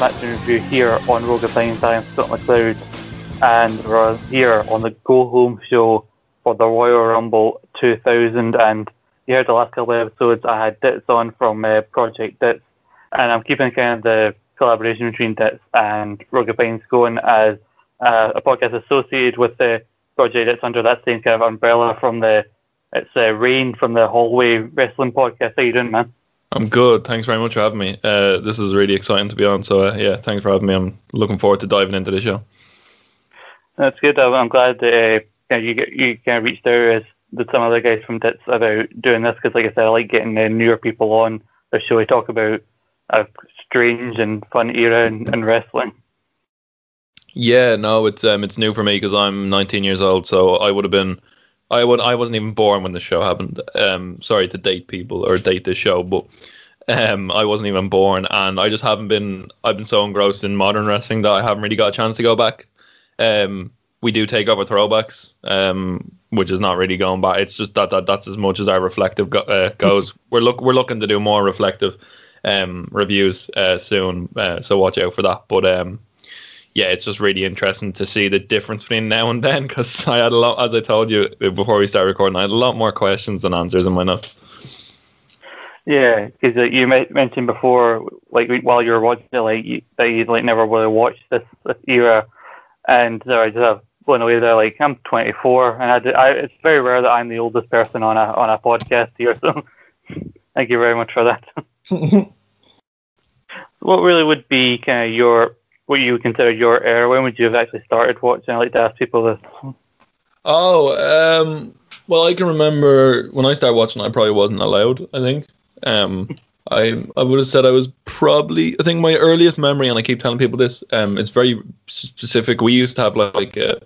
SmackDown review here on Rogue Opinions. I am Scott McLeod, and we're here on the Go Home show for the Royal Rumble 2000. And you heard the last couple of episodes, I had Ditz on from uh, Project Ditz, and I'm keeping kind of the collaboration between Ditz and Rogue Opinions going as uh, a podcast associated with the Project Ditz under that same kind of umbrella from the it's uh, Rain from the Hallway Wrestling Podcast. How you doing, man? I'm good. Thanks very much for having me. Uh, this is really exciting to be on. So uh, yeah, thanks for having me. I'm looking forward to diving into the show. That's good. I'm glad that uh, you get you kind of reached out as with some other guys from Ditz about doing this because, like I said, I like getting uh, newer people on the show to talk about a strange and fun era in, in wrestling. Yeah, no, it's um, it's new for me because I'm 19 years old, so I would have been I would I wasn't even born when the show happened. Um, sorry to date people or date this show, but um, I wasn't even born, and I just haven't been. I've been so engrossed in modern wrestling that I haven't really got a chance to go back. Um, we do take over throwbacks, um, which is not really going back. It's just that, that that's as much as our reflective go, uh, goes. we're look we're looking to do more reflective um, reviews uh, soon, uh, so watch out for that. But um, yeah, it's just really interesting to see the difference between now and then because I had a lot, as I told you before we start recording, I had a lot more questions than answers in my notes. Yeah, because uh, you mentioned before, like while you were watching it, like you, that you like never really watched this, this era, and so I just have blown away there. Like I'm 24, and I, I, it's very rare that I'm the oldest person on a on a podcast here. So thank you very much for that. what really would be kind of your what you would consider your era? When would you have actually started watching? I like to ask people this. Oh, um, well, I can remember when I started watching. I probably wasn't allowed. I think. Um, I I would have said I was probably. I think my earliest memory, and I keep telling people this. Um, it's very specific. We used to have like a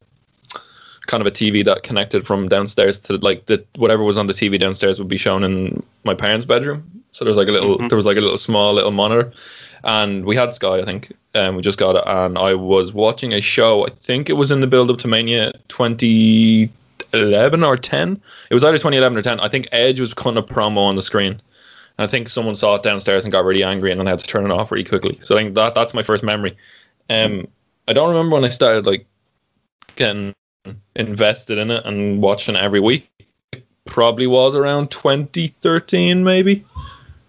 kind of a TV that connected from downstairs to like the whatever was on the TV downstairs would be shown in my parents' bedroom. So there was like a little, mm-hmm. there was like a little small little monitor, and we had Sky, I think, and um, we just got it. And I was watching a show. I think it was in the build up to Mania 2011 or 10. It was either 2011 or 10. I think Edge was kind of promo on the screen. And I think someone saw it downstairs and got really angry, and then I had to turn it off really quickly. So I think that that's my first memory. Um, I don't remember when I started like getting invested in it and watching every week. It probably was around 2013, maybe.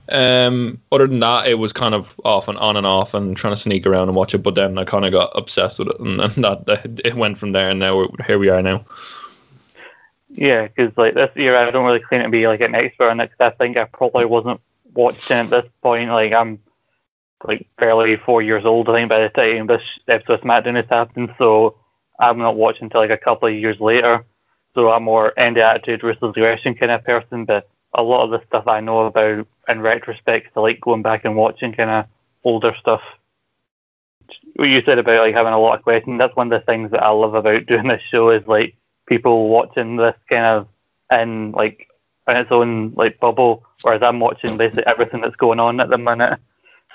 Um, other than that, it was kind of off and on and off and trying to sneak around and watch it. But then I kind of got obsessed with it, and, and that, it went from there. And now here we are now. Yeah, because like this year, I don't really claim to be like an expert on it. Cause I think I probably wasn't watching at this point. Like I'm like barely four years old. I think by the time this episode of SmackDown has happened, so I'm not watching until like a couple of years later. So I'm more end attitude, ruthless aggression kind of person. But a lot of the stuff I know about in retrospect, I like going back and watching kind of older stuff. What you said about like having a lot of questions, that's one of the things that I love about doing this show is like people watching this kind of in like in its own like bubble, whereas I'm watching basically everything that's going on at the minute.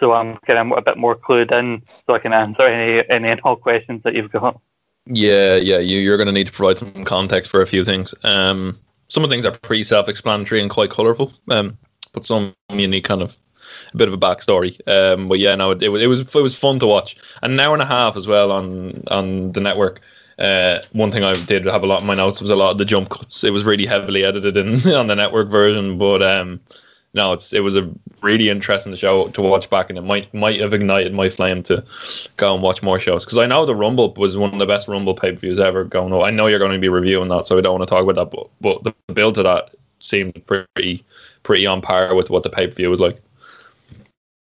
So I'm kind of a bit more clued in, so I can answer any any and all questions that you've got. Yeah, yeah, you you're going to need to provide some context for a few things. Um, some of the things are pretty self-explanatory and quite colourful. Um, but some you need kind of a bit of a backstory. Um, but yeah, no, it, it, was it was it was fun to watch. An hour and a half as well on on the network. Uh, one thing I did have a lot in my notes was a lot of the jump cuts. It was really heavily edited in on the network version, but um, no, it's it was a really interesting show to watch back, and it might might have ignited my flame to go and watch more shows. Because I know the Rumble was one of the best Rumble pay per views ever going. on. I know you're going to be reviewing that, so I don't want to talk about that. But but the build to that seemed pretty pretty on par with what the pay per view was like.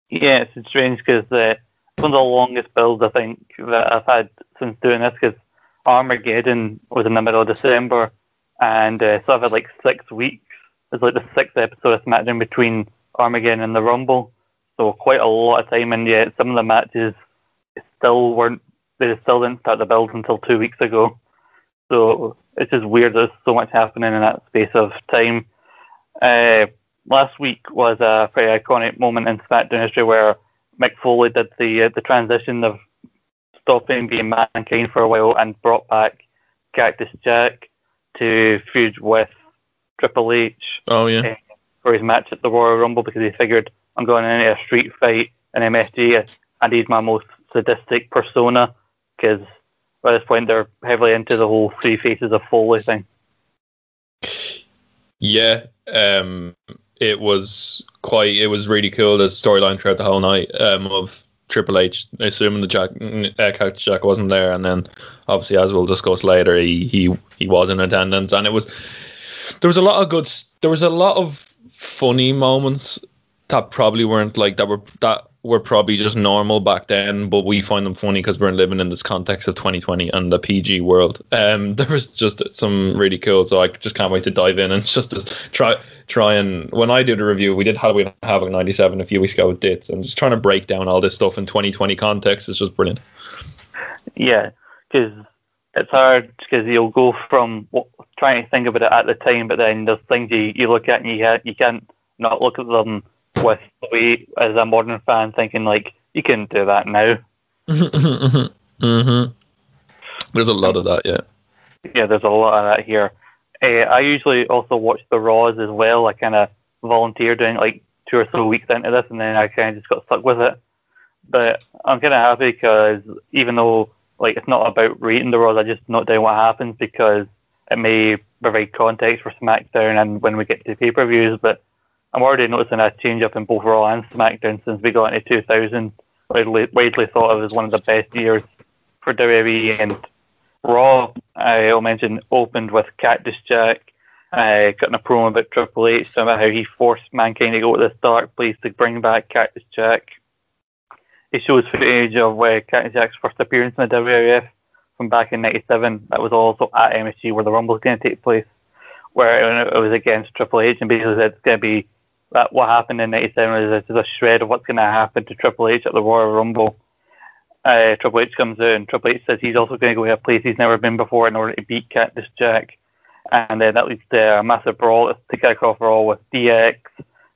Yeah, it's strange because uh, one of the longest builds I think that I've had since doing this because Armageddon was in the middle of December, and uh, so I've had like six weeks it's like the sixth episode of SmackDown between Armageddon and the Rumble. So quite a lot of time, and yet some of the matches still weren't. They still didn't start the build until two weeks ago. So it's just weird. There's so much happening in that space of time. Uh, last week was a pretty iconic moment in SmackDown history where Mick Foley did the uh, the transition of stopping being mankind for a while and brought back Cactus Jack to feud with Triple H. Oh yeah. Uh, for his match at the Royal Rumble because he figured I'm going into a street fight in MSG, and he's my most sadistic persona because by this point they're heavily into the whole three faces of Foley thing. Yeah, um, it was quite. It was really cool the storyline throughout the whole night um, of Triple H, assuming the Jack uh, Jack wasn't there, and then obviously as we'll discuss later, he he he was in attendance, and it was there was a lot of good. There was a lot of funny moments that probably weren't like that were that were probably just normal back then, but we find them funny because we're living in this context of 2020 and the PG world. Um, there was just some really cool, so I just can't wait to dive in and just try try and when I did a review, we did Halloween Havoc 97 a few weeks ago with Ditz, and just trying to break down all this stuff in 2020 context is just brilliant. Yeah, because it's hard because you'll go from trying to think about it at the time, but then there's things you, you look at and you, you can't not look at them with as a modern fan thinking like you can do that now. mm-hmm. There's a lot of that, yeah. Yeah, there's a lot of that here. Uh, I usually also watch the Raws as well. I kind of volunteer doing like two or so weeks into this, and then I kind of just got stuck with it. But I'm kind of happy because even though like it's not about rating the Raws, I just note down what happens because it may provide context for SmackDown and when we get to pay per views. But I'm already noticing a change up in both Raw and SmackDown since we got into 2000. Widely, widely thought of as one of the best years for WWE. And Raw, I'll mention, opened with Cactus Jack uh, cutting a promo about Triple H, about how he forced mankind to go to this dark place to bring back Cactus Jack. He shows footage of uh, Cactus Jack's first appearance in the WWF from back in '97. That was also at MSG where the Rumble was going to take place, where it was against Triple H, and basically said it's going to be that what happened in '97 is just a shred of what's going to happen to Triple H at the Royal Rumble. Uh, Triple H comes out and Triple H says he's also going to go to a place he's never been before in order to beat Cactus Jack, and then that leads to a massive brawl to kick off Raw with DX,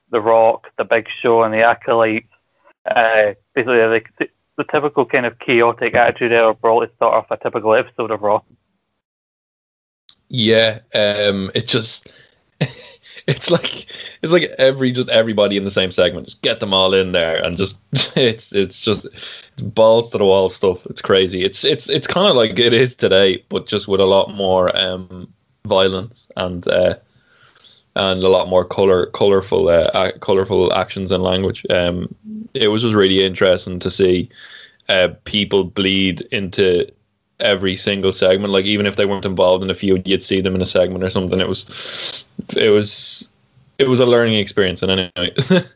The Rock, The Big Show, and the Acolytes. Uh, basically, the, the typical kind of chaotic attitude of brawl to start off a typical episode of Raw. Yeah, um, it just it's like it's like every just everybody in the same segment. Just get them all in there and just it's it's just it's balls to the wall stuff. It's crazy. It's it's it's kind of like it is today, but just with a lot more um, violence and uh, and a lot more color colorful uh, colorful actions and language. Um, it was just really interesting to see uh, people bleed into every single segment. Like even if they weren't involved in a feud, you'd see them in a segment or something. It was, it was, it was a learning experience. And anyway.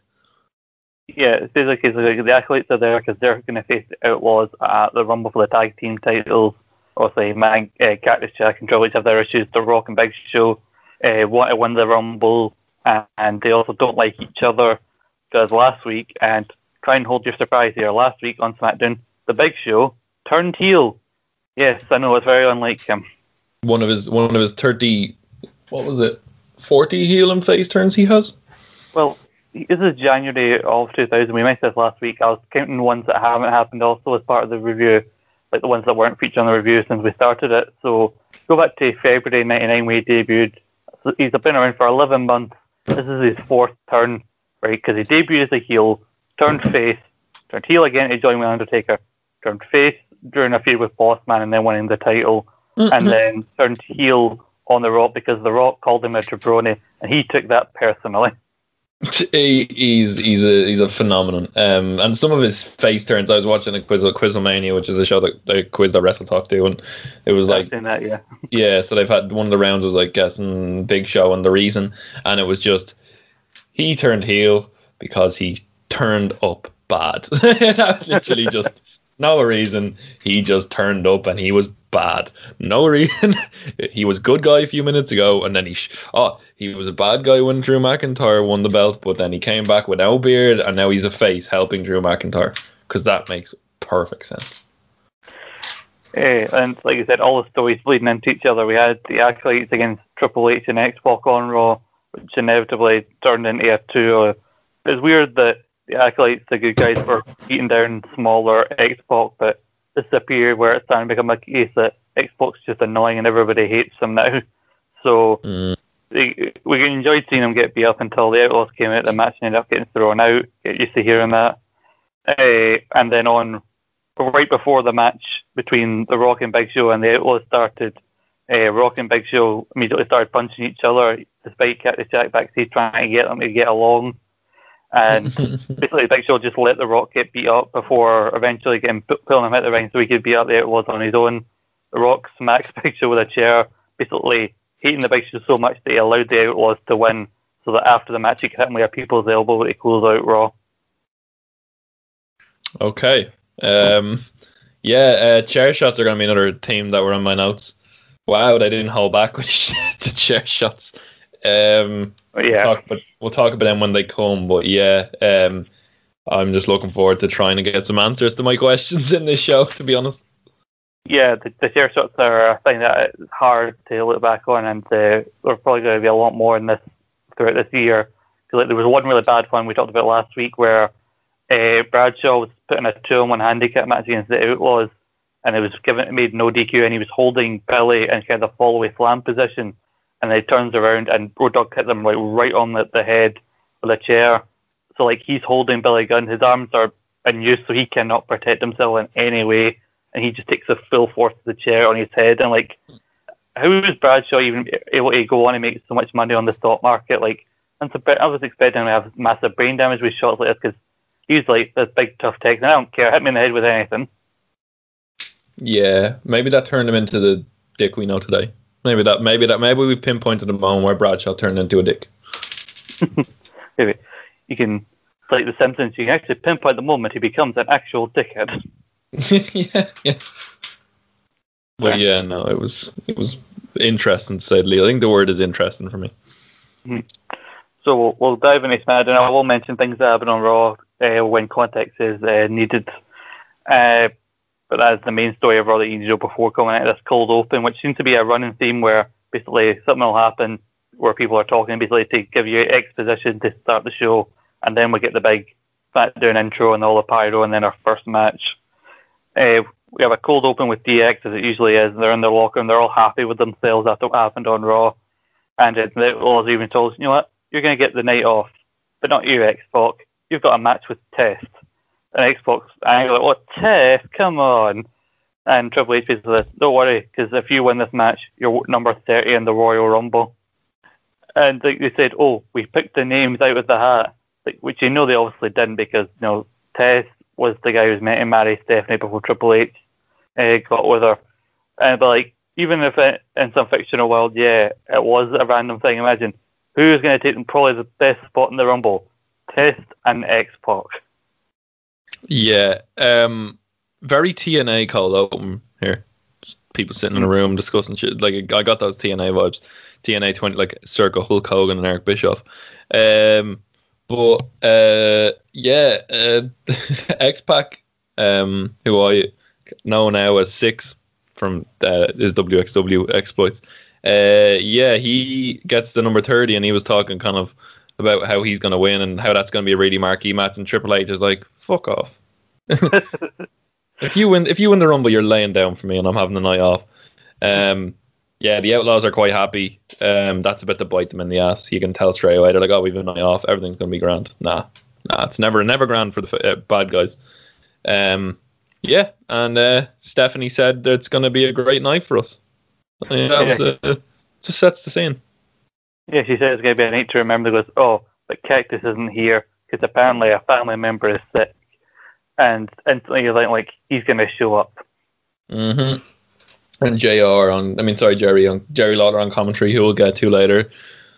yeah, it's basically like the acolytes are there because they're going to face the Outlaws at the Rumble for the tag team titles. Obviously, Man, uh, Cactus Jack and Triple H have their issues. The Rock and Big Show uh, want to win the Rumble, and, they also don't like each other. Because last week, and try and hold your surprise here. Last week on SmackDown, the Big Show turned heel Yes, I know it's very unlike him. One of his one of his thirty, what was it, forty heel and face turns he has. Well, this is January of 2000. We mentioned this last week. I was counting ones that haven't happened also as part of the review, like the ones that weren't featured on the review since we started it. So go back to February '99 we debuted. He's been around for 11 months. This is his fourth turn, right? Because he debuted as a heel, turned face, turned heel again to join with Undertaker, turned face, during a feud with Bossman and then winning the title, mm-hmm. and then turned heel on The Rock because The Rock called him a jabroni, and he took that personally. He, he's he's a he's a phenomenon. Um, and some of his face turns. I was watching a quiz Quizlemania, which is a show that the quiz that Wrestle Talk do, and it was like that, yeah, yeah. So they've had one of the rounds was like guessing Big Show and the reason, and it was just he turned heel because he turned up bad. That literally just no reason. He just turned up and he was bad. No reason. he was good guy a few minutes ago, and then he sh- oh he was a bad guy when Drew McIntyre won the belt, but then he came back with no beard, and now he's a face helping Drew McIntyre because that makes perfect sense. Yeah, and like you said, all the stories bleeding into each other. We had the acolytes against Triple H and X Pac on Raw, which inevitably turned into a two. It's weird that the acolytes, the good guys, were beating down smaller X Pac, but this appeared where it's starting to become a case that X Pac's just annoying and everybody hates them now. So mm. they, we enjoyed seeing them get beat up until the Outlaws came out. The match and ended up getting thrown out. Get used to hearing that. Uh, and then on right before the match between The Rock and Big Show and the Outlaws started, uh, Rock and Big Show immediately started punching each other, despite Cactus Jack backstage trying to get them to get along. And basically, Big Show just let The Rock get beat up before eventually getting pulling him out the ring so he could beat up there. It was on his own. The Rock smacks Big Show with a chair, basically hating the Big Show so much that he allowed the Outlaws to win, so that after the match he could hit him with a people's elbow to close out Raw. Okay. Um, yeah, uh, chair shots are going to be another theme that were on my notes. Wow, they didn't hold back with the chair shots. Um, yeah, we'll talk, about, we'll talk about them when they come. But yeah, um, I'm just looking forward to trying to get some answers to my questions in this show. To be honest. Yeah, the, the chair shots are a thing that is hard to look back on, and uh, there's probably going to be a lot more in this throughout this year. Because like, there was one really bad one we talked about last week where uh, Bradshaw was putting a two on one handicap match against the Outlaws, and it was given made no DQ, and he was holding Billy in kind of fall away slam position, and then he turns around and Road Dog hit them like right on the, the head with a chair. So like he's holding Billy Gunn, his arms are in use, so he cannot protect himself in any way, and he just takes the full force of the chair on his head, and like. How is Bradshaw even able to go on and make so much money on the stock market? Like, I was expecting him to have massive brain damage with shots like this because he's like this big tough Texan. I don't care. Hit me in the head with anything. Yeah, maybe that turned him into the dick we know today. Maybe that. Maybe that. Maybe we pinpointed a moment where Bradshaw turned into a dick. maybe you can, like the Simpsons, you can actually pinpoint the moment he becomes an actual dickhead. yeah, yeah. But yeah, no, it was it was interesting to say the least. I think the word is interesting for me. Mm-hmm. So we'll, we'll dive into SmackDown. I will mention things that happen on Raw uh, when context is uh, needed. Uh, but that's the main story of that you know before coming out of this cold open, which seems to be a running theme where basically something will happen where people are talking basically to give you exposition to start the show, and then we get the big SmackDown intro and all the pyro, and then our first match. Uh, we have a cold open with DX as it usually is. They're in their locker and they're all happy with themselves after what happened on Raw. And it, it was even told you know what, you're going to get the night off, but not you, X Pac you've got a match with Test. And X Pac, you're like, what, Test? Come on. And Triple H says, don't worry, because if you win this match, you're number 30 in the Royal Rumble. And like, they said, oh, we picked the names out of the hat, like, which you know they obviously didn't because, you know, Test was the guy who was meant to marry Stephanie before Triple H uh, got with her. And but like, even if it, in some fictional world, yeah, it was a random thing. Imagine who's going to take them probably the best spot in the Rumble. Test and X Pac. Yeah, um, very TNA cold open here. People sitting in a room discussing shit. Like I got those TNA vibes. TNA twenty, like Circle Hulk Hogan and Eric Bischoff. Um, but uh, yeah, uh, X Pac, um, who I know now as Syxx from uh, his WCW exploits. Uh, yeah, he gets the number thirty, and he was talking kind of about how he's going to win and how that's going to be a really marquee match. And Triple H is like, "Fuck off." if you win, if you win the Rumble, you're laying down for me, and I'm having the night off. Um, yeah, the Outlaws are quite happy. Um, that's a bit to bite them in the ass. You can tell straight away. They're like, "Oh, we've a night off. Everything's going to be grand." Nah, nah, it's never, never grand for the uh, bad guys. Um, yeah, and uh, Stephanie said that it's going to be a great night for us. Yeah, that was, uh, just sets the scene. Yeah, she said it's to be a night to remember. Goes, oh, but Cactus isn't here because apparently a family member is sick, and instantly you're like, like he's going to show up. Mm-hmm. And Jr. on, I mean, sorry, Jerry on Jerry Lawler on commentary, who we'll get to later,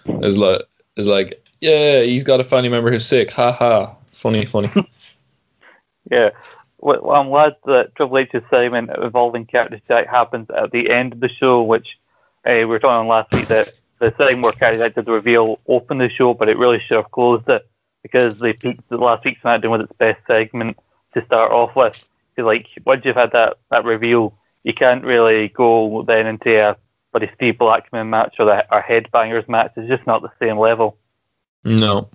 is like, is like, yeah, he's got a family member who's sick. Ha ha. Funny, funny. yeah. Well, I'm glad that Triple H's segment involving Cactus Jack happens at the end of the show, which uh, we were talking on last week that the thing where Carrie did the reveal opened the show, but it really should have closed it because they peaked the last week's SmackDown with its best segment to start off with. Because like once you've had that, that reveal, you can't really go then into a bloody Steve Blackman match or the or headbangers match. It's just not the same level. No.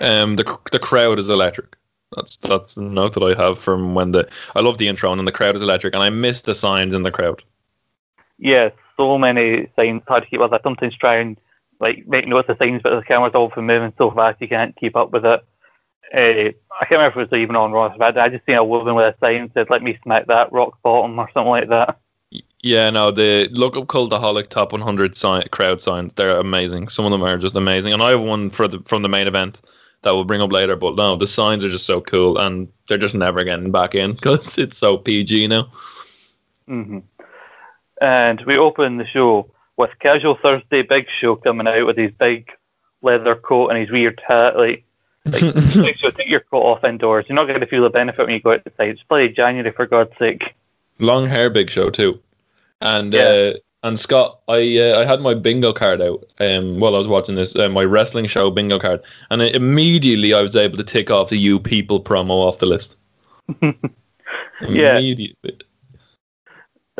Um, the the crowd is electric. That's that's the note that I have from when the I love the intro and the crowd is electric and I miss the signs in the crowd. Yes, so many signs hard to keep up. I sometimes try and like make notes of signs, but the camera's all often moving so fast you can't keep up with it. Uh, I can't remember if it was even on Ross, but I just seen a woman with a sign that said, "Let me smack that rock bottom" or something like that. Yeah, no, the look up Cultaholic top 100 sign, crowd signs. They're amazing. Some of them are just amazing, and I have one for the from the main event that we'll bring up later. But no, the signs are just so cool, and they're just never getting back in because it's so PG now. hmm And we open the show with Casual Thursday Big Show coming out with his big leather coat and his weird hat. Like, like Show, take your coat off indoors. You're not going to feel the benefit when you go outside. It's bloody January, for God's sake. Long hair, big show too, and Yeah. uh, and Scott, I uh, I had my bingo card out um while I was watching this uh, my wrestling show bingo card, and I, immediately I was able to tick off the "You People" promo off the list. Yeah. Immediately.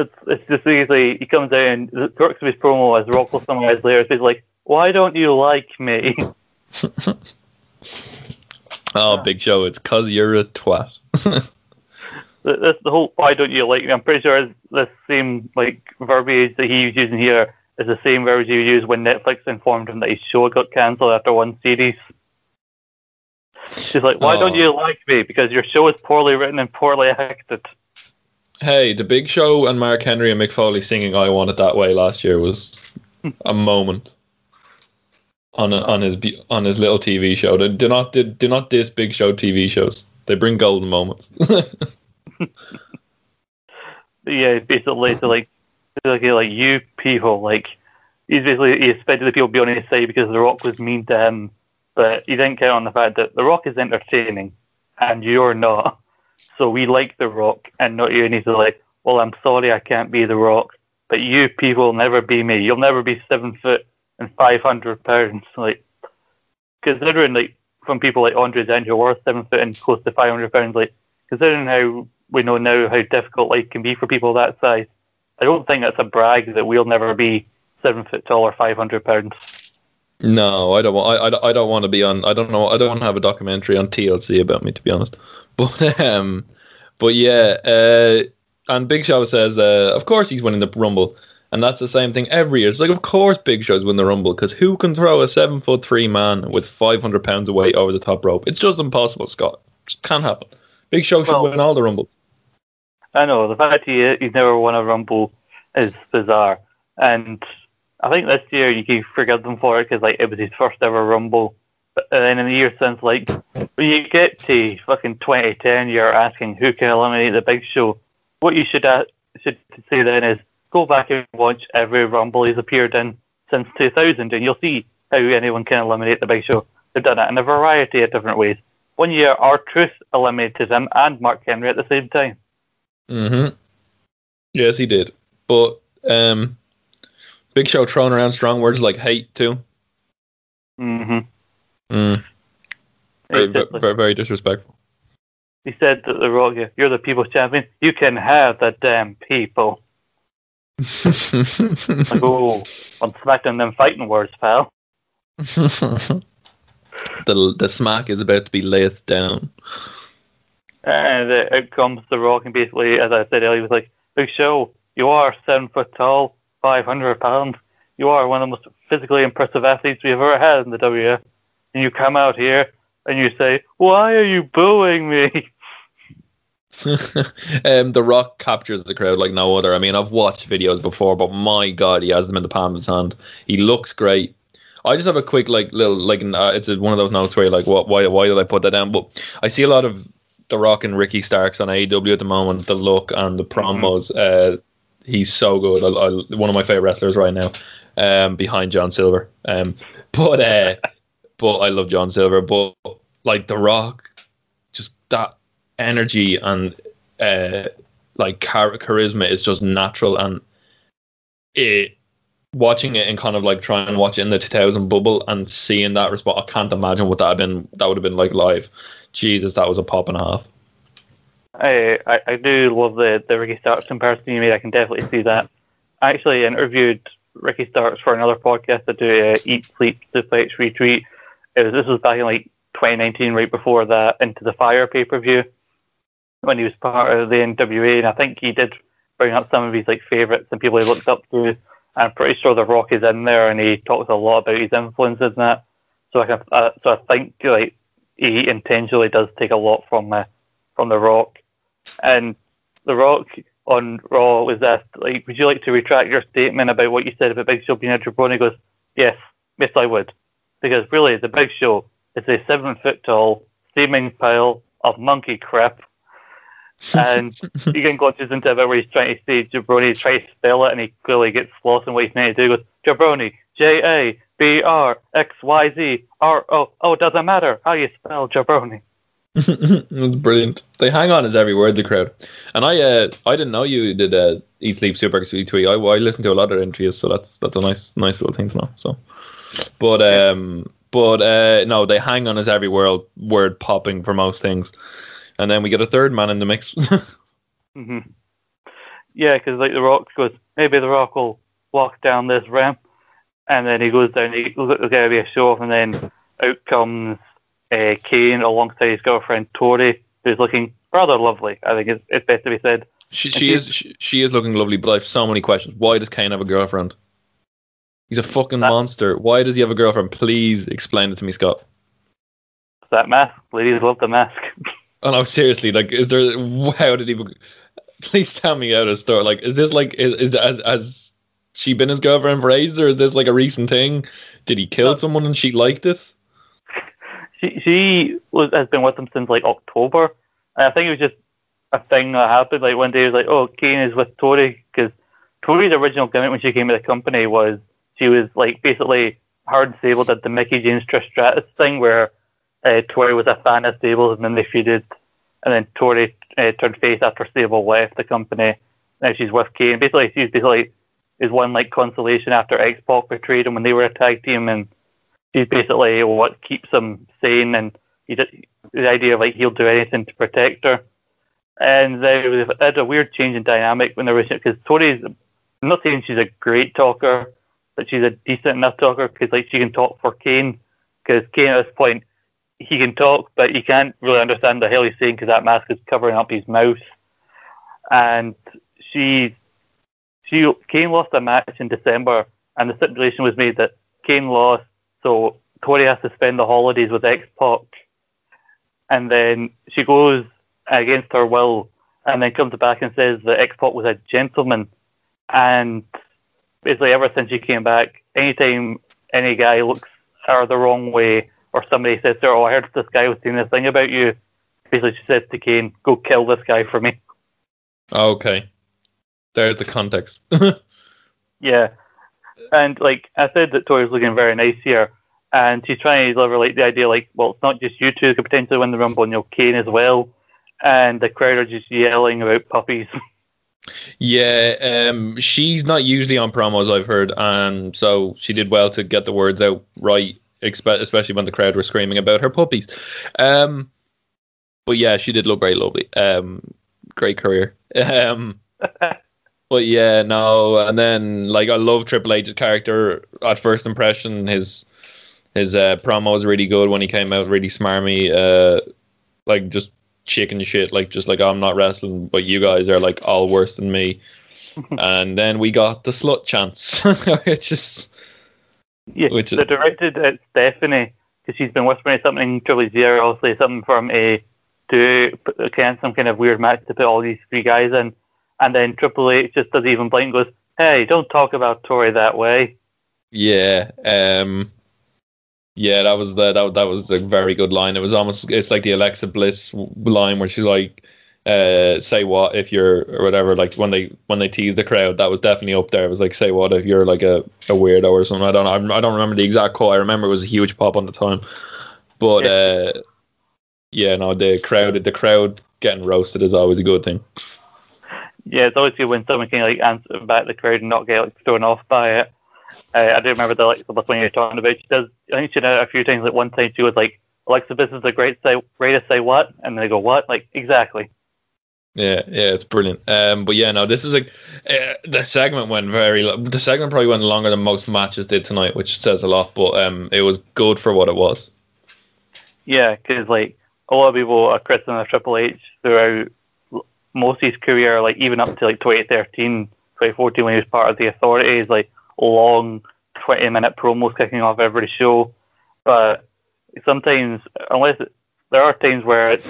It's, it's just basically, he comes out and the crux of his promo, as Rock will summarize later, is like, why don't you like me? Oh, big show! It's cause you're a twat. the, this, the whole why don't you like me? I'm pretty sure is the same like verbiage that he was using here is the same verbiage he used when Netflix informed him that his show got cancelled after one series. She's like, why don't Oh. you like me? Because your show is poorly written and poorly acted. Hey, the Big Show and Mark Henry and Mick Foley singing "I Want It That Way" last year was a moment on a, on his on his little TV show. Do do not do, do not diss Big Show TV shows. They bring golden moments. yeah, basically to like, basically like you people, like he's basically he expected the people to be on his side because The Rock was mean to him, but he didn't count on the fact that The Rock is entertaining and you're not. So we like The Rock and not you. And he's like, well, I'm sorry, I can't be The Rock, but you people will never be me. You'll never be seven foot and five hundred pounds. Like considering like from people like Andre who are seven foot and close to five hundred pounds, like considering how we know now how difficult life can be for people that size, I don't think that's a brag that we'll never be seven foot tall or five hundred pounds. no, I don't want. I, I, I don't want to be on. I don't know. I don't want to have a documentary on TLC about me, to be honest. But um, but yeah. Uh, and Big Show says, uh, of course he's winning the Rumble. And that's the same thing every year. It's like, of course, Big Show's winning the Rumble because who can throw a seven foot three man with five hundred pounds of weight over the top rope? It's just impossible, Scott. Just can't happen. Big Show should Well- win all the Rumble. I know the fact he he's never won a rumble is bizarre, and I think this year you can forgive them for it because like it was his first ever rumble. But then in the years since, like when you get to fucking 2010, you're asking who can eliminate the Big Show. What you should uh, should say then is go back and watch every rumble he's appeared in since 2000, and you'll see how anyone can eliminate the Big Show. They've done it in a variety of different ways. One year, R-Truth eliminated him and Mark Henry at the same time. Mm-hmm. Yes, he did. But um, Big Show throwing around strong words like hate too. Mm-hmm. Mm. Very, said, very, very disrespectful. he said that the Rock, you're the people's champion. You can have the damn people. Like, oh, I'm smacking them fighting words, pal. the the smack is about to be laid down. And uh, out comes the Rock, and basically, as I said earlier, he was like, Big Show, you are seven foot tall, 500 pounds. You are one of the most physically impressive athletes we've ever had in the WF. And you come out here and you say, Why are you booing me? um, the Rock captures the crowd like no other. I mean, I've watched videos before, but my God, he has them in the palm of his hand. He looks great. I just have a quick like little like uh, it's one of those notes where you're like, what? Why? Why did I put that down? But I see a lot of the Rock and Ricky Starks on AEW at the moment. The look and the promos. Uh, he's so good. I, I, one of my favorite wrestlers right now. Um, behind John Silver. Um, but uh, but I love John Silver. But like the Rock, just that energy and uh, like char- charisma is just natural and it watching it and kind of like trying to watch it in the 2000 bubble and seeing that response I can't imagine what that had been that would have been like live Jesus that was a pop and a half I, I, I do love the, the Ricky Starks comparison you made. I can definitely see that. I actually interviewed Ricky Starks for another podcast to do uh, Eat, Sleep, Suplex, Retweet. It was, this was back in like 2019, right before that Into the Fire pay per view, when he was part of the NWA. And I think he did bring up some of his like favorites and people he looked up to. And I'm pretty sure The Rock is in there, and he talks a lot about his influences and that. So I can, uh, so I think like he intentionally does take a lot from uh, from The Rock, and The Rock on Raw was asked, like, would you like to retract your statement about what you said about Big Show being a jabroni? He goes, yes, yes, I would, because really, the Big Show is a seven foot tall steaming pile of monkey crap. and he then launches into a bit where he's trying to say jabroni, trying to spell it, and he clearly gets lost in what he's meant to do. He goes, jabroni, J A B R X Y Z R O. Oh, it doesn't matter how you spell jabroni. That's brilliant. They hang on as every word, the crowd. And I, uh, I didn't know you did uh, Eat Sleep Super Sweet Tweet. I, I listened to a lot of interviews, so that's that's a nice nice little thing to know. So, but um, but uh, no, they hang on as every word word popping for most things, and then we get a third man in the mix. hmm Yeah, because like the Rock goes, maybe the Rock will walk down this ramp, and then he goes down. He looks like to be a show off, and then out comes uh, Kane alongside his girlfriend Tori, who's looking rather lovely. I think it's, it's best to be said. she she is she, she is looking lovely, but I have so many questions. Why does Kane have a girlfriend? He's a fucking That- monster. Why does he have a girlfriend? Please explain it to me, Scott. That mask, ladies love the mask. Oh no, seriously, like, is there? How did he? Please tell me out of story. Like, is this like is, is has has she been his girlfriend for ages, or is this like a recent thing? Did he kill No. someone and she liked it? she she was, has been with him since like October. And I think it was just a thing that happened. Like one day, he was like, "Oh, Kane is with Tori," because Tori's original gimmick when she came to the company was she was like basically her and Sable did the Mickie James Trish Stratus thing where uh, Tori was a fan of Sable's and then they feuded, and then Tori uh, turned face after Sable left the company. Now she's with Kane. Basically, she's basically is one like consolation after X Pac betrayed him when they were a tag team and she's basically what keeps him sane and he did, the idea of like he'll do anything to protect her. And was had a weird change in dynamic when there was because Tori's I'm not saying she's a great talker, but she's a decent enough talker because like she can talk for Kane because Kane at this point he can talk but he can't really understand the hell he's saying because that mask is covering up his mouth. And she she Kane lost a match in December and the stipulation was made that Kane lost so Tori has to spend the holidays with X Pac, and then she goes against her will, and then comes back and says that X Pac was a gentleman, and basically ever since she came back, anytime any guy looks her the wrong way, or somebody says to her, "Oh, I heard this guy was saying this thing about you," basically she says to Kane, "Go kill this guy for me." Oh, okay, there's the context. Yeah. And like I said that Tori's looking very nice here. And she's trying to deliver like the idea like, well, it's not just you two who could potentially win the rumble, and you know, Kane as well. And the crowd are just yelling about puppies. Yeah, um, she's not usually on promos, I've heard, and so she did well to get the words out right, especially when the crowd were screaming about her puppies. Um, but yeah, she did look very lovely. Um, great career. Um, but yeah, no, and then like I love Triple H's character at first impression. His his uh, promo was really good when he came out, really smarmy. Uh, like just chicken shit, like just like I'm not wrestling, but you guys are like all worse than me. and then we got the slut chance, which is yeah. Which is- They're directed at uh, Stephanie because she's been whispering something Triple here, obviously something from a to uh, put- kind some kind of weird match to put all these three guys in. And then Triple H just does even blink goes, Hey, don't talk about Tori that way. yeah, um, yeah. That was the, that that was a very good line. It was almost it's like the Alexa Bliss line where she's like, uh, "Say what if you're or whatever." Like when they when they tease the crowd, that was definitely up there. It was like, "Say what if you're like a, a weirdo or something." I don't know. I don't remember the exact quote. I remember it was a huge pop on the time, but Yeah. uh, yeah, no, the crowd the crowd getting roasted is always a good thing. Yeah, it's always good when someone can like answer back the crowd and not get like thrown off by it. Uh, I do remember the Alexa Bliss one you're talking about. She does. I think she did a few things. Like one time she was like, "Alexa Bliss is the great say, way to say what," and they go, "What?" Like exactly. Yeah, yeah, it's brilliant. Um, but yeah, no, this is like uh, the segment went very. lo- The segment probably went longer than most matches did tonight, which says a lot. But um, it was good for what it was. Yeah, because like a lot of people are criticizing Triple H throughout most of his career, like even up to like 2013, 2014 when he was part of the Authorities, like long 20 minute promos kicking off every show. But sometimes, unless there are times where it's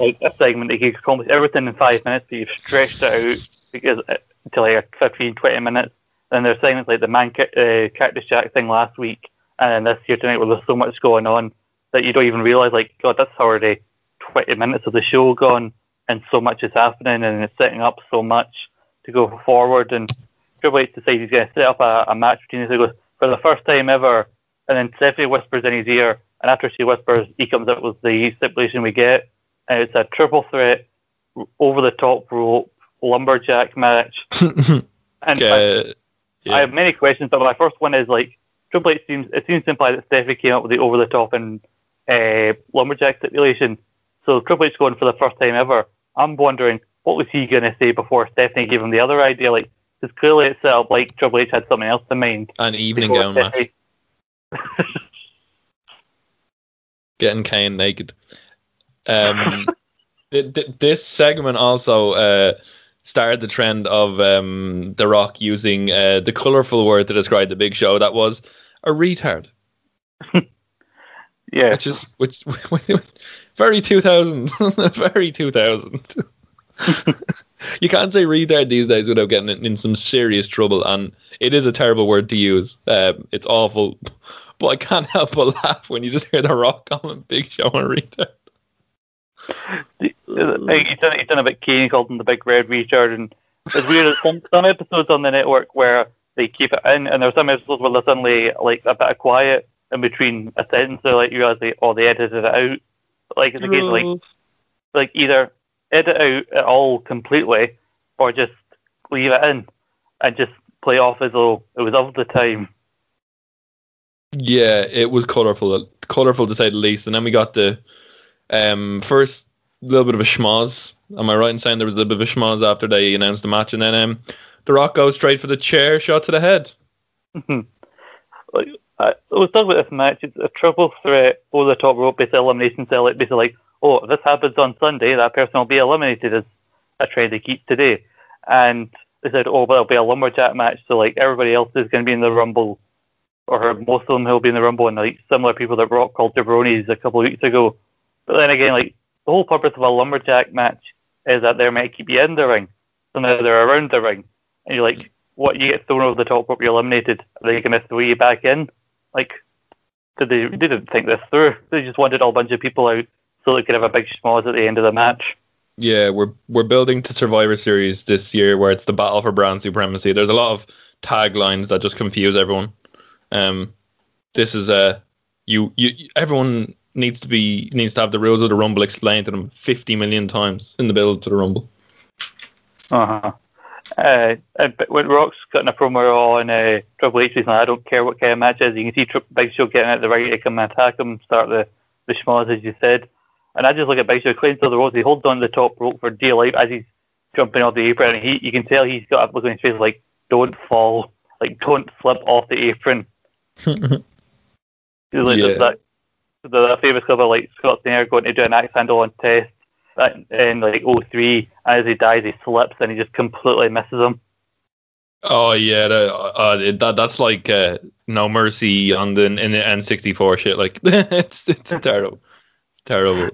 like a segment that you can accomplish everything in five minutes, but you've stretched it out because to like 15, 20 minutes. And there's segments like the man uh, Cactus Jack thing last week, and this year tonight where there's so much going on that you don't even realize. Like, God, that's already 20 minutes of the show gone, and so much is happening, and it's setting up so much to go forward. And Triple H decides he's going to set up a, a match between us. He goes for the first time ever, and then Stephanie whispers in his ear, and after she whispers, he comes up with the stipulation we get, and it's a triple threat over the top rope lumberjack match. and Uh, yeah. I have many questions, but my first one is like Triple H seems it seems to imply that Stephanie came up with the over the top and uh, lumberjack stipulation. So Triple H going for the first time ever. I'm wondering what was he going to say before Stephanie gave him the other idea? Like, because clearly it's set up like Triple H had something else in mind. An evening gown match. Getting Kane naked. Um, th- th- this segment also uh, started the trend of um, The Rock using uh, the colorful word to describe the Big Show. That was a retard, Yeah, which is which very two thousand, very two thousand. You can't say retard these days without getting in, some serious trouble, and it is a terrible word to use. Um, it's awful, but I can't help but laugh when you just hear The Rock comment Big Show a retard. He's done, he's done a bit Kane called him the big red retard, and it's weird. Some, some episodes on the network where they keep it in, and there's some episodes where there's suddenly like a bit of quiet in between a sentence. So like you realize they oh they edited it out. Like it's a case of like like either edit out it all completely or just leave it in and just play off as though it was of the time. Yeah, it was colorful, colorful to say the least. And then we got the um, first little bit of a schmoz. Am I right in saying there was a little bit of a schmoz after they announced the match? And then um, The Rock goes straight for the chair shot to the head. like I was talking about this match. It's a triple threat over the top rope, basically elimination cell. Basically like, oh, if this happens on Sunday, that person will be eliminated. As a trend they keep today, and they said, oh, but it'll be a lumberjack match. So like everybody else is going to be in the rumble, or most of them will be in the rumble, and like similar people that Rock called jabronis a couple of weeks ago. But then again, like the whole purpose of a lumberjack match is that they're meant to keep you in the ring. So now they're around the ring, and you're like, what? You get thrown over the top rope, you're eliminated. Are they going to throw you back in? Like, did they, they didn't think this through? They just wanted a whole bunch of people out so they could have a big schmoz at the end of the match. Yeah, we're we're building to Survivor Series this year, where it's the battle for brand supremacy. There's a lot of taglines that just confuse everyone. Um, this is a you you everyone needs to be needs to have the rules of the Rumble explained to them 50 million times in the build to the Rumble. Uh-huh. Uh But when Rock's cutting a promo on uh, Triple H recently, I don't care what kind of match it is. You can see Tri- Big Show getting out the right to come and attack him, start the the schmoz as you said. And I just look at Big Show climbs to the ropes. He holds on the top rope for dear life as he's jumping off the apron. And he, you can tell he's got a look on his face like, "Don't fall, like don't slip off the apron." He's like Yeah. that, famous cover like Scott Steiner going to do an axe handle on test that in like 03 and as he dies he slips and he just completely misses him. Oh yeah, that, uh, that that's like uh, no mercy on the in the N64 shit. Like it's it's terrible, terrible.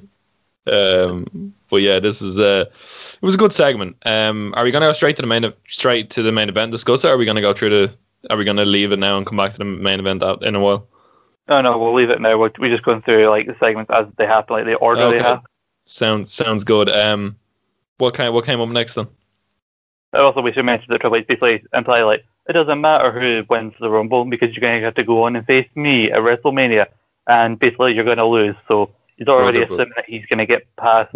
Um, but yeah, this is uh, it was a good segment. Um, are we gonna go straight to the main straight to the main event? Discuss it. Or are we gonna go through the? Are we gonna leave it now and come back to the main event in a while? No, no, we'll leave it now. We're, we're just going through like the segments as they happen, like the order Okay. they have. Sounds sounds good. Um, what kind what came up next then? Also, we should mention that Triple H basically imply like it doesn't matter who wins the Rumble because you're going to have to go on and face me at WrestleMania, and basically you're going to lose. So he's already Wonderful. assuming that he's going to get past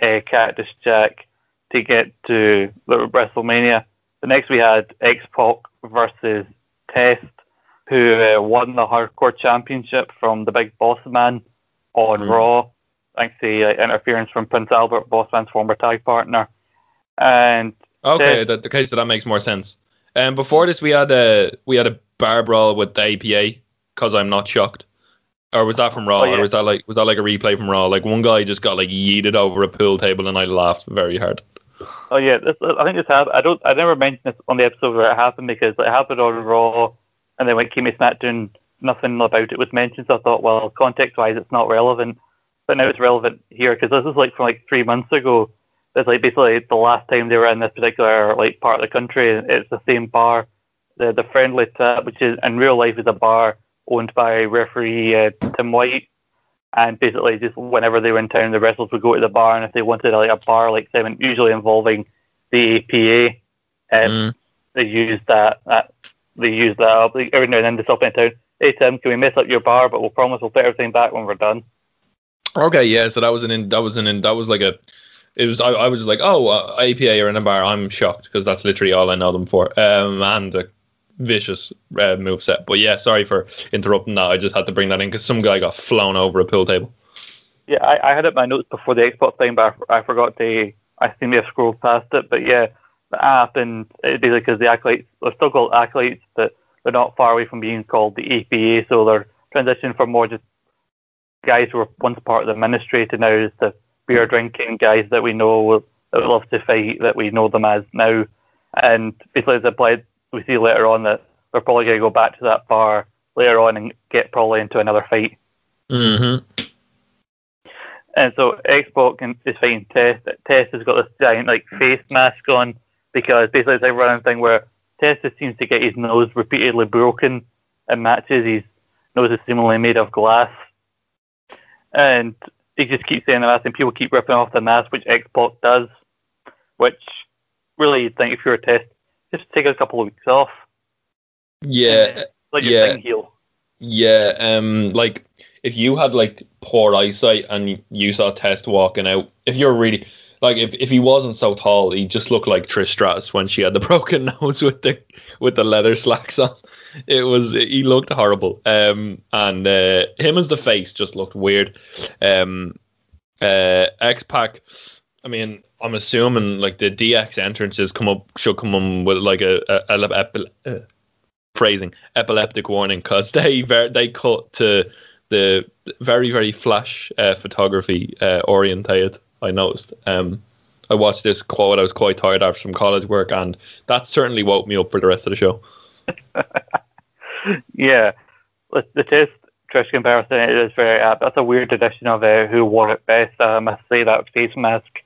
uh, Cactus Jack to get to the WrestleMania. The next we had X Pac versus Test, who uh, won the Hardcore Championship from the Big Boss Man on Mhm. Raw, thanks to uh, interference from Prince Albert, Boss Man's former tag partner. And Okay, Yeah. that, okay, so that makes more sense. Um, before this, we had a we had a bar brawl with the APA because I'm not shocked. Or was that from Raw? Oh, yeah. Or was that like was that like a replay from Raw? Like one guy just got like yeeted over a pool table, and I laughed very hard. Oh yeah, this, uh, I think this happened. I don't. I never mentioned this on the episode where it happened because it happened on Raw, and then when it came to SmackDown, nothing about it was mentioned. So I thought, well, context-wise, it's not relevant. but now it's relevant here because this is like from like three months ago. It's like basically the last time they were in this particular like part of the country. It's the same bar, the the friendly tap, which is in real life is a bar owned by referee uh, Tim White. And basically, just whenever they were in town, the wrestlers would go to the bar, and if they wanted like a bar like segment, usually involving the APA, um, mm. they used that, that they used that up. Every now and then they stop in town. Hey Tim, can we mess up your bar? But we'll promise we'll put everything back when we're done. Okay, yeah. So that was an in, that was an in, that was like a it was I, I was like oh uh, APA are in a bar I'm shocked because that's literally all I know them for um and a vicious uh, move set but yeah sorry for interrupting that. I just had to bring that in because some guy got flown over a pool table. Yeah I, I had it my notes before the Xbox thing but I, I forgot to I seem to have scrolled past it. But yeah that happened basically because the acolytes they're still called acolytes but they're not far away from being called the APA so they're transitioning from more just guys who were once part of the ministry to now is the beer drinking guys that we know that love to fight that we know them as now. And basically, as implied, we see later on that they're probably going to go back to that bar later on and get probably into another fight. Mm-hmm. And so X-Pac is fighting Test. Test has got this giant like face mask on because basically it's a running thing where Test just seems to get his nose repeatedly broken in matches. His nose is seemingly made of glass. And he just keeps saying the mask, and people keep ripping off the mask, which X-Pac does. Which really, you'd think if you're a test, just take a couple of weeks off. Yeah, like yeah, heal. Yeah, um, like if you had like poor eyesight and you saw Test walking out, if you're really like if, if he wasn't so tall, he just looked like Trish Stratus when she had the broken nose with the with the leather slacks on it was he looked horrible. Um, and uh, him as the face just looked weird. Um, uh, X Pac. I mean, I'm assuming like the DX entrances come up should come on with like a, a, a, a uh, phrasing epileptic warning because they they cut to the very very flash uh, photography uh, orientated. I noticed. Um, I watched this quote. I was quite tired after some college work, and that certainly woke me up for the rest of the show. yeah, the test Trish comparison it is very apt. That's a weird edition of uh, who wore it best. I must say that face mask.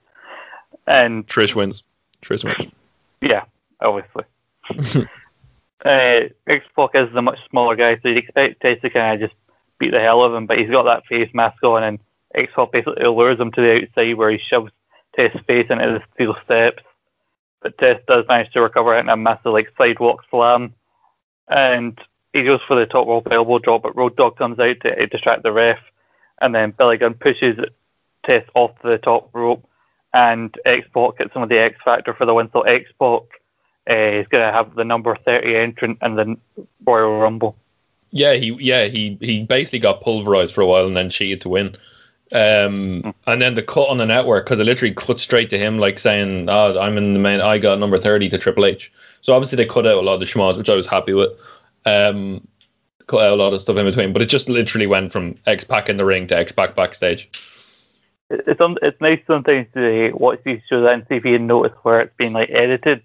And Trish wins. Trish wins. Yeah, obviously. uh, X-Pac is a much smaller guy, so you'd expect Test to kind of just beat the hell out of him, but he's got that face mask on, and X-Pac basically lures him to the outside where he shoves Test's face into the steel steps. But Test does manage to recover in a massive like sidewalk slam, and he goes for the top rope elbow drop, but Road Dog comes out to distract the ref, and then Billy Gunn pushes Test off the top rope, and X-Pac gets some of the X Factor for the win. So X-Pac uh, is going to have the number 30 entrant in the Royal Rumble. Yeah, he yeah he he basically got pulverized for a while and then cheated to win. Um, mm. and then the cut on the network because it literally cut straight to him, like saying, "Oh, I'm in the main. I got number thirty to Triple H." So obviously they cut out a lot of the schmoz, which I was happy with. Um, cut out a lot of stuff in between, but it just literally went from X Pac in the ring to X Pac backstage. It's it's nice sometimes to watch these shows and see if you notice where it's been like edited,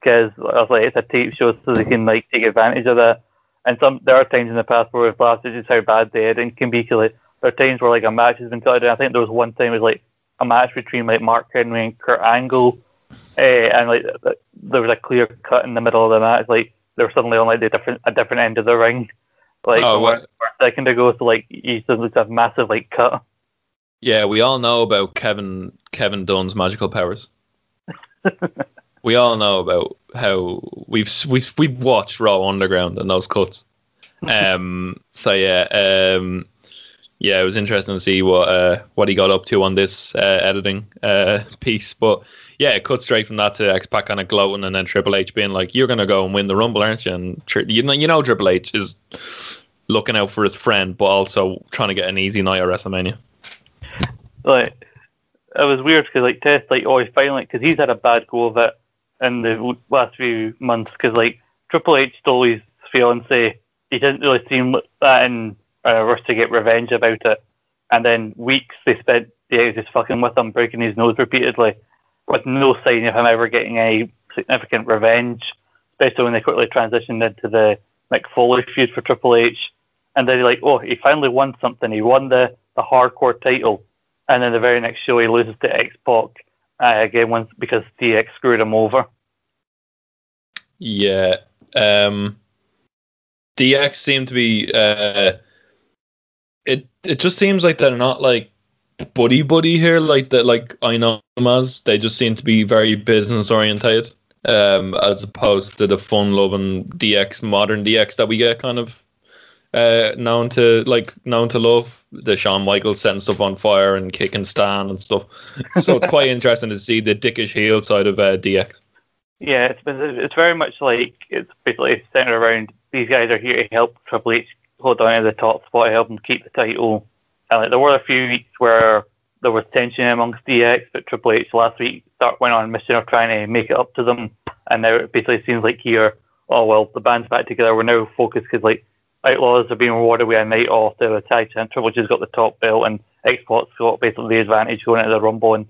because I was like it's a tape show, so they can like take advantage of that. And some there are times in the past where we've blasted just how bad the editing can be. Cause, like, there are times where like a match has been cut, and I think there was one time it was like a match between like Mark Henry and Kurt Angle, uh, and like there was a clear cut in the middle of the match. Like they were suddenly on like the different a different end of the ring, like oh, one, second ago. So like you suddenly have massive like cut. Yeah, we all know about Kevin Kevin Dunn's magical powers. we all know about how we've we've we've watched Raw Underground and those cuts. Um. so yeah. Um. Yeah, it was interesting to see what uh, what he got up to on this uh, editing uh, piece, but yeah, it cut straight from that to X Pac kind of gloating, and then Triple H being like, "You're gonna go and win the Rumble, aren't you?" And you know, you know, Triple H is looking out for his friend, but also trying to get an easy night at WrestleMania. Like, it was weird because like Test, like, oh, he finally because he's had a bad go of it in the last few months because like Triple H stole his fiance. He didn't really seem that in a rush to get revenge about it, and then weeks they spent the yeah, just fucking with him, breaking his nose repeatedly with no sign of him ever getting any significant revenge, especially when they quickly transitioned into the Mick Foley feud for Triple H. And then like, oh, he finally won something. He won the the hardcore title, and then the very next show he loses to X Pac uh, again once because DX screwed him over. Yeah. Um, DX seem to be. Uh, it it just seems like they're not like buddy buddy here, like that. Like I know them as they just seem to be very business orientated, um, as opposed to the fun loving DX modern DX that we get kind of uh, known to like known to love. The Shawn Michaels setting stuff on fire and kicking Stan and stuff. So it's quite interesting to see the dickish heel side of uh, DX. Yeah, it's it's very much like it's basically centered around these guys are here to help Triple H hold on to the top spot, help him keep the title. And like there were a few weeks where there was tension amongst DX, but Triple H last week start went on a mission of trying to make it up to them, and now it basically seems like here, oh well, the band's back together. We're now focused because like Outlaws have been rewarded with a night off to a tag team. Triple H has got the top belt, and X Pac's got basically the advantage going into the Rumble, and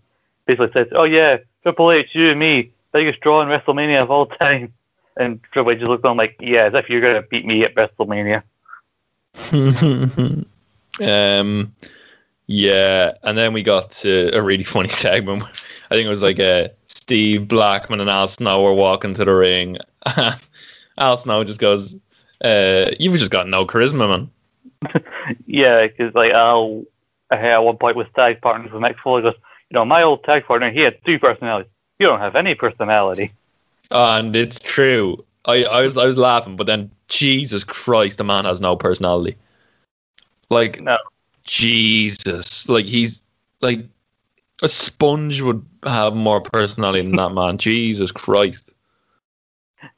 basically says, oh yeah, Triple H, you and me, biggest draw in WrestleMania of all time. And Triple H looks on like, yeah, as if you're going to beat me at WrestleMania. um, yeah, and then we got to a really funny segment. I think it was like uh, Steve Blackman and Al Snow were walking to the ring. Al Snow just goes, uh, "You've just got no charisma, man." yeah, because like Al, at one point with tag partners with Mick Foley. Goes, you know, my old tag partner, he had two personalities. You don't have any personality. And it's true. I, I was I was laughing, but then Jesus Christ, the man has no personality. Like no. Jesus, like he's like a sponge would have more personality than that man. Jesus Christ.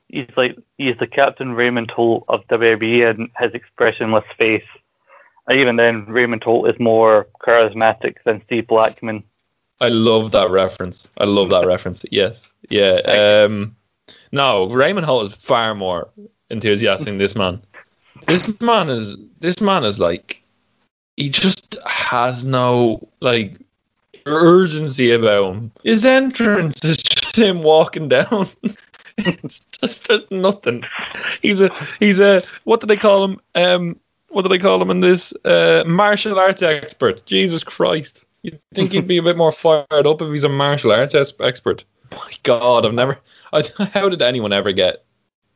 He's like he's the Captain Raymond Holt of WWE and his expressionless face. And even then, Raymond Holt is more charismatic than Steve Blackman. I love that reference. I love that reference. Yes. Yeah. Um, no, Raymond Holt is far more enthusiastic than this man. This man is this man is like he just has no like urgency about him. His entrance is just him walking down. it's just there's nothing. He's a he's a what do they call him? Um what do they call him in this? Uh martial arts expert. Jesus Christ. You'd think he'd be a bit more fired up if he's a martial arts expert. My God, I've never. I, how did anyone ever get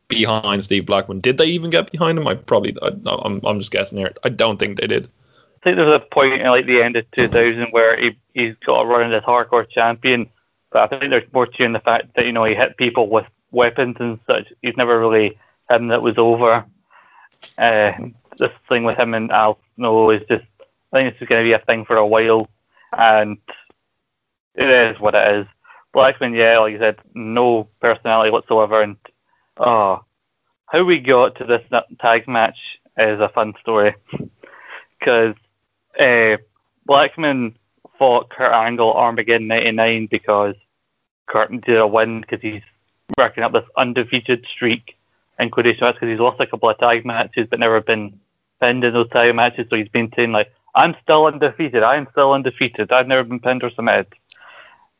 behind Steve Blackman? Did they even get behind him? I probably. I, I'm. I'm just guessing here. I don't think they did. I think there's a point in like the end of 2000 where he he's got a run as hardcore champion, but I think there's more to in the fact that you know he hit people with weapons and such. He's never really him that was over. Uh, this thing with him and Al Snow is just. I think it's just going to be a thing for a while and it is what it is. Blackman, yeah, like you said, no personality whatsoever, and oh, how we got to this tag match is a fun story because uh, Blackman fought Kurt Angle Armageddon '99 because Kurt did a win because he's racking up this undefeated streak in quotation marks because he's lost a couple of tag matches but never been pinned in those tag matches, so he's been saying like I'm still undefeated. I'm still undefeated. I've never been pinned or submitted.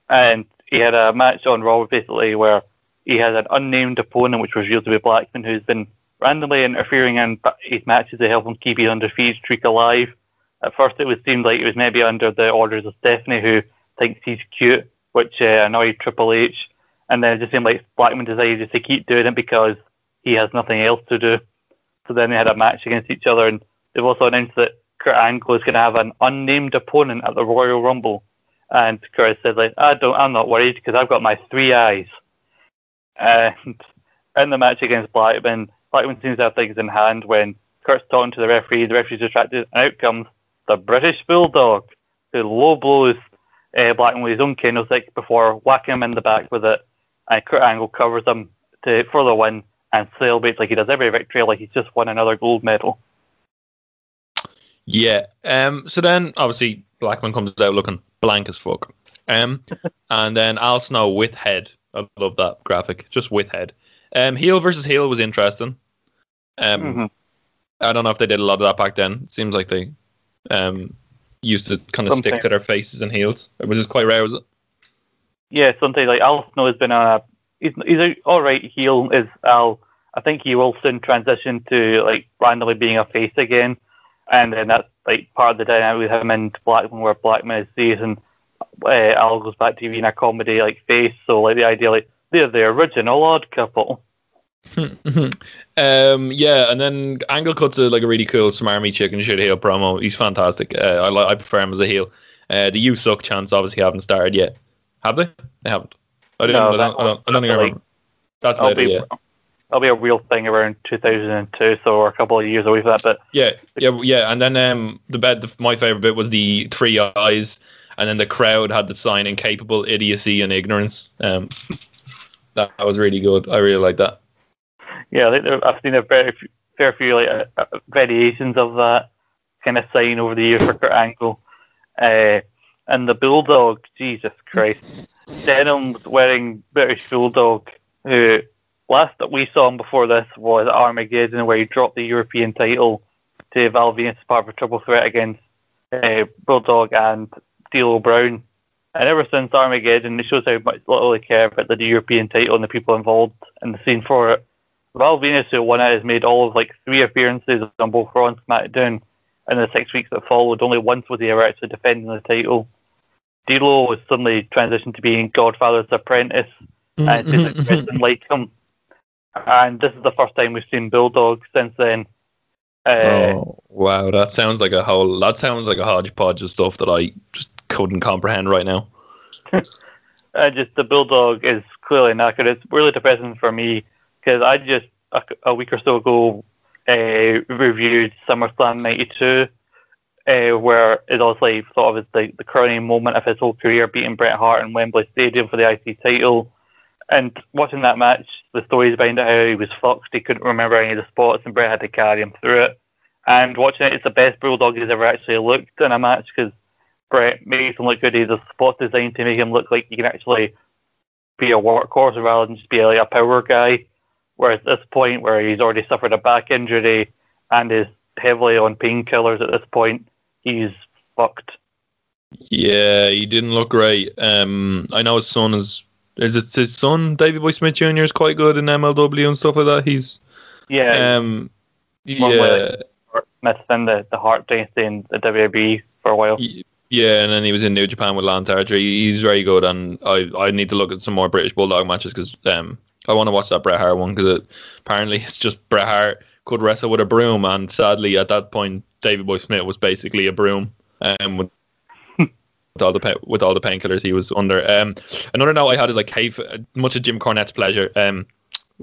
And he had a match on Raw basically where he had an unnamed opponent, which was revealed to be Blackman, who's been randomly interfering in his matches to help him keep his undefeated streak alive. At first, it was seemed like it was maybe under the orders of Stephanie, who thinks he's cute, which uh, annoyed Triple H. And then it just seemed like Blackman decided just to keep doing it because he has nothing else to do. So then they had a match against each other, and they've also announced that Kurt Angle is going to have an unnamed opponent at the Royal Rumble. And Kurt said, like, I don't, I'm not worried because I've got my three eyes. And in the match against Blackman, Blackman seems to have things in hand when Kurt's talking to the referee, the referee's distracted, and out comes the British Bulldog, who low blows uh, Blackman with his own candlestick before whacking him in the back with it. And Kurt Angle covers him to, for the win and celebrates like he does every victory, like he's just won another gold medal. Yeah. Um. So then, obviously, Blackman comes out looking blank as fuck. Um. and then Al Snow with head. I love that graphic. Just with head. Um. Heel versus heel was interesting. Um. Mm-hmm. I don't know if they did a lot of that back then. It seems like they um used to kind of stick to their faces and heels. It was just quite rare, was it? Yeah, something like Al Snow has been a he's he's all right heel is Al. I think he will soon transition to like randomly being a face again and then that's like part of the dynamic with him and Blackman, where Blackman is and uh, Al goes back to being a comedy like face. So like the idea, like they're the original odd couple. um, yeah, and then Angle cuts a like a really cool smarmy chicken shit heel promo. He's fantastic. Uh, I I prefer him as a heel. Uh, the you suck chants obviously haven't started yet. Have they? They haven't. I didn't. No, I don't. I don't, I don't think I remember. That's That'll later, be, yeah. that'll be a real thing around 2002, so we're a couple of years away from that. But Yeah, yeah, yeah. And then um, the bed. The, my favorite bit was the three eyes, and then the crowd had the sign "incapable idiocy and ignorance." Um, that, that was really good. I really like that. yeah, I think there, I've seen a very fair few like uh, uh, variations of that kind of sign over the years for Kurt Angle. Uh, and the Bulldog, Jesus Christ. Denham's wearing British Bulldog, who last that we saw him before this was Armageddon, where he dropped the European title to Val Venis as part of a triple threat against uh, Bulldog and D'Lo Brown. And ever since Armageddon, it shows how much little they care about the European title and the people involved in the scene for it. Val Venis, who won it, has made all of like three appearances on both Raw and SmackDown in the six weeks that followed. Only once was he ever actually defending the title. D'Lo was suddenly transitioned to being Godfather's apprentice, and just expressing like him. And this is the first time we've seen Bulldog since then. Uh, oh wow, that sounds like a whole. That sounds like a hodgepodge of stuff that I just couldn't comprehend right now. uh, just the Bulldog is clearly knackered. It's really depressing for me because I just a, a week or so ago uh, reviewed SummerSlam '92, uh, where it obviously thought of as the, the crowning moment of his whole career, beating Bret Hart in Wembley Stadium for the IC title. And watching that match, the stories behind it, how he was fucked, he couldn't remember any of the spots, and Bret had to carry him through it. And watching it, it's the best Bulldog he's ever actually looked in a match because Bret makes him look good. He has a spot designed to make him look like he can actually be a workhorse rather than just be like a power guy. Whereas at this point, where he's already suffered a back injury and is heavily on painkillers at this point, he's fucked. Yeah, he didn't look great. Um, I know his son is. Is it his son, Davey Boy Smith Jr. is quite good in MLW and stuff like that. He's Yeah, um, yeah, Smith in the, the Hart dynasty in the WWE for a while. yeah, and then he was in New Japan with Lance Archer. He's very good, and I I need to look at some more British Bulldog matches because um I want to watch that Bret Hart one because apparently it's just Bret Hart could wrestle with a broom, and sadly at that point Davey Boy Smith was basically a broom. Um, with all the pa- with all the painkillers he was under. Um, another note I had is like Cave, much of Jim Cornette's pleasure. Um,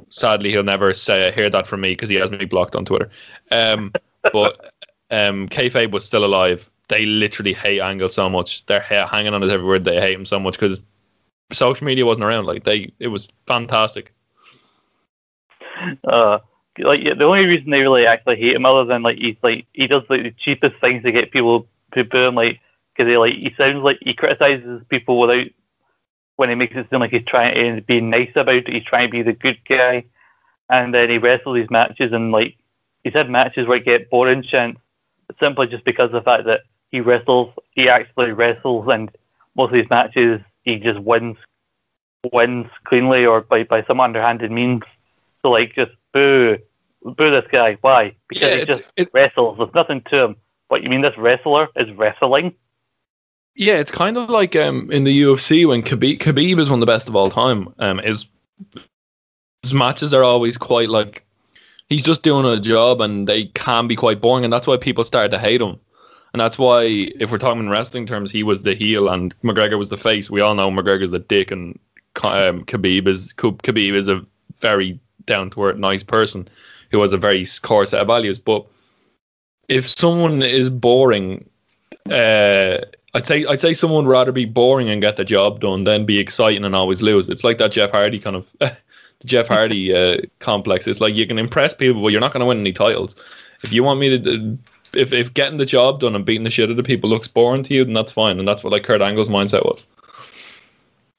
sadly he'll never say hear that from me because he has me blocked on Twitter. Um, but um, kayfabe was still alive. They literally hate Angle so much. They're ha- hanging on his every word. They hate him so much because social media wasn't around. Like they, it was fantastic. Uh, like yeah, the only reason they really actually hate him, other than like he's like he does like the cheapest things to get people to him, like because he like he sounds like he criticizes people without when he makes it seem like he's trying to be nice about it. He's trying to be the good guy, and then he wrestles these matches and like he's had matches where he get boring chants simply just because of the fact that he wrestles, he actually wrestles, and most of these matches he just wins wins cleanly or by, by some underhanded means. So like just boo boo this guy. Why? Because Yeah, he just it- wrestles. There's nothing to him. But you mean this wrestler is wrestling? Yeah, it's kind of like um, in the UFC when Khabib, Khabib is one of the best of all time. Um, his, his matches are always quite like he's just doing a job, and they can be quite boring, and that's why people started to hate him. And that's why, if we're talking in wrestling terms, he was the heel and McGregor was the face. We all know McGregor's the dick, and um, Khabib is Khabib is a very down to earth, nice person who has a very core set of values. But if someone is boring, uh, I'd say I'd say someone would rather be boring and get the job done than be exciting and always lose. It's like that Jeff Hardy kind of Jeff Hardy uh, complex. It's like you can impress people, but you're not going to win any titles. If you want me to, if if getting the job done and beating the shit out of people looks boring to you, then that's fine. And that's what like Kurt Angle's mindset was.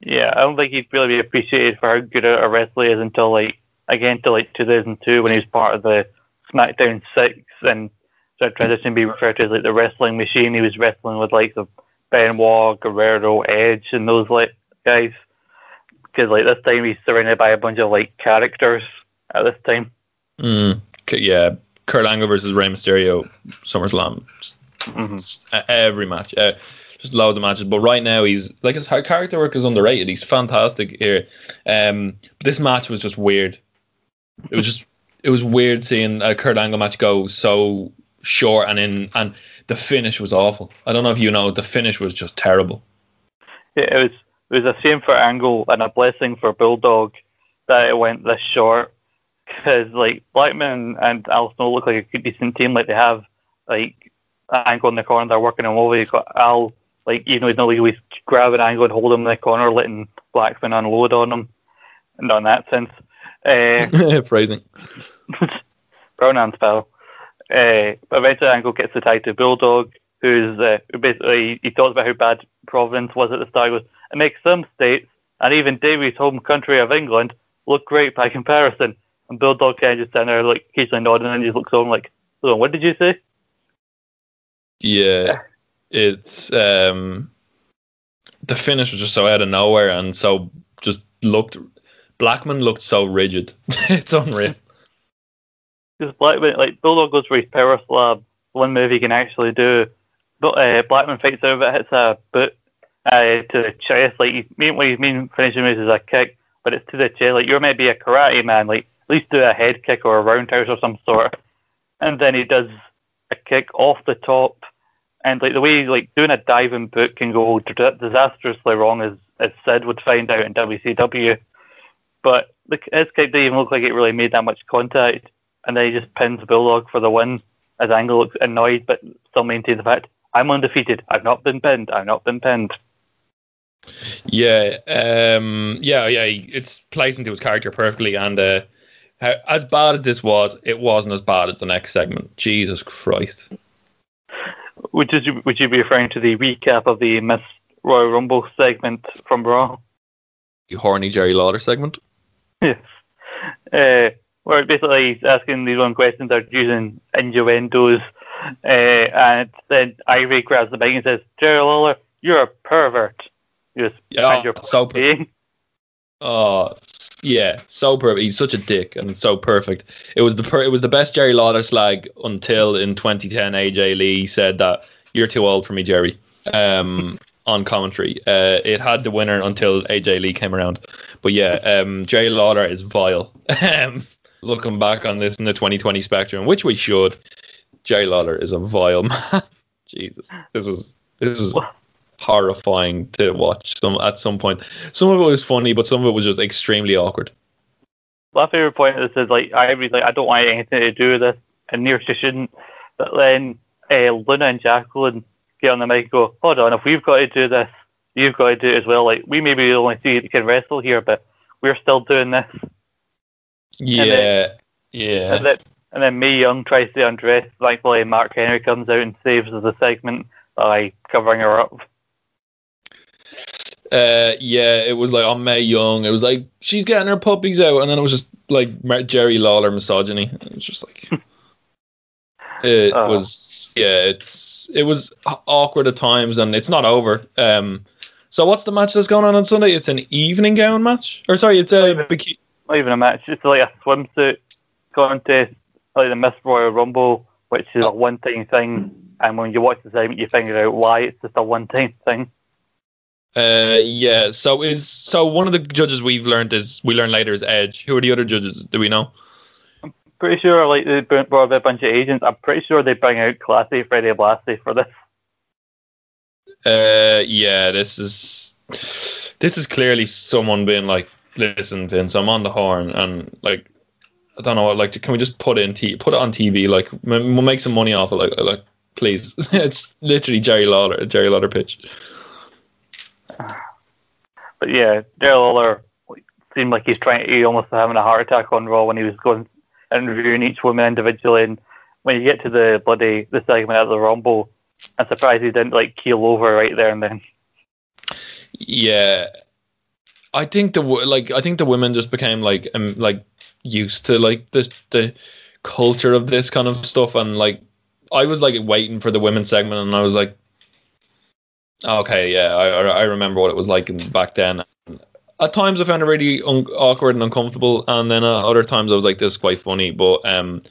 Yeah, I don't think he'd really be appreciated for how good a wrestler he is until like again until like 2002 when he was part of the SmackDown Six and started transitioning to be referred to as like the wrestling machine. He was wrestling with like the Benoit, Guerrero, Edge, and those like guys. Because like this time he's surrounded by a bunch of like characters at this time. Mm. Yeah, Kurt Angle versus Rey Mysterio, SummerSlam, Mm-hmm. Every match, uh, just loads of matches. But right now, he's like his character work is underrated. He's fantastic here. Um, but this match was just weird. It was just it was weird seeing a Kurt Angle match go so short and in and the finish was awful. I don't know if you know the finish was just terrible. Yeah, it was it was a shame for Angle and a blessing for Bulldog that it went this short because like Blackman and Al Snow look like a good decent team. Like they have like Angle in the corner, they're working him over. You got Al like even though he's not like he's grabbing Angle and holding him in the corner, letting Blackman unload on him. And on that sense, uh, phrasing. pronoun spell. Uh, but eventually, Angle gets the tag to Bulldog, who's uh, who basically he talks about how bad Providence was at the start. He goes, it makes some states and even Davy's home country of England look great by comparison. And Bulldog kind of just stand there like occasionally nodding and just looks over like, on, what did you say? Yeah, it's um, the finish was just so out of nowhere and so just looked. Blackman looked so rigid. it's unreal. Because Blackman, like Bulldog goes for his power slam, one move he can actually do. But uh, Blackman fights over it, hits a boot uh, to the chest. Like main, what his main finishing move is a kick, but it's to the chest. Like you're maybe a karate man, like least do a head kick or a roundhouse or some sort. And then he does a kick off the top, and like the way like doing a diving boot can go disastrously wrong, as as Sid would find out in WCW. But the, his kick didn't even look like it really made that much contact, and then he just pins Bulldog for the win. As Angle looks annoyed, but still maintains the fact I'm undefeated. I've not been pinned. I've not been pinned. Yeah, um, yeah, yeah. It's plays into his character perfectly, and uh, how, as bad as this was, it wasn't as bad as the next segment. Jesus Christ! Would you would you be referring to the recap of the Miss Royal Rumble segment from Raw? The horny Jerry Lawler segment. Yes. Uh, where basically he's asking these one questions, they're using innuendos, uh, and then Ivory grabs the mic and says, "Jerry Lawler, you're a pervert." Just Yeah, your so playing. Oh, yeah, so perfect. He's such a dick and so perfect. It was the per- it was the best Jerry Lawler slag until in 2010 AJ Lee said that you're too old for me, Jerry. Um, on commentary, uh, it had the winner until AJ Lee came around. But yeah, um, Jerry Lawler is vile. Um, looking back on this in the 2020 spectrum, which we should, Jerry Lawler is a vile man. Jesus, this was this was horrifying to watch. Some at some point, some of it was funny, but some of it was just extremely awkward. My favorite point is, is like Ivory's like, I don't want anything to do with this, and near she shouldn't. But then uh, Luna and Jacqueline get on the mic and go, hold on, if we've got to do this, you've got to do it as well. Like we maybe only see that can wrestle here, but we're still doing this. Yeah, then- yeah. And then and then Mae Young tries to undress. Thankfully, Mark Henry comes out and saves the segment by covering her up. Uh, yeah, it was like on Mae Young. It was like she's getting her puppies out, and then it was just like Jerry Lawler misogyny. It was just like it Oh. was. Yeah, it's it was awkward at times, and it's not over. Um, so what's the match that's going on on Sunday? It's an evening gown match, or sorry, it's a Evening. bikini. Not even a match. It's like a swimsuit contest, like the Miss Royal Rumble, which is a one-time thing. And when you watch the segment, you figure out why it's just a one-time thing. Uh, yeah. So is so one of the judges we've learned is we learn later is Edge. Who are the other judges? Do we know? I'm pretty sure, like they brought a bunch of agents. I'm pretty sure they bring out Classy Freddie Blassie for this. Uh, yeah, this is this is clearly someone being like, "Listen, Vince, I'm on the horn," and like, I don't know, like, can we just put it in t- put it on TV? Like, we'll make some money off it. Like, like, please. it's literally Jerry Lawler, Jerry Lawler pitch. But yeah, Daryl Lawler seemed like he's trying. He almost having a heart attack on Raw when he was going interviewing each woman individually. And when you get to the bloody the segment at the Rumble, I'm surprised he didn't like keel over right there and then. Yeah, I think the like I think the women just became like um like used to like the the culture of this kind of stuff, and like I was like waiting for the women's segment, and I was like, okay, yeah, I I remember what it was like in, back then. At times I found it really un- awkward and uncomfortable, and then uh, other times I was like, this is quite funny, but um.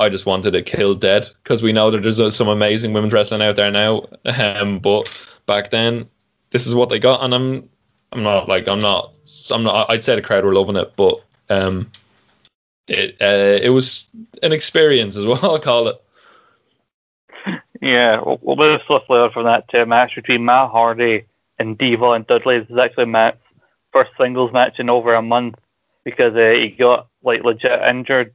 I just wanted to kill dead because we know that there's uh, some amazing women's wrestling out there now. Um, but back then, this is what they got, and I'm I'm not like I'm not I'm not. I'd say the crowd were loving it, but um, it uh, it was an experience as well. I'll call it. Yeah, we'll, move swiftly on from that to a match between Matt Hardy and Devon Dudley. This is actually Matt's first singles match in over a month because uh, he got like legit injured.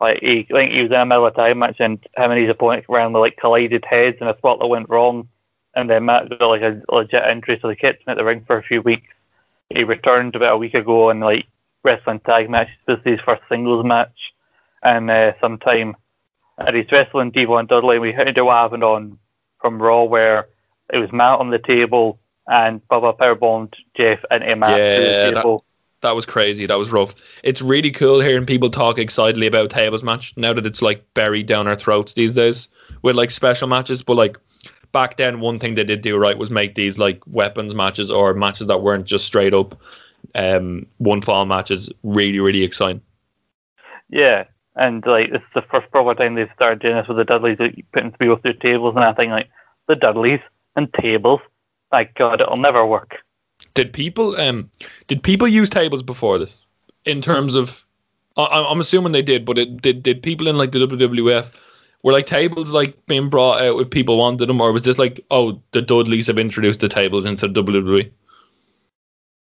Like he, I think he was in a middle of time match and him and his opponent ran like collided heads and a spot that went wrong. And then Matt got like a legit injury, so they kept him at the ring for a few weeks. He returned about a week ago and like wrestling tag matches. This is his first singles match, and uh, sometime and he's wrestling Devon Dudley. We heard what happened on from Raw where it was Matt on the table and Bubba powerbombed Jeff into Matt Yeah, through the that- That was crazy. That was rough. It's really cool hearing people talk excitedly about tables match now that it's like buried down our throats these days with like special matches. But like back then, one thing they did do right was make these like weapons matches or matches that weren't just straight up um, one fall matches really, really exciting. Yeah, and like this is the first proper time they've started doing this with the Dudleys, like, putting people through tables and I think like the Dudleys and tables. My God, it'll never work. Did people um did people use tables before this in terms of? I, I'm assuming they did, but it, did did people in like the WWF were like tables like being brought out if people wanted them, or was this like oh the Dudleys have introduced the tables into? WWE?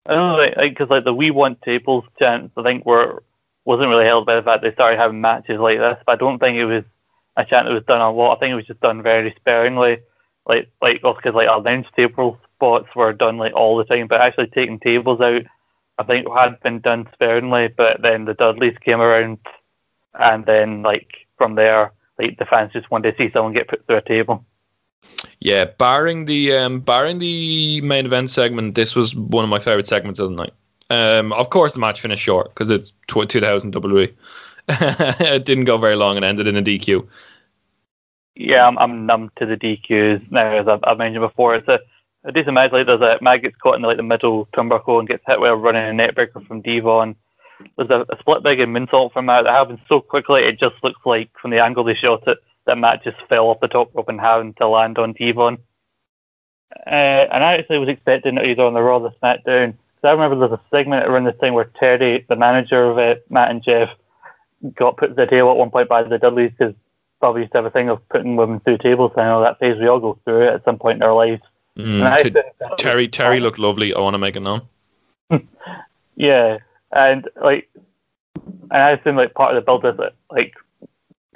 I don't know, like, because like the we want tables chance, I think were wasn't really held by the fact they started having matches like this. But I don't think it was a chant that was done a lot. I think it was just done very sparingly, like like because like our announce table spots were done like all the time, but actually taking tables out, I think had been done sparingly. But then the Dudleys came around, and then like from there, like the fans just wanted to see someone get put through a table. Yeah, barring the um barring the main event segment, this was one of my favorite segments of the night. Um, of course, the match finished short because it's tw- 2000 WWE. it didn't go very long and ended in a DQ. Yeah, I'm, I'm numb to the DQs now, as I've, I've mentioned before. It's a, a decent match. Like there's a Mag gets caught in like the middle turnbuckle and gets hit with a running neckbreaker from Devon. There's a, a split big and moonsault from Matt that happens so quickly. It just looks like from the angle they shot it that Matt just fell off the top rope and happened to land on Devon. Uh, and I actually was expecting it either on the Raw or the SmackDown. So I remember there's a segment around this thing where Terri, the manager of it, Matt and Jeff, got put to the table at one point by the Dudleys because Bubba used to have a thing of putting women through tables. I know that phase we all go through it at some point in our lives. Mm, And I t- think that was- Terri Terri looked lovely. I want to make it known. Yeah, and like, and I assume like part of the build is that like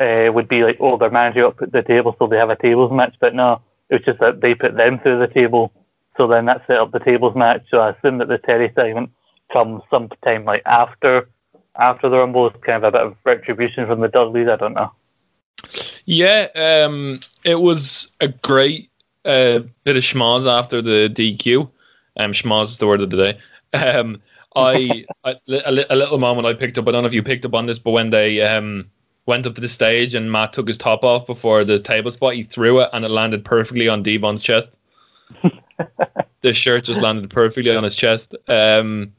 uh, would be like, oh, their manager got put the table, so they have a tables match. But no, it was just that they put them through the table, so then that set up the tables match. So I assume that the Terri segment comes sometime like after after the Rumble is kind of a bit of retribution from the Dudleys. I don't know. Yeah, um, it was a great uh, bit of schmoz after the DQ. Um, schmoz is the word of the day. Um, I, I a, a little moment I picked up. I don't know if you picked up on this, but when they um went up to the stage and Matt took his top off before the table spot, he threw it and it landed perfectly on Devon's chest. the shirt just landed perfectly on his chest. Um,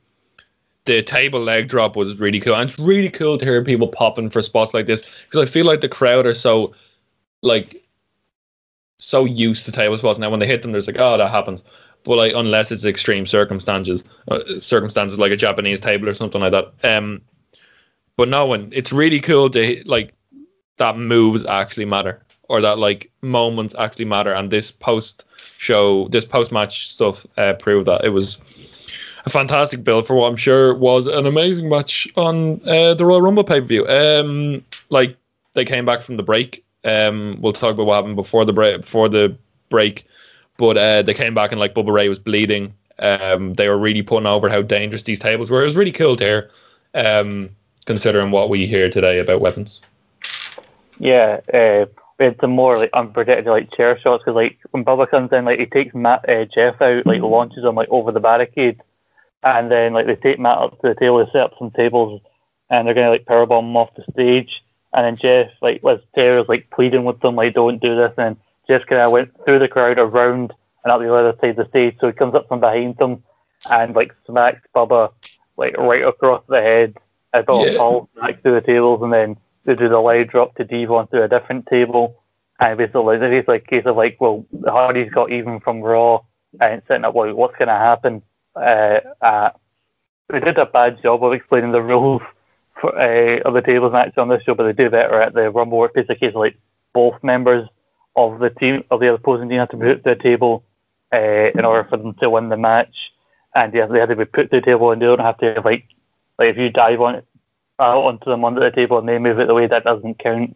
the table leg drop was really cool, and it's really cool to hear people popping for spots like this because I feel like the crowd are so like so used to table spots now. When they hit them, there's like, oh, that happens. But like, unless it's extreme circumstances, uh, circumstances like a Japanese table or something like that. Um, but no, when it's really cool to like that moves actually matter or that like moments actually matter. And this post show, this post match stuff uh, proved that it was a fantastic build for what I'm sure was an amazing match on uh, the Royal Rumble pay per view. Um, like they came back from the break. Um, we'll talk about what happened before the break. Before the break, but uh, they came back and like Bubba Ray was bleeding. Um, they were really putting over how dangerous these tables were. It was really cool to hear, um, considering what we hear today about weapons. Yeah, uh, we had some more like unpredictable like chair shots because like when Bubba comes in, like he takes Matt uh, Jeff out, like launches him like over the barricade, and then like they take Matt up to the table, they set up some tables, and they're gonna like powerbomb him off the stage, and then Jeff like was Terri's like pleading with them like don't do this, and Jeff kind of went through the crowd around and up the other side of the stage, so he comes up from behind them and like smacks Bubba like right across the head as Bubba Yeah. falls back through the tables, and then they do the leg drop to Devon through a different table. And basically, it's like a case of like, well, Hardy's got even from Raw and setting up like what's going to happen. Uh, uh, they did a bad job of explaining the rules for, uh, of the tables match on this show, but they do better at the Rumble. It's a case of like both members of the team of the opposing team have to put to the table uh, in order for them to win the match, and yeah, they have to be put to the table, and they don't have to like like if you dive on it out onto them under the table and they move it the way that doesn't count.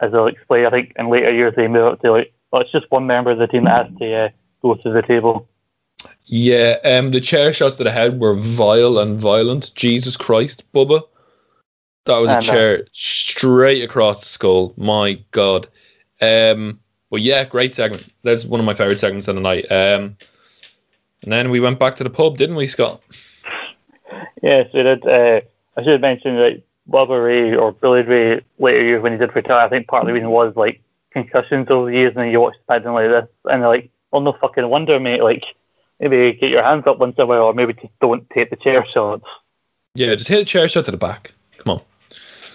As they'll explain, I think in later years they move up to like, well, it's just one member of the team that has to uh, go to the table. Yeah, um, the chair shots that I had were vile and violent. Jesus Christ, Bubba. That was a chair straight across the skull. My God. Um, but yeah, great segment. That's one of my favorite segments of the night. Um, and then we went back to the pub, didn't we, Scott? Yes, we did. Uh, I should have mentioned that Bubba Ray or Billy Ray later years when he did retire, I think part of the reason was like concussions over the years, and then you watch something like this, and they're like, "Oh no fucking wonder, mate! Like maybe get your hands up once in a while, or maybe just don't take the chair shots." Yeah, just hit a chair shot to the back. Come on.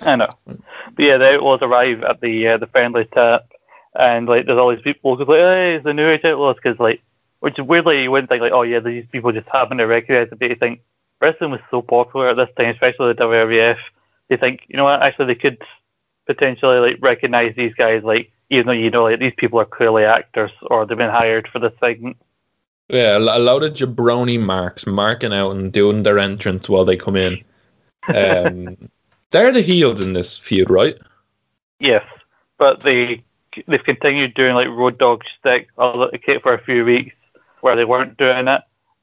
I know, but yeah, the Outlaws arrive at the uh, the friendly tap, and like there's all these people who's like, "Hey, it's the new age Outlaws," because like, which is weirdly you wouldn't think like, "Oh yeah, these people just happen to recognize it," but you think wrestling was so popular at this time, especially the WWF. They think, you know what, actually they could potentially like recognize these guys, like even though you know like these people are clearly actors or they've been hired for this segment. Yeah, a lot of jabroni marks marking out and doing their entrance while they come in. Um, they're the heels in this feud, right? Yes, but they they've continued doing like road dog stick for a few weeks where they weren't doing it,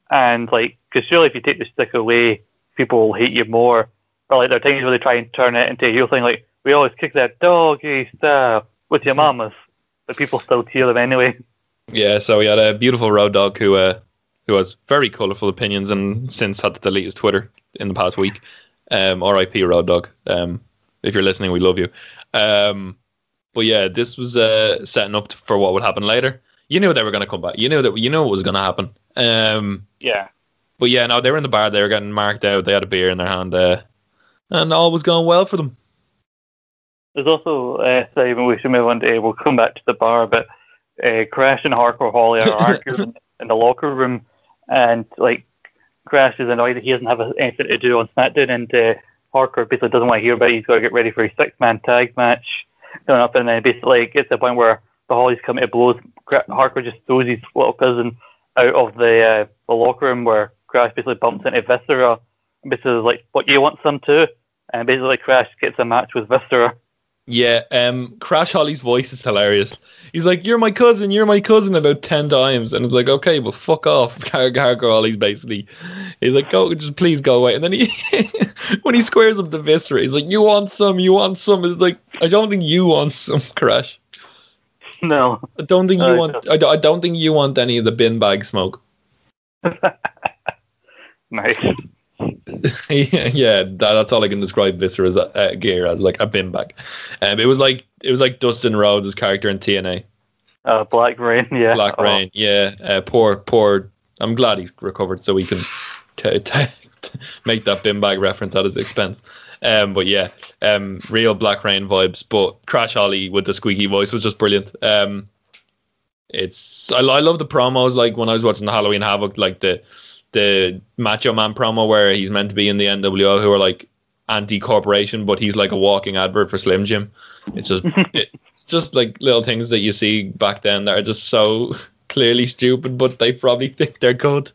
and like because surely if you take the stick away, people will hate you more. Or like there are times where they try and turn it into a heel thing, like we always kick that doggy style with your mamas, but people still cheer them anyway. Yeah, so we had a beautiful road dog who uh, who has very colourful opinions and since had to delete his Twitter in the past week. Um, R.I.P. Road Dog. Um, if you're listening, we love you. Um, but yeah, this was uh, setting up for what would happen later. You knew they were going to come back. You knew that. You knew what was going to happen. Um, yeah. But yeah, no, they were in the bar. They were getting marked out. They had a beer in their hand, uh, and all was going well for them. There's also uh, Simon. We should move on to. We'll come back to the bar, but uh, Crash and Hardcore Holly are arguing in the locker room, and like Crash is annoyed that he doesn't have anything to do on SmackDown, and uh, Hardcore basically doesn't want to hear about it. He's got to get ready for his six-man tag match coming up, and then basically it gets to the point where the Hollies come to blows. Hardcore just throws his little cousin out of the uh, the locker room where Crash basically bumps into Viscera. And basically, like, "What you want some too?" And basically, Crash gets a match with Viscera. Yeah, um, Crash Holly's voice is hilarious. He's like, "You're my cousin, you're my cousin," about ten times, and it's like, "Okay, well, fuck off." Gargoyle Holly's basically, he's like, "Go, just please go away." And then he, when he squares up the Viscera, he's like, "You want some? You want some?" It's like, I don't think you want some, Crash. No, I don't think you uh, want. I, I don't think you want any of the bin bag smoke. nice. yeah, yeah that, that's all I can describe Viscera's uh, gear as like a bin bag. Um, it was like it was like Dustin Rhodes' character in TNA. Uh, Black Reign, yeah. Black oh. Reign, yeah. Uh, poor, poor. I'm glad he's recovered, so we can t- t- t- make that bin bag reference at his expense. Um, but yeah, um, real Black Reign vibes. But Crash Holly with the squeaky voice was just brilliant. Um, it's I, I love the promos. Like when I was watching the Halloween Havoc, like the the Macho Man promo where he's meant to be in the NWO, who are like anti-corporation, but he's like a walking advert for Slim Jim. It's just it, just like little things that you see back then that are just so clearly stupid, but they probably think they're good.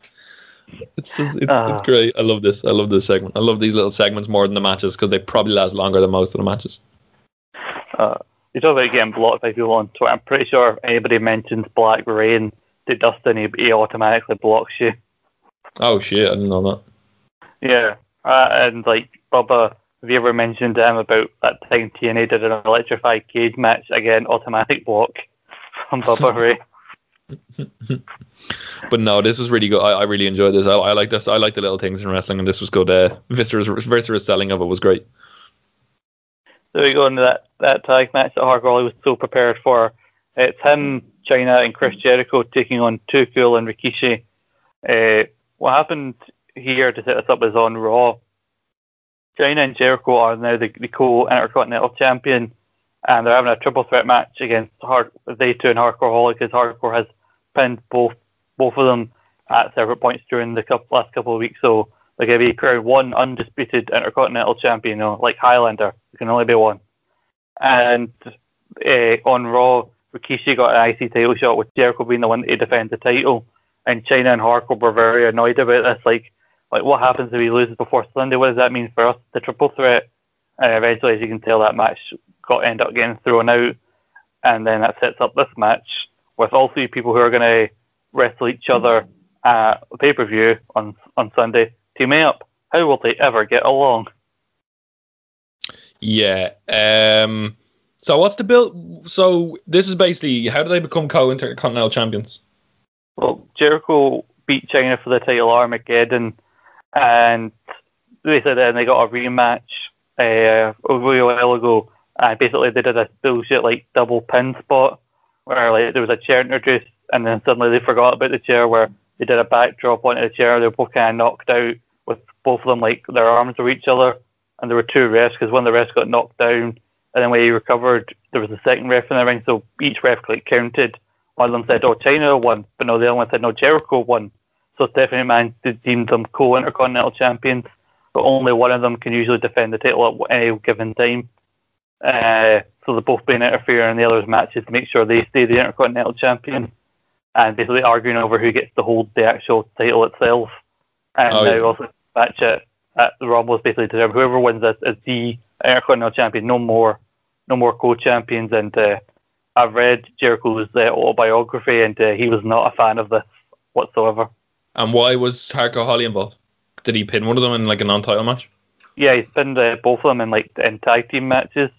It's just it, uh, it's ah. great. I love this. I love this segment. I love these little segments more than the matches because they probably last longer than most of the matches. Uh, you talk about getting blocked by people on Twitter. I'm pretty sure if anybody mentions Black Reign to Dustin, he, he automatically blocks you. Oh shit! I didn't know that. Yeah, uh, and like Bubba, have you ever mentioned to him about that time TNA did an electrified cage match again, automatic block from Bubba Ray. but no, this was really good. I, I really enjoyed this. I, I like this. I like the little things in wrestling, and this was good. Uh, Viscera's, Viscera's selling of it was great. So we go into that, that tag match that Hardcore was so prepared for. It's him, Chyna, and Chris Jericho taking on Cool and Rikishi. Uh, what happened here to set us up is on Raw. Chyna and Jericho are now the, the co-intercontinental champion, and they're having a triple threat match against Hard. They two and Hardcore Holly because Hardcore has pinned both both of them at separate points during the couple, last couple of weeks. So they're going to be crowned one undisputed intercontinental champion, you know, like Highlander. There can only be one. And uh, on Raw, Rikishi got an IC title shot with Jericho being the one to defend the title. And Chyna and Hardcore were very annoyed about this. Like, like what happens if he loses before Sunday? What does that mean for us? The triple threat. And eventually, as you can tell, that match got end up getting thrown out. And then that sets up this match with all three people who are going to wrestle each other at pay per view on on Sunday. team up. How will they ever get along? Yeah. Um. So what's the build? So this is basically how do they become co-intercontinental champions? Well, Jericho beat Chyna for the title Armageddon, and they said then they got a rematch uh, a while ago. And basically, they did a bullshit like double pin spot where like there was a chair introduced, and then suddenly they forgot about the chair where they did a backdrop onto the chair. They were both kind of knocked out with both of them like their arms to each other, and there were two refs because one of the refs got knocked down, and then when he recovered, there was a second ref in the ring, so each ref like counted. One of them said, "Oh, Chyna won," but no, the other one said, "No, Jericho won." So Stephanie McMahon deemed them co-intercontinental champions, but only one of them can usually defend the title at any given time. Uh, so they're both being interfering in the other's matches to make sure they stay the intercontinental champion, and basically arguing over who gets to hold the actual title itself. And Oh, now yeah. also match at, at the Rumble is basically determined whoever wins this is the intercontinental champion. No more, no more co-champions. And uh, I've read Jericho's uh, autobiography, and uh, he was not a fan of this whatsoever. And why was Hardcore Holly involved? Did he pin one of them in like a non-title match? Yeah, he's pinned uh, both of them in like in tag team matches,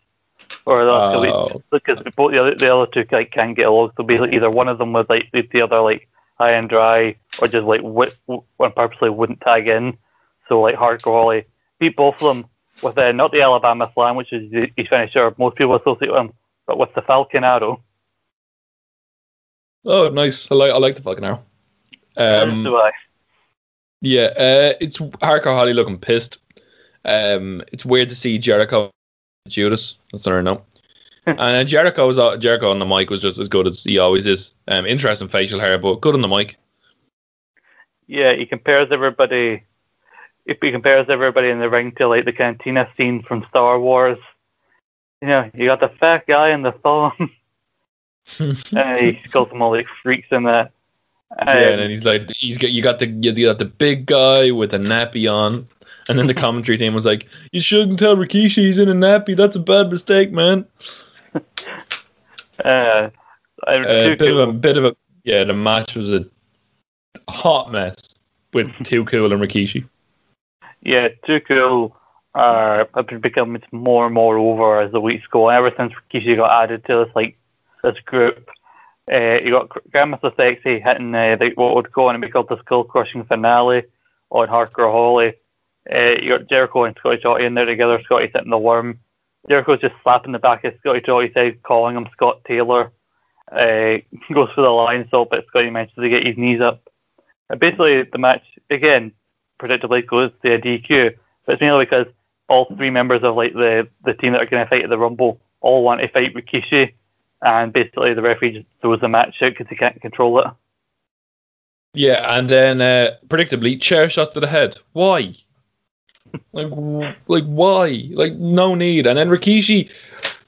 or couple Oh. because both the other, the other two like can't get along. So basically, either one of them was like the, the other like high and dry, or just like w- w- purposely wouldn't tag in. So like Hardcore Holly beat both of them with uh, not the Alabama Slam, which is the- his finisher. Most people associate with him, but with the Falcon Arrow. Oh, nice. I like I like the Falcon arrow. Um, So, uh, Yeah, uh, it's Hardcore Holly looking pissed. Um, it's weird to see Jericho, Judas. That's I know. and uh, Jericho was uh, Jericho on the mic was just as good as he always is. Um, interesting facial hair, but good on the mic. yeah, he compares everybody. If he compares everybody in the ring to like the cantina scene from Star Wars, you know, you got the fat guy in the thong. and he calls them all like freaks in that. yeah, and then he's like, he's got you got the you got the big guy with a nappy on, and then the commentary team was like, you shouldn't tell Rikishi he's in a nappy. That's a bad mistake, man. Uh, I- A too bit of a bit of a yeah. The match was a hot mess with Too Cool and Rikishi. yeah, too cool. Uh, have becoming more and more over as the weeks go. on. Ever since Rikishi got added to this like this group, uh, you got Grandmaster Sexay hitting uh, the, what would go on and be called the skull crushing finale on Hardcore Holly. Uh, you got Jericho and Scotty Jotty in there together. Scotty's hitting the worm. Jericho's just slapping the back of Scotty Jotty's head, calling him Scott Taylor. Uh, goes for the Lionsault, but Scotty manages to get his knees up. And basically, the match again predictably goes to a DQ, but it's mainly because all three members of like the the team that are going to fight at the Rumble all want to fight Rikishi, and basically the referee just throws the match out because he can't control it. Yeah, and then uh, predictably, chair shots to the head. Why? Like, like why? Like, no need. And then Rikishi,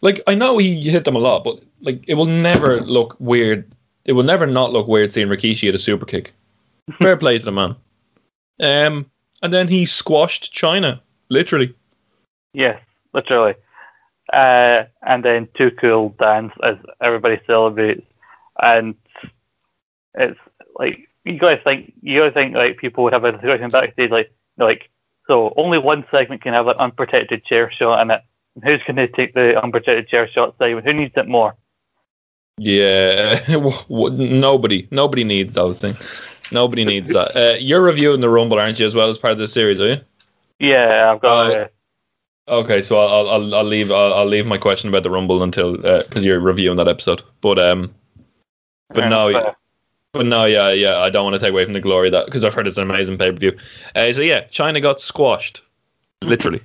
like, I know he hit them a lot, but like, it will never look weird. It will never not look weird seeing Rikishi at a super kick. Fair play to the man. Um, and then he squashed Chyna, literally. Yes, literally. Uh, and then Too Cool dance as everybody celebrates, and it's like you guys think you guys think like people would have a discussion backstage like like so only one segment can have an unprotected chair shot in it. Who's going to take the unprotected chair shot segment? Who needs it more? Yeah, nobody, nobody needs those things. Nobody needs that. Uh, you're reviewing the Rumble, aren't you, as well as part of the series, are you? Yeah, I've got. Oh, uh, Okay, so I'll I'll, I'll leave I'll, I'll leave my question about the Rumble until because you're reviewing that episode. But um, but no, uh, but no, yeah, yeah, I don't want to take away from the glory that because I've heard it's an amazing pay per view. Uh, so yeah, Chyna got squashed, literally.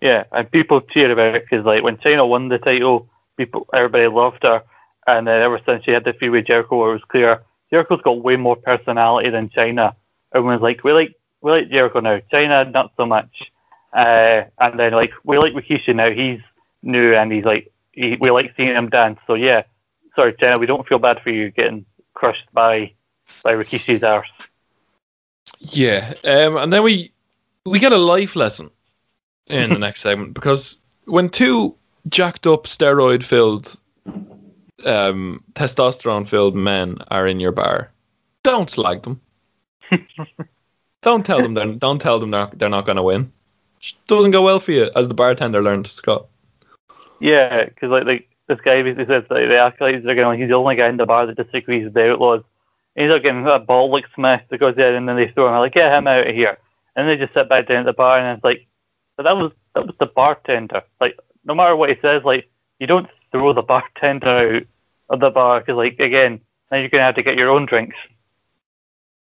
Yeah, and people cheer about it because like when Chyna won the title, people everybody loved her, and then ever since she had the feud with Jericho, it was clear Jericho's got way more personality than Chyna. Everyone's like, we like we like Jericho now, Chyna not so much. Uh, and then like we like Rikishi now, he's new and he's like he, we like seeing him dance. So yeah, sorry Chyna, we don't feel bad for you getting crushed by by Rikishi's arse. Yeah, um, and then we we get a life lesson in the next segment because when two jacked up steroid filled um, testosterone filled men are in your bar, don't slag them. don't tell them they're don't tell them they're, they're not going to win. It doesn't go well for you, as the bartender learned, Scott. Yeah, because like, like this guy basically says like, the acolytes are going, he's the only guy in the bar that disagrees with the outlaws. And he's like getting a ball like that goes in, and then they throw him out, like, get him out of here. And they just sit back down at the bar, and it's like, but that was that was the bartender. Like, no matter what he says, like, you don't throw the bartender out of the bar because, like, again, now you're gonna have to get your own drinks.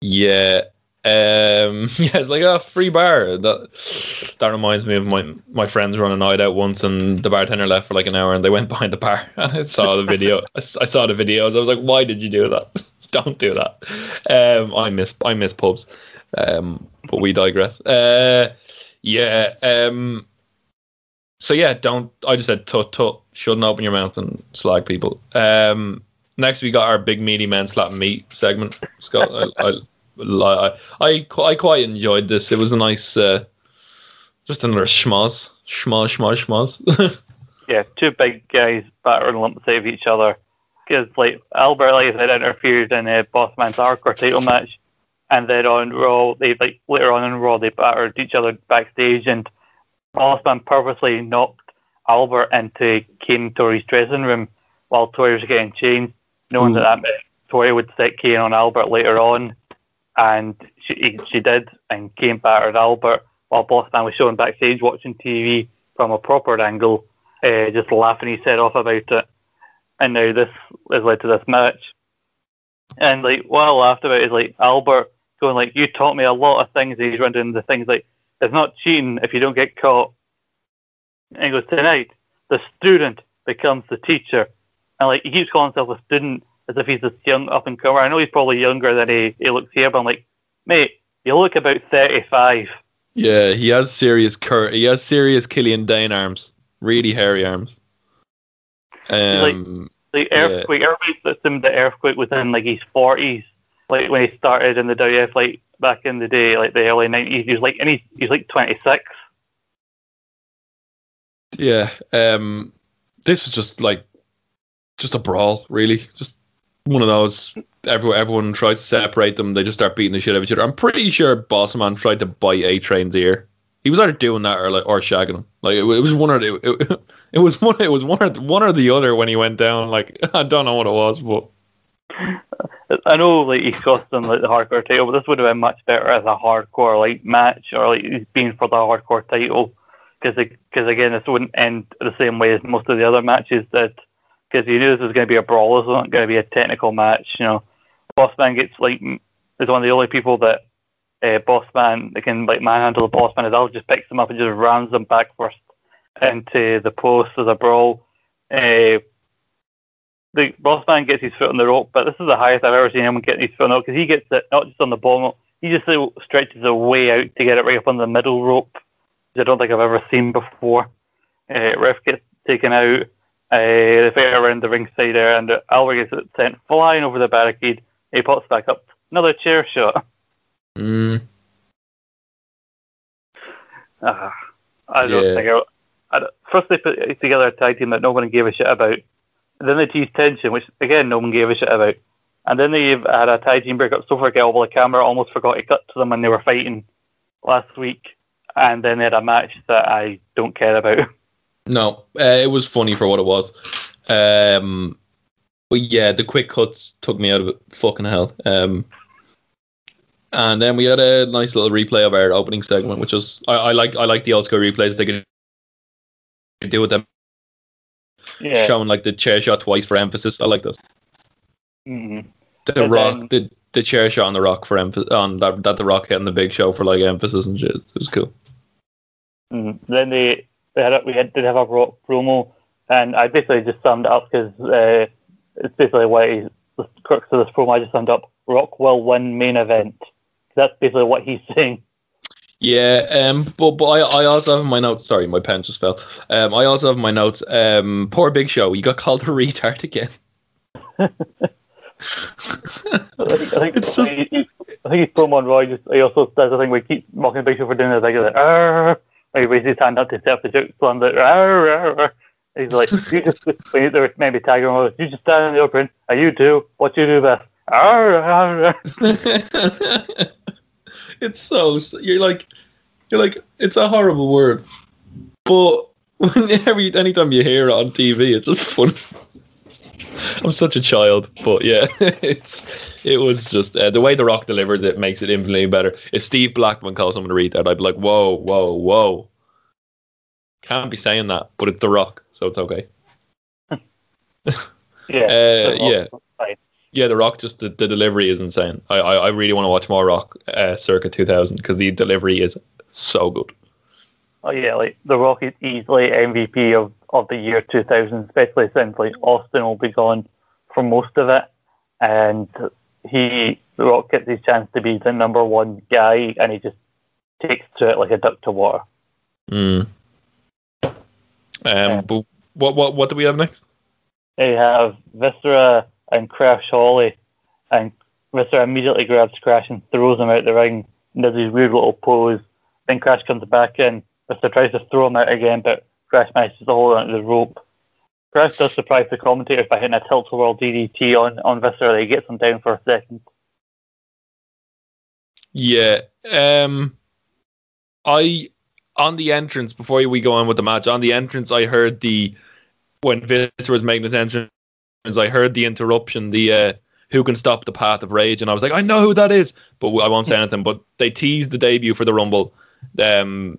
Yeah. Um, yeah, it's like a free bar. That that reminds me of my my friends running night out once, and the bartender left for like an hour, and they went behind the bar. And I saw the video. I, I saw the videos. I was like, "Why did you do that? Don't do that." Um, I miss I miss pubs, um, but we digress. Uh, yeah. Um, so yeah, don't. I just said tut tut. Shouldn't open your mouth and slag people. Um, next we got our big meaty men slap meat segment. Scott, I, I, I, I, I quite enjoyed this. It was a nice, uh, just another schmoz, schmoz, schmoz, schmoz. yeah, two big guys battering lump save each other. Because like Albert, like I said, interfered in a Bossman's hardcore title match, and then on Raw, they like later on in Raw they battered each other backstage, and Bossman purposely knocked Albert into Kane Tori's dressing room while Tori was getting changed, knowing that that meant Tori would set Kane on Albert later on, and she she did, and Kane battered Albert while Bossman was showing backstage watching TV from a proper angle, uh, just laughing his head off about it. And now this has led to this match. And like what I laughed about is like Albert going like, "You taught me a lot of things." And he's running the things like, "It's not cheating if you don't get caught." And he goes, "Tonight, the student becomes the teacher," and like he keeps calling himself a student as if he's this young up and comer. I know he's probably younger than he, he looks here, but I'm like, mate, you look about thirty-five. yeah, he has serious cur- He has serious Killian Dain arms. Really hairy arms. Um, The earthquake, everybody assumed the earthquake was in like his forties, like when he started in the WF, like back in the day, like the early nineties. He was like, and he's he's like twenty six. Yeah. Um, this was just like just a brawl, really. Just one of those. Everyone, everyone tries to separate them. They just start beating the shit out of each other. I'm pretty sure Bossman tried to bite A Train's ear. He was either doing that or like or shagging him. Like it, it was one or the, it, it was one. It was one or one or the other when he went down. Like I don't know what it was, but I know like he cost him like the hardcore title, but this would have been much better as a hardcore like match or like he's for the hardcore title because because again this wouldn't end the same way as most of the other matches did because you knew this was going to be a brawl, this wasn't going to be a technical match. You know, Bossman gets like is one of the only people that uh, Bossman that can like manhandle the Bossman. Is Al just picks them up and just rams them back first into the post as a brawl. Uh, the Bossman gets his foot on the rope, but this is the highest I've ever seen anyone get his foot on the rope because he gets it not just on the bottom, he just uh, stretches it way out to get it right up on the middle rope. which I don't think I've ever seen before. Uh, ref gets taken out. Uh, they fight around the ringside there, and Alvarez gets sent flying over the barricade. He pops back up. Another chair shot. mm, Uh, I don't Yeah. think I, I don't- First, they put together a tag team that no one gave a shit about. Then they teased tension, which again no one gave a shit about. And then they had a tag team breakup so forgettable the camera almost forgot to cut to them when they were fighting last week. And then they had a match that I don't care about. no, uh, it was funny for what it was. Um, but yeah, the quick cuts took me out of it. Fucking hell. Um, and then we had a nice little replay of our opening segment, which was I, I like I like the old school replays they could do with them Yeah. showing like the chair shot twice for emphasis. I like those. hmm The rock, then- the the chair shot on the rock for emphasis on that that the rock getting the big show for like emphasis and shit. It was cool. hmm Then they we had a, we had, did have a Rock promo, and I basically just summed it up because uh, it's basically what he, the crux of this promo. I just summed up: Rock will win main event. That's basically what he's saying. Yeah, um, but but I, I also have my notes. Sorry, my pen just fell. Um, I also have my notes. Um, poor Big Show, he got called a retard again. I think, I think, it's just, I think he's promo on Raw. Just he also does the thing where he keeps mocking Big Show for doing this. Like, like! He raises his hand up to set the joke, slams it. Arr, arr. He's like, you just when they were maybe him, you just stand in the open, and you do what you do best. It's so you're like you're like it's a horrible word, but every anytime you hear it on TV, it's just fun. I'm such a child, but yeah, it's it was just uh, the way The Rock delivers it makes it infinitely better. If Steve Blackman calls someone to read that, I'd be like, whoa, whoa, whoa. Can't be saying that, but it's The Rock, so it's okay. yeah, uh, yeah. Yeah, The Rock. Just the, the delivery is insane. I, I, I really want to watch more Rock uh, circa 2000 because the delivery is so good. Oh yeah, like The Rock is easily MVP of, of the year 2000, especially since like Austin will be gone for most of it, and he The Rock gets his chance to be the number one guy, and he just takes to it like a duck to water. Mm. Um, yeah. but what what what do we have next? They have Viscera and Crash Holly, and Viscera immediately grabs Crash and throws him out the ring and does his weird little pose. Then Crash comes back in. Viscera tries to throw him out again, but Crash manages to hold onto the rope. Crash does surprise the commentators by hitting a tilt-a-whirl DDT on, on Viscera. He gets him down for a second. Yeah. Um, I on the entrance before we go on with the match. On the entrance, I heard the when Viscera was making his entrance I heard the interruption, the uh, who can stop the path of rage, and I was like, I know who that is, but I won't say anything. But they teased the debut for the Rumble. Um,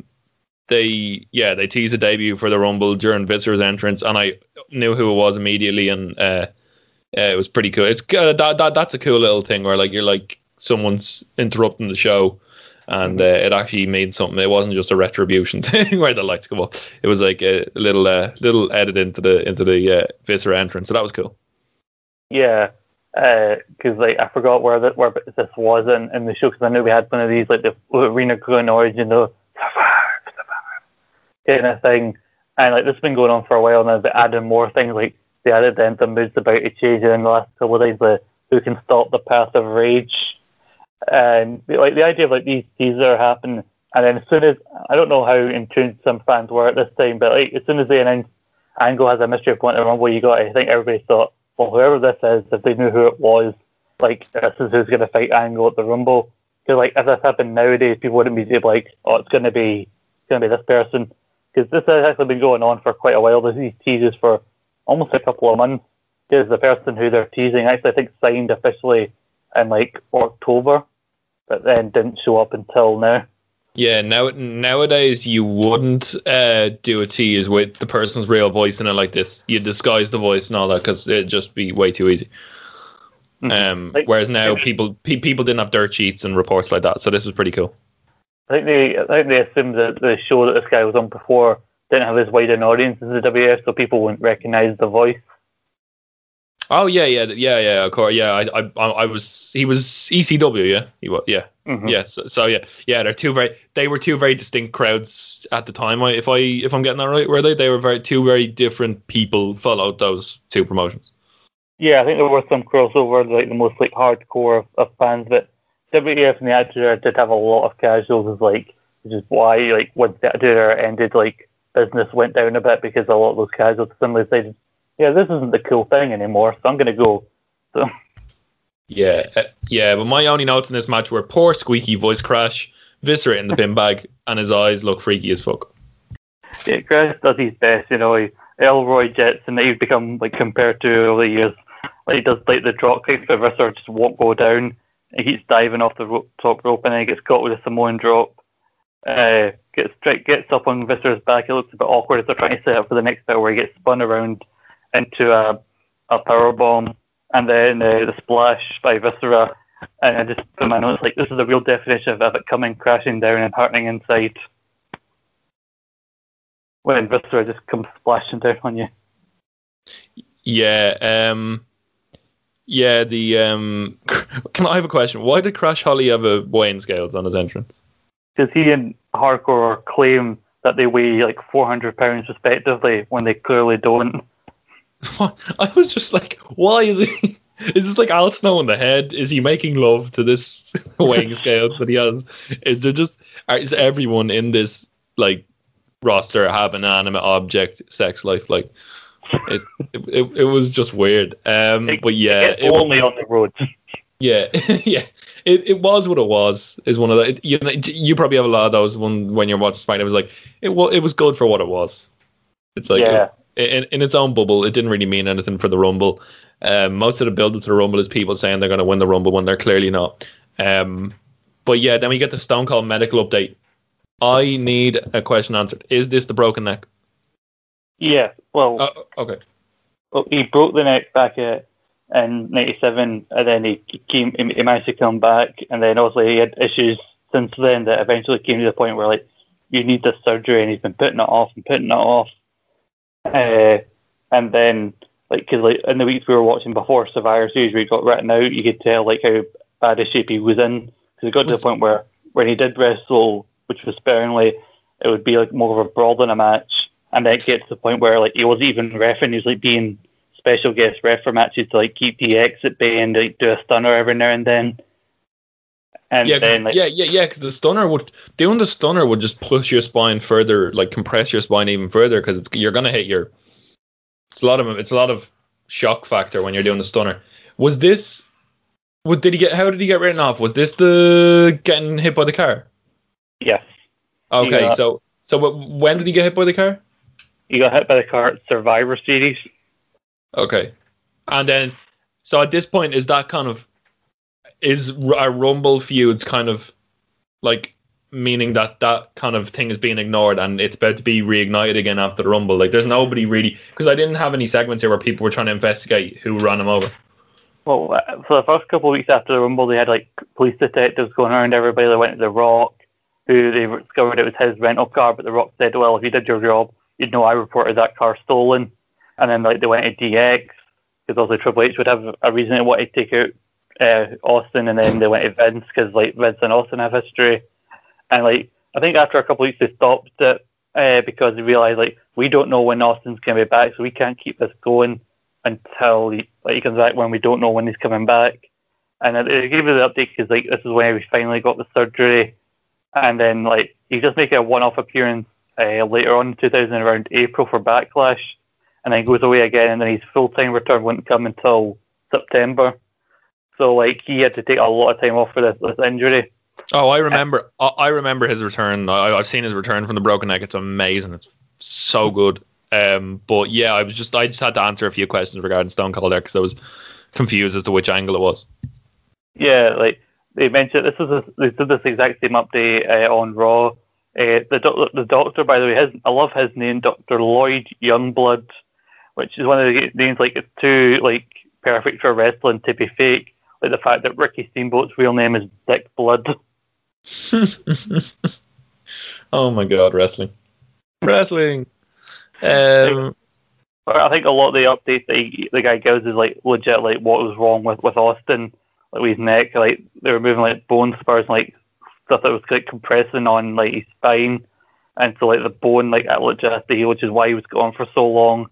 they yeah, they teased the debut for the Rumble during Viscera's entrance, and I knew who it was immediately, and uh, uh, it was pretty cool. It's uh, that, that that's a cool little thing where like you're like someone's interrupting the show. And uh, it actually made something. It wasn't just a retribution thing where the lights come up. It was like a little, uh, little edit into the into the uh, Viscera entrance. So that was cool. Yeah, because uh, like I forgot where that where this was in, in the show because I knew we had one of these like the arena going origin the kind of thing, and like this has been going on for a while now. They added more things like they added the moods about to change in the last couple of days. The who can stop the path of rage and like the idea of like these teasers are happening, and then as soon as I don't know how in tune some fans were at this time, but like as soon as they announced Angle has a mystery point around where you got, I think everybody thought, well, whoever this is, if they knew who it was, like this is who's to fight Angle at the Rumble. Because like if this happened nowadays, people wouldn't be like, oh, it's to be, it's to be this person. Because this has actually been going on for quite a while. These teasers for almost a couple of months. Because the person who they're teasing actually, I think, signed officially in like October, but then didn't show up until now. Yeah, now nowadays you wouldn't uh, do a tease with the person's real voice in it like this. You disguise the voice and all that because it'd just be way too easy. Mm-hmm. Um, like, whereas now people pe- people didn't have dirt sheets and reports like that, so this was pretty cool. I think they I think they assumed that the show that this guy was on before didn't have as wide an audience as the WF, so people wouldn't recognize the voice. Oh yeah, yeah, yeah, yeah. Of course, yeah. I, I, I was. He was ECW. Yeah, he was. Yeah, mm-hmm. yeah. So, so, yeah, yeah. They're two very. They were two very distinct crowds at the time. I, if I, if I'm getting that right, were they? They were very two very different people followed those two promotions. Yeah, I think there were some crossover, like the most like hardcore of, of fans. But WWF and the Attitude did have a lot of casuals, as like, which is why like once the Attitude ended, like business went down a bit because a lot of those casuals suddenly decided yeah, this isn't the cool thing anymore, so I'm going to go. So. Yeah, uh, yeah, but my only notes in this match were poor squeaky voice crash, Viscera in the bin bag, and his eyes look freaky as fuck. Yeah, Crash does his best, you know. He, Elroy jets, and he's become like compared to over the years. Like he does like the drop kicks, but Viscera just won't go down. He keeps diving off the rope, top rope, and then he gets caught with a Samoan drop. Uh, gets gets up on Viscera's back. It looks a bit awkward as they're trying to set up for the next bit where he gets spun around into a, a power bomb, and then uh, the splash by Viscera. And I just put my notes like this is the real definition of it coming crashing down and hurting inside. when Viscera just comes splashing down on you. Yeah, um, yeah. The um, can I have a question? Why did Crash Holly have a weighing scales on his entrance? Because he and Hardcore claim that they weigh like 400 pounds respectively when they clearly don't. I was just like, why is he? Is this like Al Snow in the head? Is he making love to this weighing scales that he has? Is there just is everyone in this like roster have an animate object sex life? Like it, it, it, was just weird. Um, It- but yeah, it, only on the road. yeah, yeah. It, it was what it was. Is one of the you know, you probably have a lot of those when when you're watching SmackDown. It was like it was it was good for what it was. It's like yeah, in, in its own bubble, it didn't really mean anything for the Rumble. Um, most of the build up to the Rumble is people saying they're going to win the Rumble when they're clearly not. Um, but yeah, then we get the Stone Cold medical update. I need a question answered. Is this the broken neck? Yeah. Well, Oh, okay. well, he broke the neck back at, in '97, and then he came. He managed to come back, and then obviously he had issues since then that eventually came to the point where like you need this surgery, and he's been putting it off and putting it off. Uh, and then like because like in the weeks we were watching before Survivor Series, where he got written out, you could tell like how bad a shape he was in because it got to the point where when he did wrestle, which was sparingly, it would be like more of a brawl than a match, and then it gets to the point where like he wasn't even refing, he was like being special guest ref for matches to like keep DX at bay and like do a stunner every now and then. And Yeah, then like yeah, yeah, yeah. Because the stunner would doing the stunner would just push your spine further, like compress your spine even further, because you're gonna hit your. It's a lot of it's a lot of shock factor when you're doing the stunner. Was this? What did he get? How did he get written off? Was this the getting hit by the car? yes, Okay, Yeah. Uh, so so when did he get hit by the car? He got hit by the car at Survivor Series. Okay, and then so at this point is that kind of is a Rumble feuds kind of like meaning that that kind of thing is being ignored and it's about to be reignited again after the Rumble. Like there's nobody really because I didn't have any segments here where people were trying to investigate who ran him over. Well, uh, for the first couple of weeks after the Rumble, they had like police detectives going around everybody. They went to The Rock, who they discovered it was his rental car, but The Rock said, "Well, if you did your job, you'd know I reported that car stolen." And then like they went to DX because also Triple H would have a reason to want to take out uh, Austin, and then they went to Vince because like Vince and Austin have history. And like I think after a couple of weeks they stopped it uh, because they realized like we don't know when Austin's going to be back, so we can't keep this going until he, like he comes back when we don't know when he's coming back. And they gave us the update because like this is when we finally got the surgery, and then like he's just making a one-off appearance uh, later on in 2000 around April for Backlash, and then goes away again, and then his full-time return wouldn't come until September. So like he had to take a lot of time off for this, this injury. Oh, I remember. I, I remember his return. I, I've seen his return from the broken neck. It's amazing. It's so good. Um, but yeah, I was just I just had to answer a few questions regarding Stone Cold there because I was confused as to which angle it was. Yeah, like they mentioned, this is a, they did this exact same update uh, on Raw. Uh, the the doctor, by the way, his, I love his name, Doctor Lloyd Youngblood, which is one of the names like it's too like perfect for wrestling to be fake. Like the fact that Ricky Steamboat's real name is Dick Blood. oh my god, wrestling, wrestling. Um, I think a lot of the updates that he, the guy gives is like legit, like what was wrong with, with Austin, like with his neck, like they were moving like bone spurs, and, like stuff that was like compressing on like his spine, and so like the bone like heal, which is why he was gone for so long.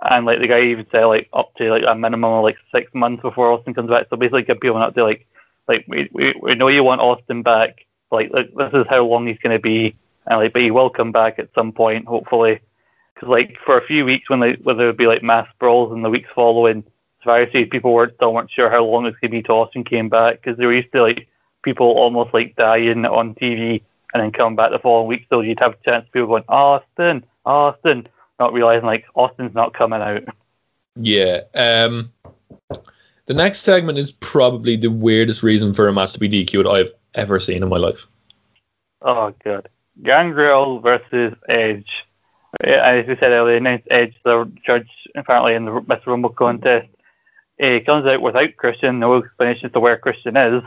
And like the guy even said like up to like a minimum of like six months before Austin comes back. So basically, give people up to like like we, we, we know you want Austin back. Like, like this is how long he's going to be, and like but he will come back at some point, hopefully. Because like for a few weeks when they when there would be like mass brawls in the weeks following Survivor Series, people were still weren't sure how long it was going to be till Austin came back because they were used to like people almost like dying on TV and then coming back the following week. So you'd have a chance of people going Austin, Austin, not realizing like Austin's not coming out. yeah. Um, the next segment is probably the weirdest reason for a match to be DQ'd I've ever seen in my life. Oh god, Gangrel versus Edge. As we said earlier, announced Edge the judge apparently in the Miss Rumble contest. Uh, comes out without Christian, no explanation as to where Christian is,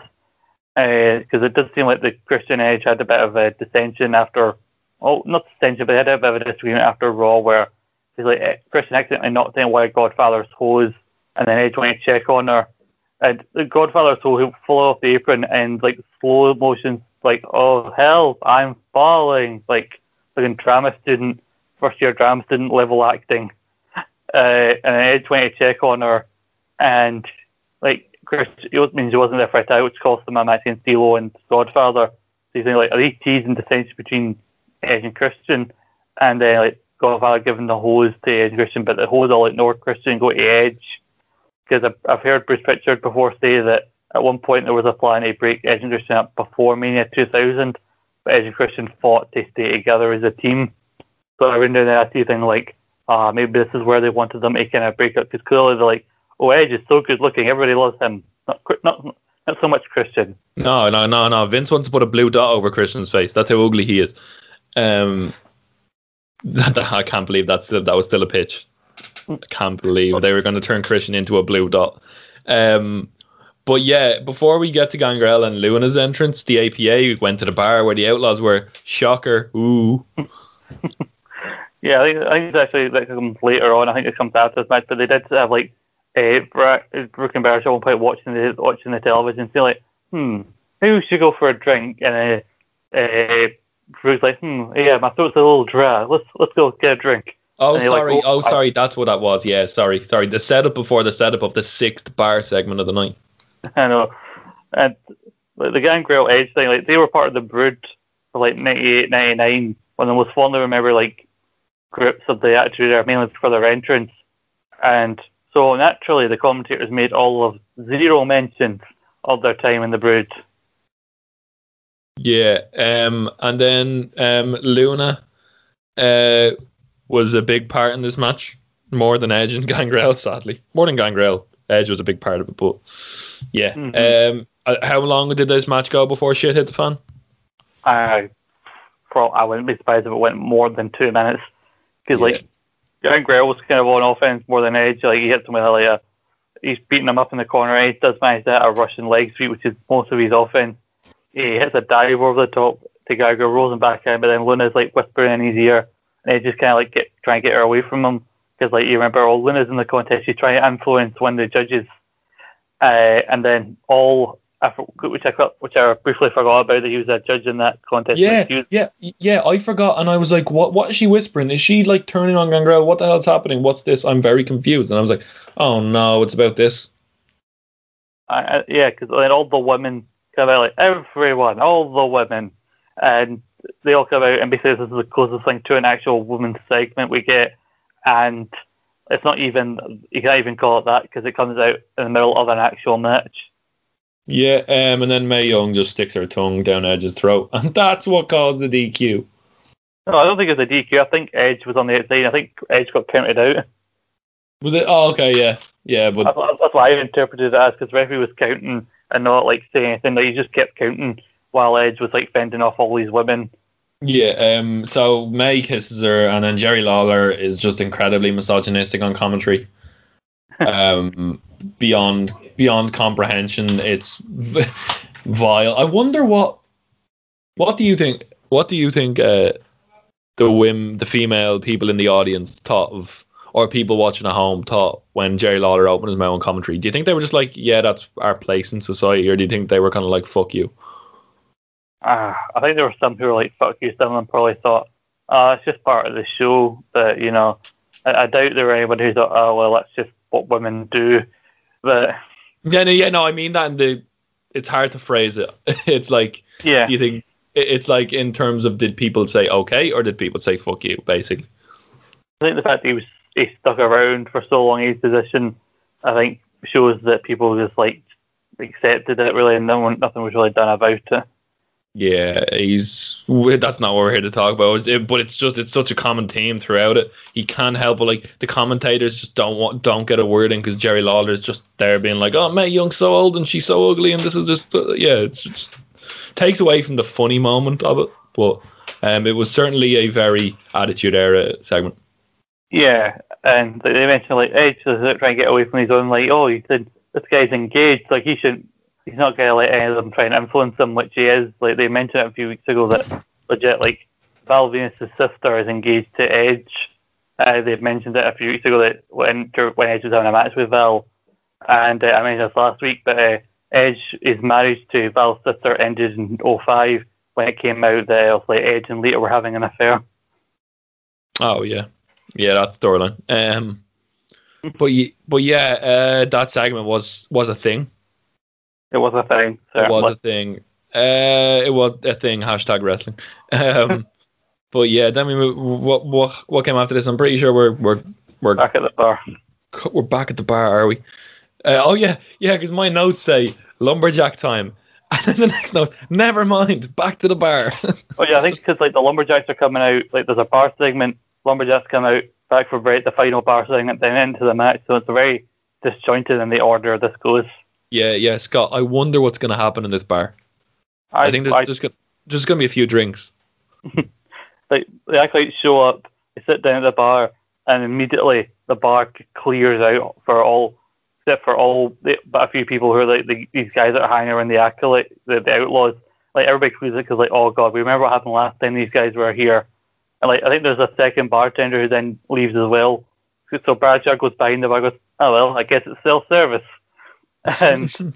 because it does seem like the Christian Edge had a bit of a dissension after oh, not dissension, but they had a bit of a disagreement after Raw where like eh, Christian accidentally knocked one of Godfather's hose, and then Edge went to check on her, and the Godfather's hose flew off the apron and like slow motion, like oh help, I'm falling, like a drama student, first year drama student level acting, uh, and Edge went to check on her, and Chris, it means he wasn't there for a title, which cost them a match against D'Lo and Godfather. So he's like, are they teasing dissension between Edge and Christian? And then like Godfather giving the hose to Edge and Christian, but the hose all ignore Christian and go to Edge. Because I've, I've heard Bruce Pritchard before say that at one point there was a plan to break Edge and Christian up before Mania 2000, but Edge and Christian fought to stay together as a team. So I wonder that I see thing like, uh, maybe this is where they wanted them to kind of break up, because clearly they're like, oh, Edge is so good looking, everybody loves him. Not, not, not so much Christian. No, no, no, no. Vince wants to put a blue dot over Christian's face. That's how ugly he is. Um, I can't believe that's that was still a pitch. I can't believe they were going to turn Christian into a blue dot. Um, but yeah, before we get to Gangrel and Luna's entrance, the APA went to the bar where the Outlaws were. Shocker. Ooh. yeah, I think, I think it's actually that comes later on. I think it comes after this match, but they did have like uh, Brooke and Barrett at one point watching the watching the television, feel like, hmm, maybe we should go for a drink. And uh, uh, like, hmm, yeah, my throat's a little dry. Let's let's go get a drink. Oh, sorry. Like, oh, oh, sorry. That's what that was. Yeah, sorry. Sorry. The setup before the setup of the sixth bar segment of the night. I know. And like, the Gangrel Edge thing, like, they were part of the Brood for like 98, 99, when I was fondly remember, like, groups of the Attitude Era, mainly for their entrance. And so naturally, the commentators made all of zero mentions of their time in the Brood. Yeah, um, and then um, Luna uh, was a big part in this match, more than Edge and Gangrel, sadly. More than Gangrel. Edge was a big part of it, but yeah. Mm-hmm. Um, uh, how long did this match go before shit hit the fan? I, well, I wouldn't be surprised if it went more than two minutes. Because, yeah. like, Gangrel was kind of on offense more than Edge. Like, he hits him with like a, he's beating him up in the corner. Edge does manage to hit a Russian leg sweep, which is most of his offense. He hits a dive over the top to Gangrel, rolls him back in, but then Luna's like whispering in his ear, and Edge just kind of like get, try and get her away from him. Because, like, you remember, all Luna's in the contest, she's trying to influence one of the judges. Uh, and then all which I which I briefly forgot about that he was a judge in that contest. Yeah, yeah, yeah. I forgot, and I was like, "What? What is she whispering? Is she like turning on Gangrel? What the hell's happening? What's this? I'm very confused." And I was like, "Oh no, it's about this." I, yeah, because then all the women come out, like everyone, all the women, and they all come out and basically this is the closest thing to an actual women's segment we get, and it's not even you can't even call it that because it comes out in the middle of an actual match. Yeah, um, and then Mae Young just sticks her tongue down Edge's throat, and that's what caused the DQ. No, I don't think it's a DQ. I think Edge was on the outside. I think Edge got counted out. Was it? Oh, okay, yeah, yeah. But that's, that's what I interpreted it as because referee was counting and not like saying anything. Like he just kept counting while Edge was like fending off all these women. Yeah. Um. So Mae kisses her, and then Jerry Lawler is just incredibly misogynistic on commentary. Um. beyond beyond comprehension. It's vile. I wonder what what do you think? What do you think? Uh, the whim, the female people in the audience thought of, or people watching at home thought when Jerry Lawler opened his mouth on commentary. Do you think they were just like, "Yeah, that's our place in society," or do you think they were kind of like, "Fuck you"? Uh, I think there were some who were like, "Fuck you." Some of them probably thought, "Oh, it's just part of the show." That you know, I, I doubt there were anybody who thought, "Oh, well, that's just what women do." But yeah, no, yeah, no, I mean that in the. It's hard to phrase it. It's like, yeah, do you think it's like in terms of did people say okay or did people say fuck you, basically? I think the fact that he was he stuck around for so long in his position, I think shows that people just like accepted it really, and no one, nothing was really done about it. Yeah, he's that's not what we're here to talk about. But it's just it's such a common theme throughout it. He can't help but like the commentators just don't want don't get a word in because Jerry Lawler is just there being like, "Oh, Mae Young's so old and she's so ugly," and this is just uh, yeah, it's just takes away from the funny moment of it. But um, it was certainly a very attitude era segment. Yeah, and they mentioned like Edge is trying to get away from his own like, oh, he said this guy's engaged, like he should he's not going to let any of them try and influence him, which he is. Like they mentioned it a few weeks ago that legit, like Val Venis' sister is engaged to Edge. Uh, they've mentioned it a few weeks ago that when when Edge was having a match with Val, and uh, I mentioned this last week, but uh, Edge is married to Val's sister ended in 05 when it came out that uh, like Edge and Lita were having an affair. Oh yeah, yeah, that's storyline. Um, but but yeah, uh, that segment was was a thing. It was a thing. Certainly. It was a thing. Uh, it was a thing. Hashtag wrestling. Um, but yeah, then we move, what what what came after this? I'm pretty sure we're we're we're back at the bar. We're back at the bar, are we? Uh, oh yeah, yeah. Because my notes say lumberjack time, and then the next note, never mind, back to the bar. oh yeah, I think because like the lumberjacks are coming out. Like there's a bar segment. Lumberjacks come out back for break, the final bar segment, then into the match. So it's very disjointed in the order this goes. Yeah, yeah, Scott. I wonder what's going to happen in this bar. I, I think there's I, just, going to be a few drinks. like they actually show up, they sit down at the bar, and immediately the bar clears out for all, except for all, but a few people who are like the, these guys that are hanging around the acolyte, the, the outlaws. Like everybody clears it because like, oh god, we remember what happened last time these guys were here. And like I think there's a second bartender who then leaves as well. So Bradshaw goes behind the bar, goes, oh well, I guess it's self service, and.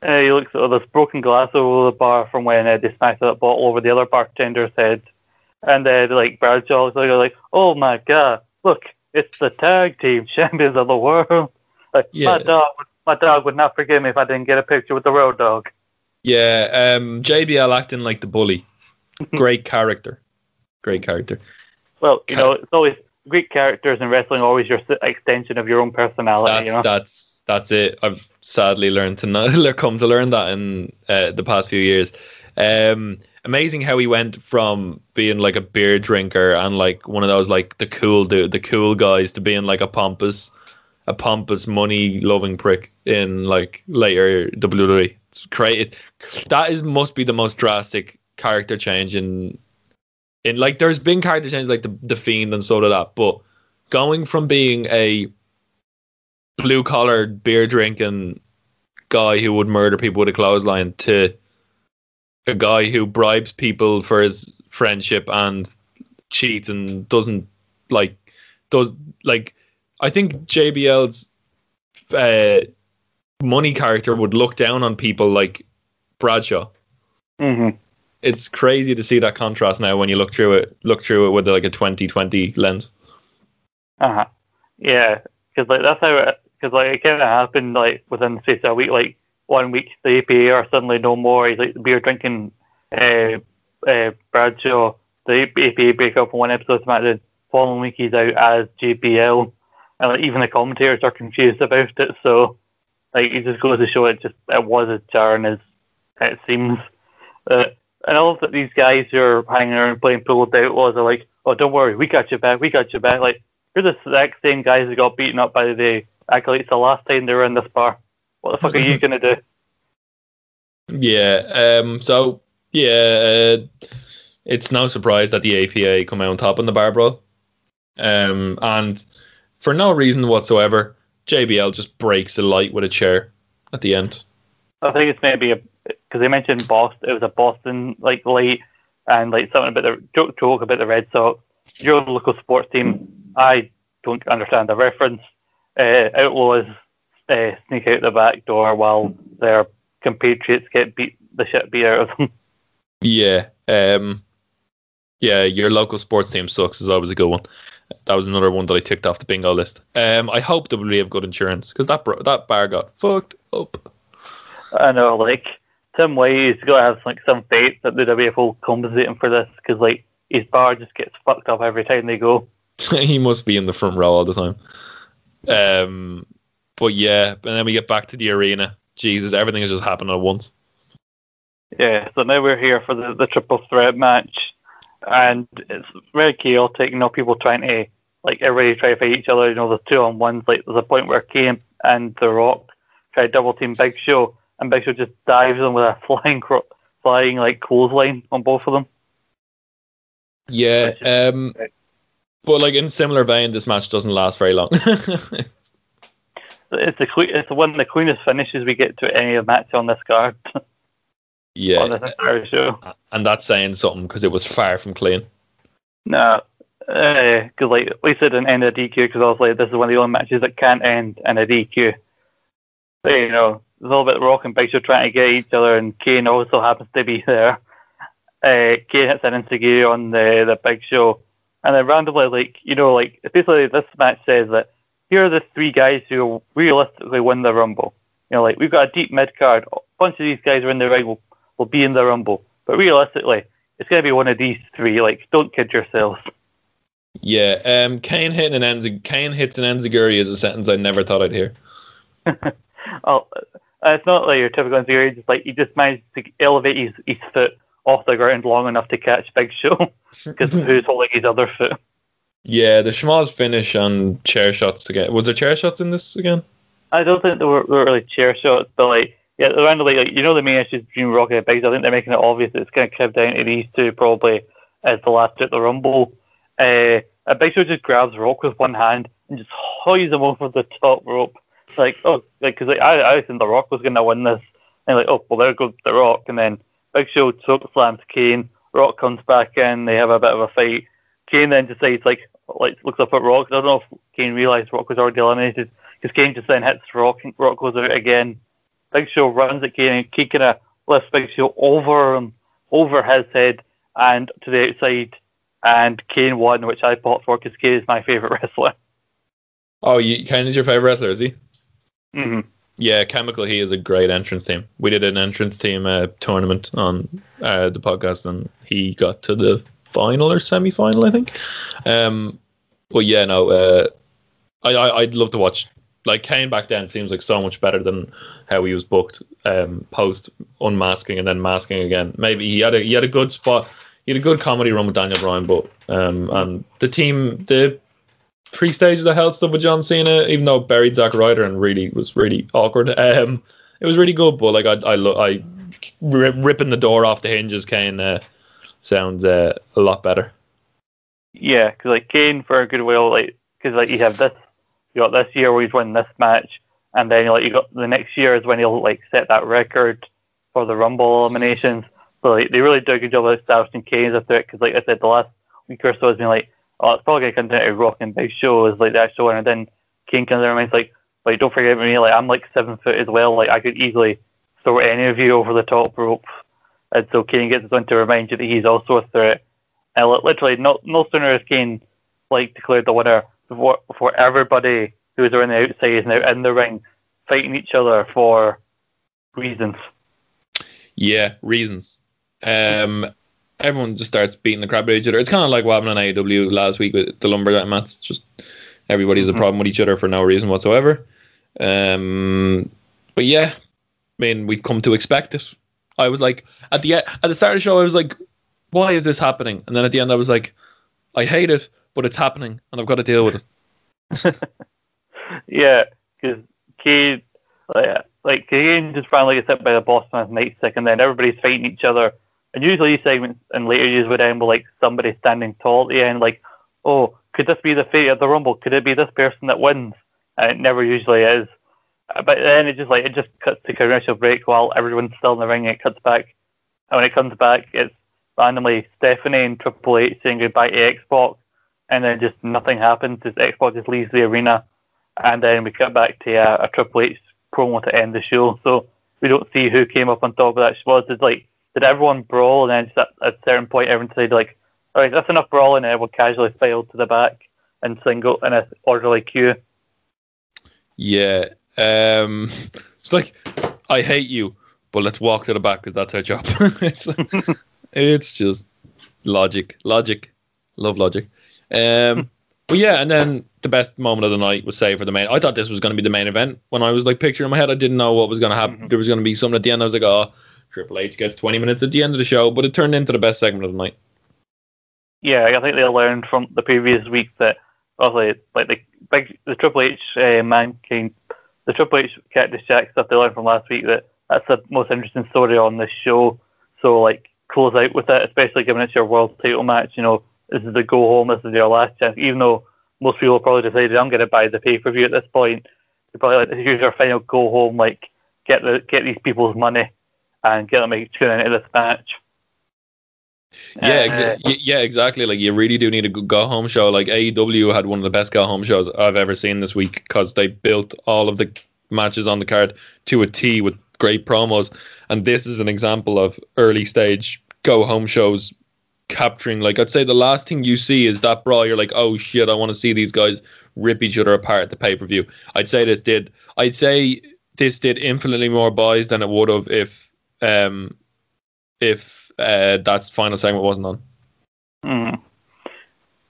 Uh, he looks at oh, this broken glass over the bar from when uh, they smashed that bottle over the other bartender's head. And then like Bradshaw's like, like, oh my god, look, it's the tag team champions of the world. Like yeah. my dog, my dog would not forgive me if I didn't get a picture with the road dog. Yeah, um, JBL acting like the bully. Great character. Great character. Well, you know, it's always great characters in wrestling. Always your extension of your own personality. That's you know? that's that's it. I've sadly learned to not come to learn that in uh, the past few years. Um, amazing how he went from being like a beer drinker and like one of those like the cool dude, the cool guys to being like a pompous, a pompous money loving prick in like later WWE. It's great. That is must be the most drastic character change in in like there's been character change like the the fiend and sort of that, but going from being a blue collar beer drinking guy who would murder people with a clothesline to a guy who bribes people for his friendship and cheats and doesn't like does like I think JBL's uh, money character would look down on people like Bradshaw. Mm-hmm. It's crazy to see that contrast now when you look through it. Look through it with like a twenty twenty lens. Uh huh. Yeah, because like that's how because like it kind of happened like within of a week. Like one week the APA are suddenly no more. He's like the beer drinking uh, uh, Bradshaw. The APA break up in one episode The following week he's out as JBL, and like, even the commentators are confused about it. So like it just goes to show it just it was as jarring as it seems. Uh, and all that these guys who are hanging around playing pool with the outlaws are like, oh don't worry, we got you back, we got you back. Like you're the exact same guys who got beaten up by the acolytes the last time they were in this bar. What the fuck are you gonna do? Yeah. Um. So yeah, uh, it's no surprise that the APA come out on top in the bar brawl. Um. And for no reason whatsoever, JBL just breaks the light with a chair at the end. I think it's maybe a because they mentioned Boston. It was a Boston like light and like something about the joke joke about the Red Sox. Your local sports team. I don't understand the reference. Uh, Outlaws uh, sneak out the back door while their compatriots get beat the shit beat out of them. Yeah. Um, yeah, your local sports team sucks is always a good one. That was another one that I ticked off the bingo list. Um, I hope WWE have good insurance because that bro- that bar got fucked up. I know, like Tim has got to have like some faith that the WF will compensate him for this because like his bar just gets fucked up every time they go. he must be in the front row all the time. Um, but yeah, and then we get back to the arena. Jesus, everything has just happened at once. Yeah, so now we're here for the, the triple threat match, and it's very chaotic. You know, people trying to like everybody try to fight each other. You know, the two on ones. Like there's a point where Kane and The Rock try to double team Big Show, and Big Show just dives them with a flying, cro- flying like clothesline on both of them. Yeah, um, but like in similar vein, this match doesn't last very long. it's the it's the one the cleanest finishes we get to any of match on this card. Yeah, on this entire show, and that's saying something because it was far from clean. No, because uh, like at least it didn't end a DQ because obviously this is one of the only matches that can't end in a DQ. So, you know, there's a little bit of Rock and Big Show trying to get each other, and Kane also happens to be there. Uh, Kane hits an enzuigiri on the the Big Show, and then randomly, like you know, like basically this match says that here are the three guys who realistically win the Rumble. You know, like we've got a deep mid card. A bunch of these guys are in the ring will, will be in the Rumble, but realistically, it's going to be one of these three. Like, don't kid yourselves. Yeah, um, Kane hitting an Enz- Kane hits an Enzuigiri is a sentence I never thought I'd hear. oh, it's not like your typical Enzuigiri. Just like he just managed to elevate his, his foot off the ground long enough to catch Big Show because who's holding his other foot? Yeah, the Schmoz finish on chair shots to get. Was there chair shots in this again? I don't think there were, there were really chair shots, but like yeah, randomly like you know the main issues between Rocky and Biggs. I think they're making it obvious that it's going to come down to these two probably as the last at the Rumble. Uh, a Big Show just grabs Rock with one hand and just hoys him over the top rope. Like, oh, like, because like, I, I think The Rock was going to win this. And like, oh, well, there goes The Rock. And then Big Show choke slams Kane. Rock comes back in. They have a bit of a fight. Kane then decides, like, like looks up at Rock. I don't know if Kane realised Rock was already eliminated because Kane just then hits Rock. And Rock goes out again. Big Show runs at Kane and Kane kind of lifts Big Show over him, over his head and to the outside and Kane won, which I fought for because Kane is my favorite wrestler. Oh, you, Kane is your favorite wrestler, is he? Mm-hmm. Yeah, Chemical. He is a great entrance team. We did an entrance team uh, tournament on uh, the podcast, and he got to the final or semi final, I think. Um, well, yeah, no, uh, I, I I'd love to watch. Like Kane back then seems like so much better than how he was booked um, post unmasking and then masking again. Maybe he had a he had a good spot he had a good comedy run with Daniel Bryan, but um, and the team, the three stages of hell stuff with John Cena, even though buried Zack Ryder and really was really awkward. Um, it was really good, but like I, I, lo- I ripping the door off the hinges, Kane uh, sounds uh, a lot better. Yeah, because like Kane for a good while, like because like you have this, you got this year where he's won this match, and then like you got the next year is when he'll like set that record for the Rumble eliminations. So like, they really did a good job of establishing Kane as a threat because, like I said, the last week or so has been like, oh, it's probably going to come down to Rock and Big Show as like the actual one, and then Kane comes in and reminds like, like don't forget me, like I'm like seven foot as well, like I could easily throw any of you over the top rope, and so Kane gets on to remind you that he's also a threat. And literally, no no sooner has Kane like declared the winner before before everybody who was around the outside is now in the ring fighting each other for reasons. Yeah, reasons. Um, everyone just starts beating the crap out of each other. It's kind of like what happened on AEW last week with the lumberjack match. Just everybody's mm-hmm. a problem with each other for no reason whatsoever. Um, but yeah, I mean, we've come to expect it. I was like, at the at the start of the show, I was like, why is this happening? And then at the end, I was like, I hate it, but it's happening, and I've got to deal with it. yeah, because Kane, like, like Kane just finally gets hit by the boss man nightstick, and then everybody's fighting each other and usually these segments in later years would end with like somebody standing tall at the end, like, oh, could this be the fate of the Rumble? Could it be this person that wins? And it never usually is. Uh, but then it just like it just cuts to commercial break while everyone's still in the ring. It cuts back, and when it comes back, it's randomly Stephanie and Triple H saying goodbye to X Pac, and then just nothing happens. Just X Pac just leaves the arena, and then we cut back to a, a Triple H promo to end the show. So we don't see who came up on top of that. Was it's like did everyone brawl and then just at, a certain point everyone said like, all right, that's enough brawling, and everyone casually filed to the back and single in a orderly queue. Yeah, um, it's like I hate you, but let's walk to the back because that's our job. it's it's just logic, logic, love logic. Um, but yeah, and then the best moment of the night was saved for the main. I thought this was going to be the main event when I was like picturing in my head. I didn't know what was going to happen. Mm-hmm. There was going to be something at the end. I was like, oh, Triple H gets 20 minutes at the end of the show, but it turned into the best segment of the night. Yeah, I think they learned from the previous week that obviously, like the big the Triple H uh, mankind, the Triple H Cactus Jack stuff they learned from last week that that's the most interesting story on this show. So like close out with it, especially given it's your world title match. You know, this is the go home. This is your last chance. Even though most people probably decided I'm going to buy the pay per view at this point, they probably like here's your final go home. Like get the get these people's money and get them tune into this match. Yeah, exa- uh, yeah, exactly. Like you really do need a good go home show. Like AEW had one of the best go home shows I've ever seen this week because they built all of the matches on the card to a T with great promos, and this is an example of early stage go home shows capturing. Like I'd say the last thing you see is that brawl. You're like, oh shit, I want to see these guys rip each other apart at the pay per view. I'd say this did. I'd say this did infinitely more buys than it would have if um if uh, that final segment wasn't on. Mm.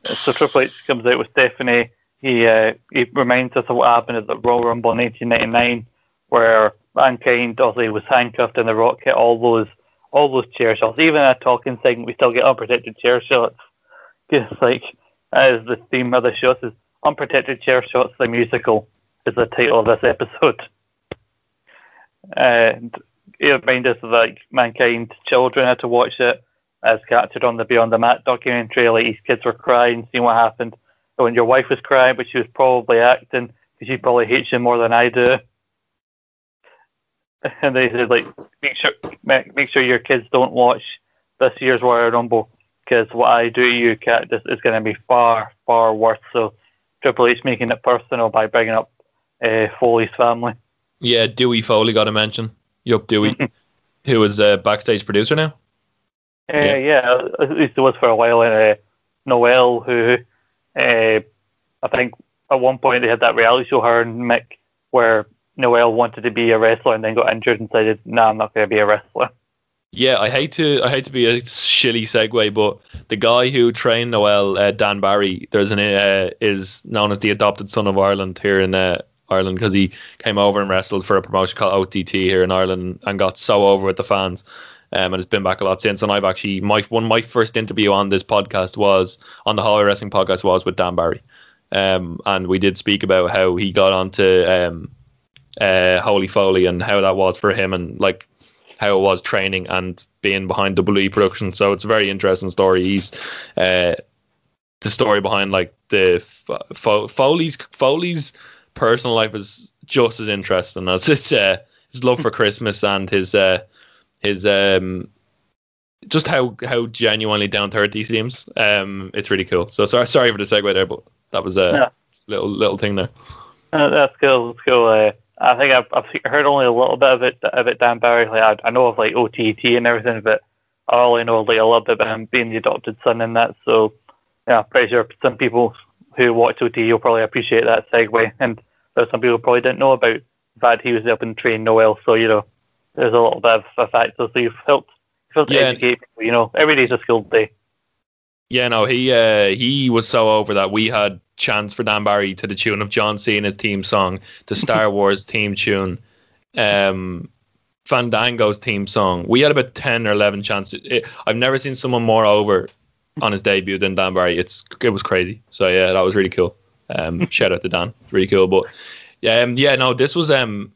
So Triple H comes out with Stephanie. He uh, he reminds us of what happened at the Royal Rumble in 1999, where Mankind obviously was handcuffed and The Rock hit all those all those chair shots. Even a talking segment, we still get unprotected chair shots. Just like as the theme of the show is unprotected chair shots. The musical is the title of this episode, and it reminded us of like mankind children had to watch it as captured on the Beyond the Mat documentary. Like these kids were crying, seeing what happened. And when your wife was crying, but she was probably acting because she probably hates you more than I do. And they said like make sure make, make sure your kids don't watch this year's Royal Rumble because what I do to you, cat, is going to be far far worse. So Triple H making it personal by bringing up uh, Foley's family. Yeah, Dewey Foley got a mention. Yup, Dewey, who was a backstage producer now. Uh, yeah. yeah, at least it was for a while. And uh, Noelle, who uh, I think at one point they had that reality show, her and Mick, where Noelle wanted to be a wrestler and then got injured and said, "No, nah, I'm not going to be a wrestler." Yeah, I hate to I hate to be a shilly segue, but the guy who trained Noelle, uh, Dan Barry, there's an uh, is known as the adopted son of Ireland here in uh, Ireland because he came over and wrestled for a promotion called OTT here in Ireland and got so over with the fans. Um, and has been back a lot since. And I've actually my one my first interview on this podcast was on the Holly Wrestling podcast was with Dan Barry, um, and we did speak about how he got onto um, uh, Holy Foley and how that was for him and like how it was training and being behind WWE production. So it's a very interesting story. He's uh, the story behind like the Foley's Foley's personal life is just as interesting as his uh, his love for Christmas and his uh, his um, just how how genuinely down to earth he seems. Um, it's really cool. So sorry sorry for the segue there, but that was a yeah. little little thing there. Uh, that's cool. That's cool. Uh, I think I've, I've heard only a little bit of it of it Dan Barry. Like I, I know of like OTT and everything, but I only know like a little bit about him being the adopted son in that. So yeah, I'm pretty sure some people who watch OT will probably appreciate that segue. And there's some people probably didn't know about the fact he was helping train Noelle, So, you know, there's a little bit of a factor. So you've helped, helped yeah. educate people, you know, every day's a skilled day. Yeah, no, he uh, he was so over that we had chants for Dan Barry to the tune of John Cena's theme song, the Star Wars theme tune, um, Fandango's theme song. We had about ten or eleven chants. It, I've never seen someone more over on his debut than Dan Barry. It's it was crazy. So yeah, that was really cool. Um, shout out to Dan, it's really cool. But yeah, um, yeah, no, this was um,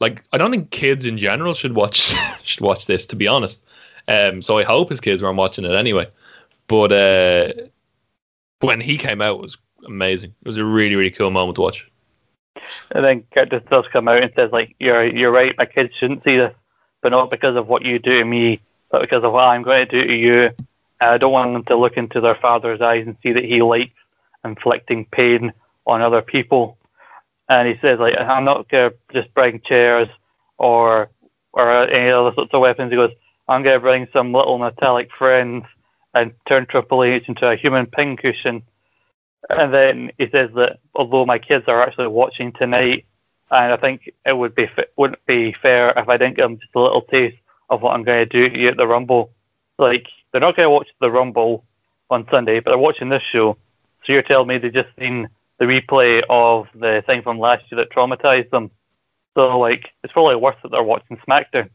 like I don't think kids in general should watch should watch this. To be honest, um, so I hope his kids weren't watching it anyway. But uh, when he came out, it was amazing. It was a really really cool moment to watch. And then Cactus does come out and says like, "You're you're right. My kids shouldn't see this, but not because of what you do to me, but because of what I'm going to do to you." I don't want them to look into their father's eyes and see that he likes inflicting pain on other people. And he says, like, I'm not going to just bring chairs or or any other sorts of weapons. He goes, I'm going to bring some little metallic friends and turn Triple H into a human pincushion. And then he says that although my kids are actually watching tonight, and I think it would be wouldn't be fair if I didn't give them just a little taste of what I'm going to do to you at the Rumble. Like they're not going to watch the Rumble on Sunday, but they're watching this show. So you're telling me they just seen the replay of the thing from last year that traumatized them. So like, it's probably worse that they're watching SmackDown.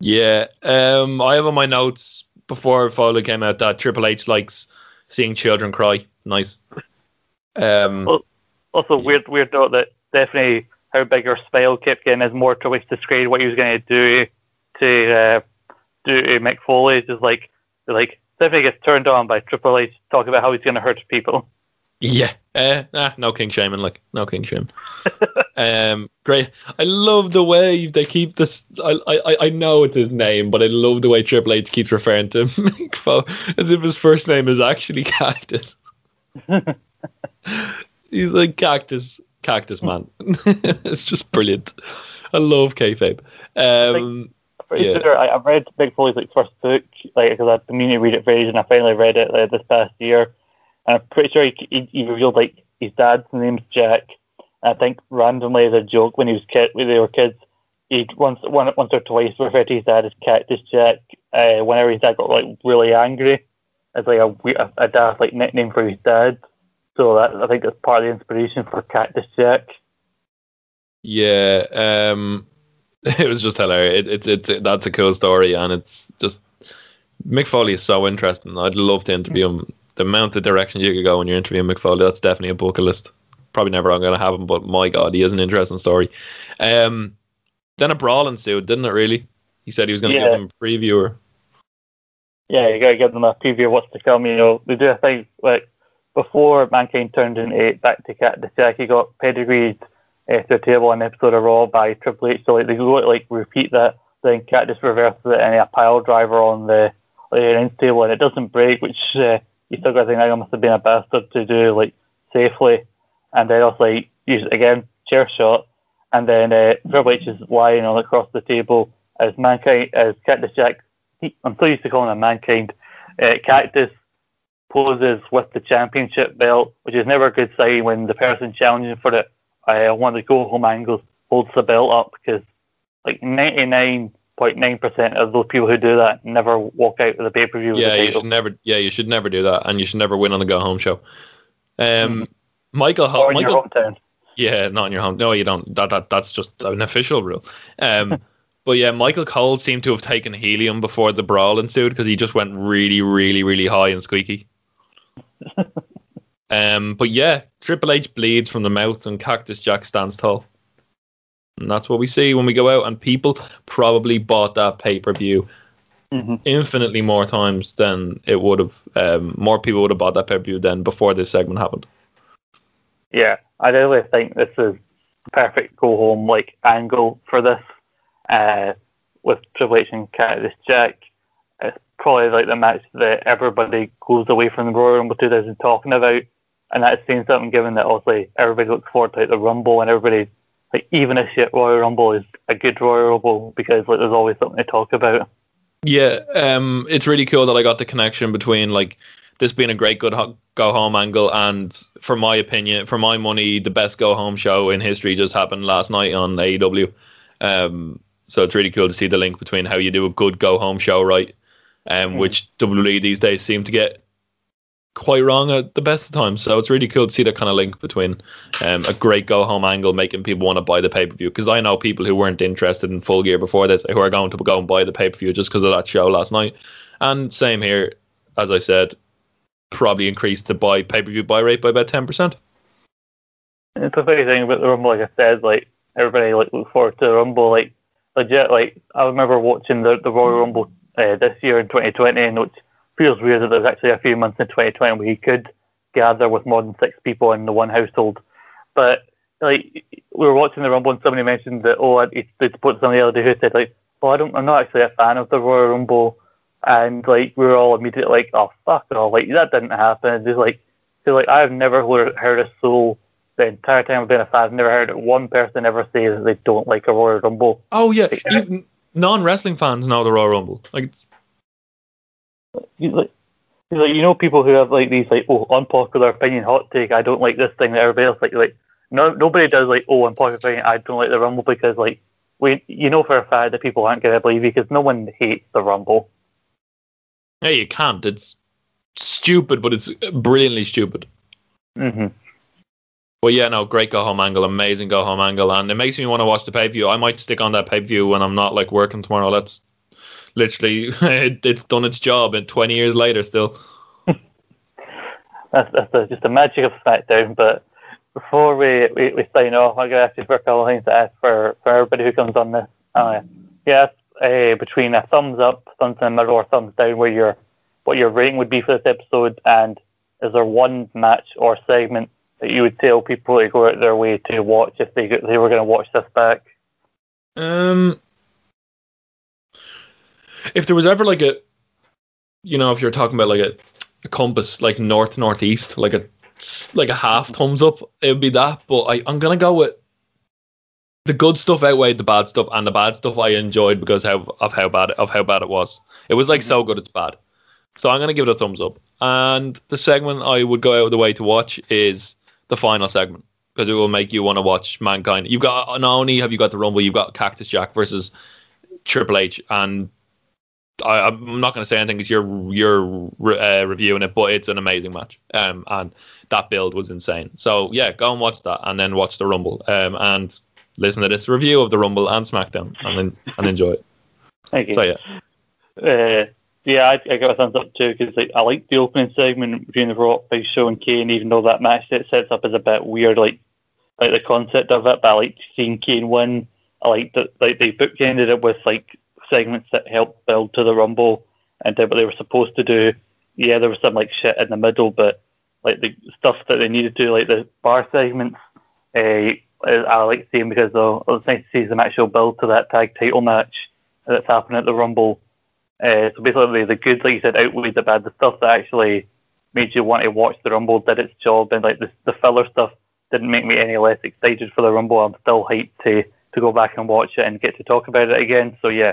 Yeah, um, I have on my notes before Foley came out that Triple H likes seeing children cry. Nice. Um, also, weird, weird note that definitely how big her smile kept getting is more to describe what he was going to do to uh, do to Mick Foley. Just like, like Stephanie gets turned on by Triple H talking about how he's going to hurt people. Yeah, uh, nah, no king shaming, like no king shaming. um, great. I love the way they keep this. I, I I know it's his name, but I love the way Triple H keeps referring to Mick Foley as if his first name is actually Cactus. He's like Cactus, Cactus Man. it's just brilliant. I love kayfabe. Um, Pretty Yeah. sure I, I've read Mick Foley's like first book, like because I've been meaning to read it for ages, and I finally read it like, this past year. And I'm pretty sure he, he, he revealed like his dad's name's Jack. And I think randomly as a joke when he was kid, when they were kids, he once one once or twice referred to his dad as Cactus Jack. Uh, whenever his dad got like really angry, as like a a, a daft like nickname for his dad. So that I think that's part of the inspiration for Cactus Jack. Yeah, um, it was just hilarious. It, it's it's that's a cool story, and it's just Mick Foley is so interesting. I'd love to interview him. The amount of directions you could go when you're interviewing Mick Foley, that's definitely a bucket list. Probably never I'm going to have him, but my God, he is an interesting story. Um, then a brawl ensued, didn't it? Really? He said he was going to Yeah. give him a previewer. yeah, you gotta give them a preview of what's to come. You know, they do a thing like before Mankind turned into back to Cactus Jack, he got pedigreed uh, to the table an episode of Raw by Triple H. So like they go like repeat that, then Cactus reverses it and a pile driver on the like, announce table, and it doesn't break, which uh, you still got to think I must have been a bastard to do like safely. And then also like use again chair shot, and then uh, Triple H is lying on across the table as Mankind as Cactus Jack he, I'm so used to calling him Mankind. Uh, Cactus poses with the championship belt, which is never a good sign when the person challenging for it, uh, one of the go home angles, holds the belt up because like 99.9% of those people who do that never walk out of the pay per view with Yeah, you should never. Yeah, you should never do that, and you should never win on the go home show. Um, Michael, Or in your Michael, hometown. Yeah, not in your home. No, you don't. That that that's just an official rule. Um, but yeah, Michael Cole seemed to have taken helium before the brawl ensued because he just went really, really, really high and squeaky. um, but yeah, Triple H bleeds from the mouth and Cactus Jack stands tall. And that's what we see when we go out, and people probably bought that pay per view hmm infinitely more times than it would have. Um, more people would have bought that pay per view than before this segment happened. Yeah, I really think this is the perfect go home like angle for this. Uh, with Triple H and Cactus Jack, it's probably like the match that everybody goes away from the Royal Rumble 2000 talking about, and that's saying something given that obviously everybody looks forward to like, the Rumble and everybody like even a shit Royal Rumble is a good Royal Rumble because like there's always something to talk about. Yeah, um, it's really cool that I got the connection between like this being a great good ho- go home angle and, for my opinion, for my money, the best go home show in history just happened last night on AEW. Um, so it's really cool to see the link between how you do a good go home show right, um, Mm. which WWE these days seem to get quite wrong at the best of times. So it's really cool to see that kind of link between um, a great go home angle making people want to buy the pay per view. Because I know people who weren't interested in full gear before this who are going to go and buy the pay per view just because of that show last night. And same here, as I said, probably increased the buy pay per view buy rate by about ten percent. It's a funny thing about the Rumble, like I said, like everybody like looks forward to the Rumble. Like legit, like I remember watching the the Royal Rumble uh, this year in 2020, and which feels weird that there's actually a few months in 2020 where you could gather with more than six people in the one household. But like we were watching the Rumble, and somebody mentioned that oh, they they put somebody the other day who said like, well, I don't, I'm not actually a fan of the Royal Rumble, and like we were all immediately like, oh fuck, oh, like that didn't happen. It's just like, cause, like I've never heard, a soul the entire time I've been a fan. I've never heard one person ever say that they don't like a Royal Rumble. Oh yeah, non wrestling fans know the Royal Rumble. Like it's- You, like, you like you know people who have like these like oh unpopular opinion hot take. I don't like this thing that everybody else like. Like no nobody does like oh unpopular opinion. I don't like the Rumble because like we you know for a fact that people aren't going to believe you because no one hates the Rumble. yeah, you can't. It's stupid, but it's brilliantly stupid. hmm But yeah, no, great go home angle, amazing go home angle, and it makes me want to watch the pay per view. I might stick on that pay per view when I'm not like working tomorrow. That's literally it's done its job, and 20 years later, still. That's, that's the, just the magic of SmackDown. But before we, we, we sign off, I'm going to ask you for a couple of things to ask for, for everybody who comes on this. Uh, yes, uh, between a thumbs up, thumbs in the middle, or thumbs down, where your what your rating would be for this episode, and is there one match or segment that you would tell people to go out their way to watch if they they were going to watch this back? Um, if there was ever like a, you know, if you're talking about like a, a compass, like north northeast, like a like a half thumbs up, it would be that. But I, I'm gonna go with the good stuff outweighed the bad stuff, and the bad stuff I enjoyed because how, of how bad of how bad it was. It was like mm-hmm. so good it's bad. So I'm gonna give it a thumbs up. And the segment I would go out of the way to watch is the final segment because it will make you want to watch Mankind. You've got not only have you got the Rumble, you've got Cactus Jack versus Triple H, and I, am not going to say anything because you're you're uh, reviewing it, but it's an amazing match. Um, and that build was insane. So yeah, go and watch that, and then watch the Rumble. Um, and listen to this review of the Rumble and SmackDown, and and enjoy it. Thank you. So yeah. Uh, yeah, I, I got a thumbs up too because like I like the opening segment between the Rock, Big Show, and Kane. Even though that match it sets up is a bit weird, like like the concept of it. But I like seeing Kane win. I like that like they bookended it with like segments that helped build to the Rumble and did what they were supposed to do. Yeah, there was some like shit in the middle, but like the stuff that they needed to, do, like the bar segments, uh, I like seeing because though it was nice to see some actual build to that tag title match that's happening at the Rumble. Uh, so basically, the good, like you said, outweighed the bad. The stuff that actually made you want to watch the Rumble did its job, and like the, the filler stuff didn't make me any less excited for the Rumble. I'm still hyped to to go back and watch it and get to talk about it again. So yeah,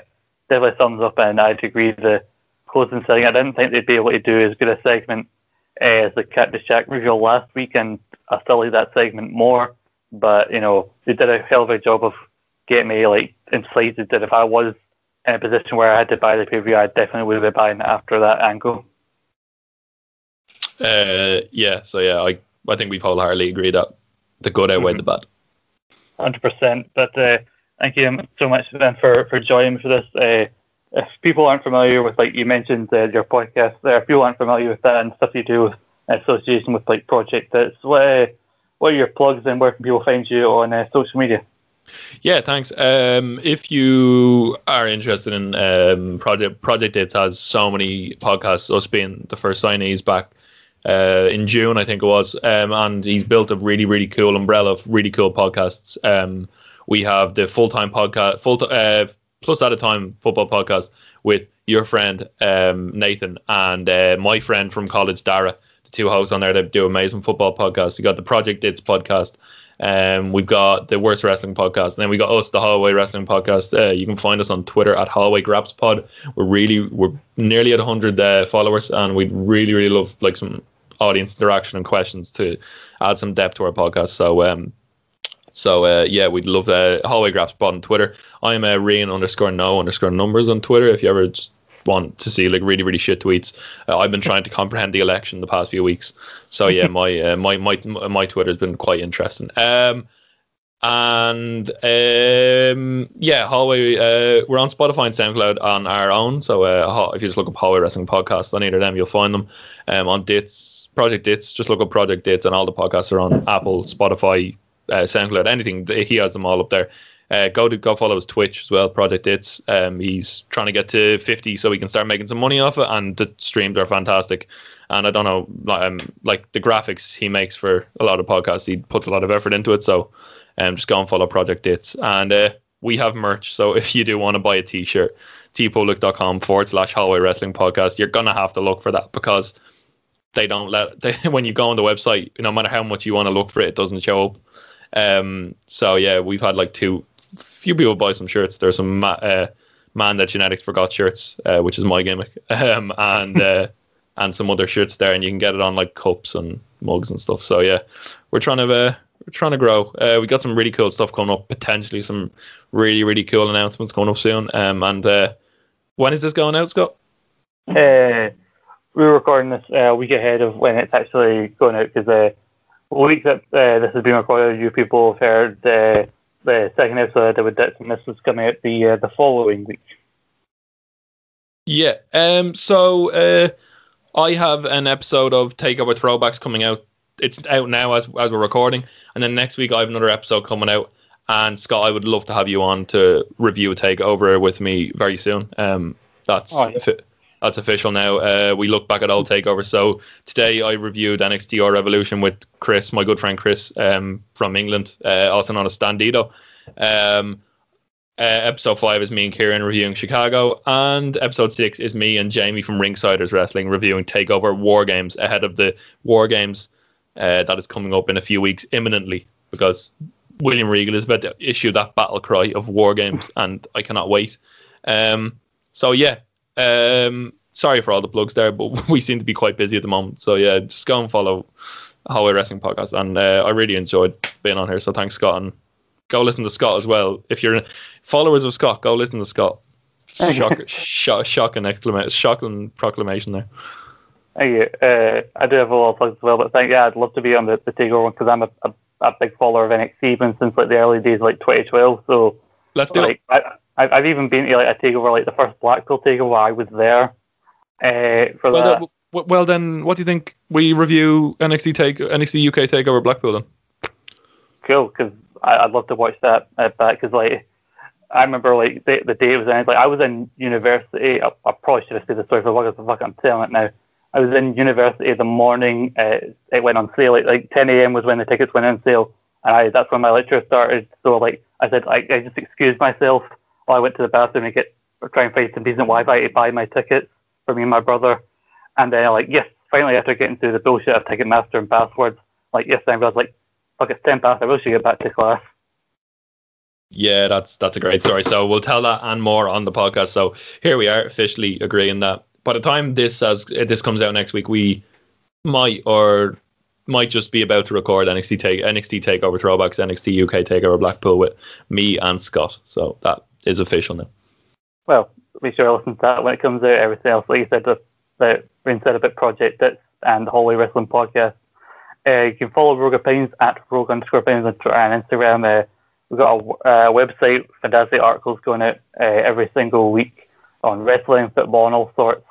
definitely thumbs up, and I'd agree the closing segment. I didn't think they'd be able to do as good a segment uh, as the Cactus Jack reveal last week, and I still like that segment more. But you know, they did a hell of a job of getting me like inflated that if I was in a position where I had to buy the pay per view, I definitely would be buying it after that angle. Uh, yeah, so yeah, I I think we wholeheartedly agree that the good outweighed mm-hmm. the bad. Hundred percent. But uh, thank you so much then for for joining for this. Uh, if people aren't familiar with like you mentioned uh, your podcast there, if people aren't familiar with that and stuff you do association with like Project Ditz what uh, what are your plugs and where can people find you on uh, social media? Yeah, thanks. Um, if you are interested in um, Project Project It has so many podcasts. Us being the first signees back uh, in June, I think it was, um, and he's built a really really cool umbrella of really cool podcasts. Um, we have the full time podcast, full uh, plus at a time football podcast with your friend um, Nathan and uh, my friend from college Dara. The two hosts on there that do amazing football podcasts. You got the Project Ditz podcast um, we've got the Worst Wrestling Podcast, and then we got us, the Holloway Wrestling Podcast. Uh, you can find us on Twitter at Holloway Graps Pod. We're really we're nearly at 100 uh, followers, and we'd really really love like some audience interaction and questions to add some depth to our podcast. So um, so uh, yeah, we'd love uh, Holloway Graps Pod on Twitter. I'm uh, Rian underscore no underscore numbers on Twitter. If you ever want to see like really really shit tweets. Uh, I've been trying to comprehend the election the past few weeks, so yeah, my uh, my my my Twitter has been quite interesting. Um, and um, yeah, Hallway. Uh, we're on Spotify and SoundCloud on our own. So uh, if you just look up Hallway Wrestling Podcast on either of them, you'll find them. Um, on Ditz Project Ditz, just look up Project Ditz, and all the podcasts are on Apple, Spotify, uh, SoundCloud, anything. He has them all up there. Uh, go to go follow his Twitch as well, Project Ditz. Um, he's trying to get to 50 so he can start making some money off it, and the streams are fantastic. And I don't know, um, like the graphics he makes for a lot of podcasts, he puts a lot of effort into it. So, um, just go and follow Project Ditz. And uh, we have merch, so if you do want to buy a T-shirt, teepublic.com forward slash Holloway Wrestling Podcast, you're gonna have to look for that because they don't let they, when you go on the website, no matter how much you want to look for it, it doesn't show up. Um, so yeah, we've had like two few people buy some shirts. There's some uh, man that genetics forgot shirts, uh, which is my gimmick, um, and uh, and some other shirts there, and you can get it on like cups and mugs and stuff. So yeah, we're trying to uh, we're trying to grow. Uh, we got some really cool stuff coming up. Potentially some really really cool announcements coming up soon. Um, and uh, when is this going out, Scott? Uh, we're recording this a week ahead of when it's actually going out because the week that this has been recorded, you people have heard the second episode I did with and this was coming out the uh, the following week. Yeah. Um. So uh, I have an episode of Takeover Throwbacks coming out. It's out now as as we're recording, and then next week I have another episode coming out. And Scott, I would love to have you on to review Takeover with me very soon. Um. That's oh, yeah. That's official now. Uh, we look back at old takeovers. So today I reviewed NXT Revolution with Chris, my good friend Chris um, from England, uh, also known as Standito. Um, uh, episode five is me and Kieran reviewing Chicago, and episode six is me and Jamie from Ringsiders Wrestling reviewing Takeover War Games ahead of the War Games uh, that is coming up in a few weeks imminently because William Regal is about to issue that battle cry of War Games, and I cannot wait. Um, so yeah, um, sorry for all the plugs there, but we seem to be quite busy at the moment. So yeah, just go and follow Hallway Wrestling Podcast, and uh, I really enjoyed being on here. So thanks, Scott, and go listen to Scott as well. If you're followers of Scott, go listen to Scott. Shock, shock, shock and exclamation, shock and proclamation there. Thank you. Uh, I do have a lot of plugs as well, but thank yeah, I'd love to be on the, the takeover one because I'm a, a, a, big follower of NXT even since like the early days, like 2012. So let's do like, it. I, I've even been to like a takeover, like the first Blackpool takeover. I was there uh, for well, that. The, well, then, what do you think we review NXT take NXT UK takeover Blackpool then? Cool, because I'd love to watch that uh, back because like I remember like the, the day it was in, like I was in university. I, I probably should have said the story for what the fuck I'm telling it now. I was in university the morning. Uh, it went on sale. Like, like 10 a.m. was when the tickets went on sale, and I that's when my lecture started. So like I said, I, I just excused myself Oh, I went to the bathroom to get try and find some decent Wi-Fi to buy my tickets for me and my brother. And then like yes, finally after getting through the bullshit of Ticketmaster and passwords, like yes, I was like, fuck, it's ten past. I really should get back to class. Yeah, that's that's a great story. So we'll tell that and more on the podcast. So here we are officially agreeing that by the time this as this comes out next week, we might or might just be about to record NXT take NXT Takeover Throwbacks, NXT UK Takeover Blackpool with me and Scott. So that is official now. Well, be sure listen to that when it comes out. Everything else, like you said, the, the Rain said about Project Bits and the Hallway Wrestling Podcast. Uh, you can follow Rogue Opinions at Rogue underscore Opinions on Twitter and Instagram. Uh, we've got a uh, website, fantastic articles going out uh, every single week on wrestling, football, and all sorts.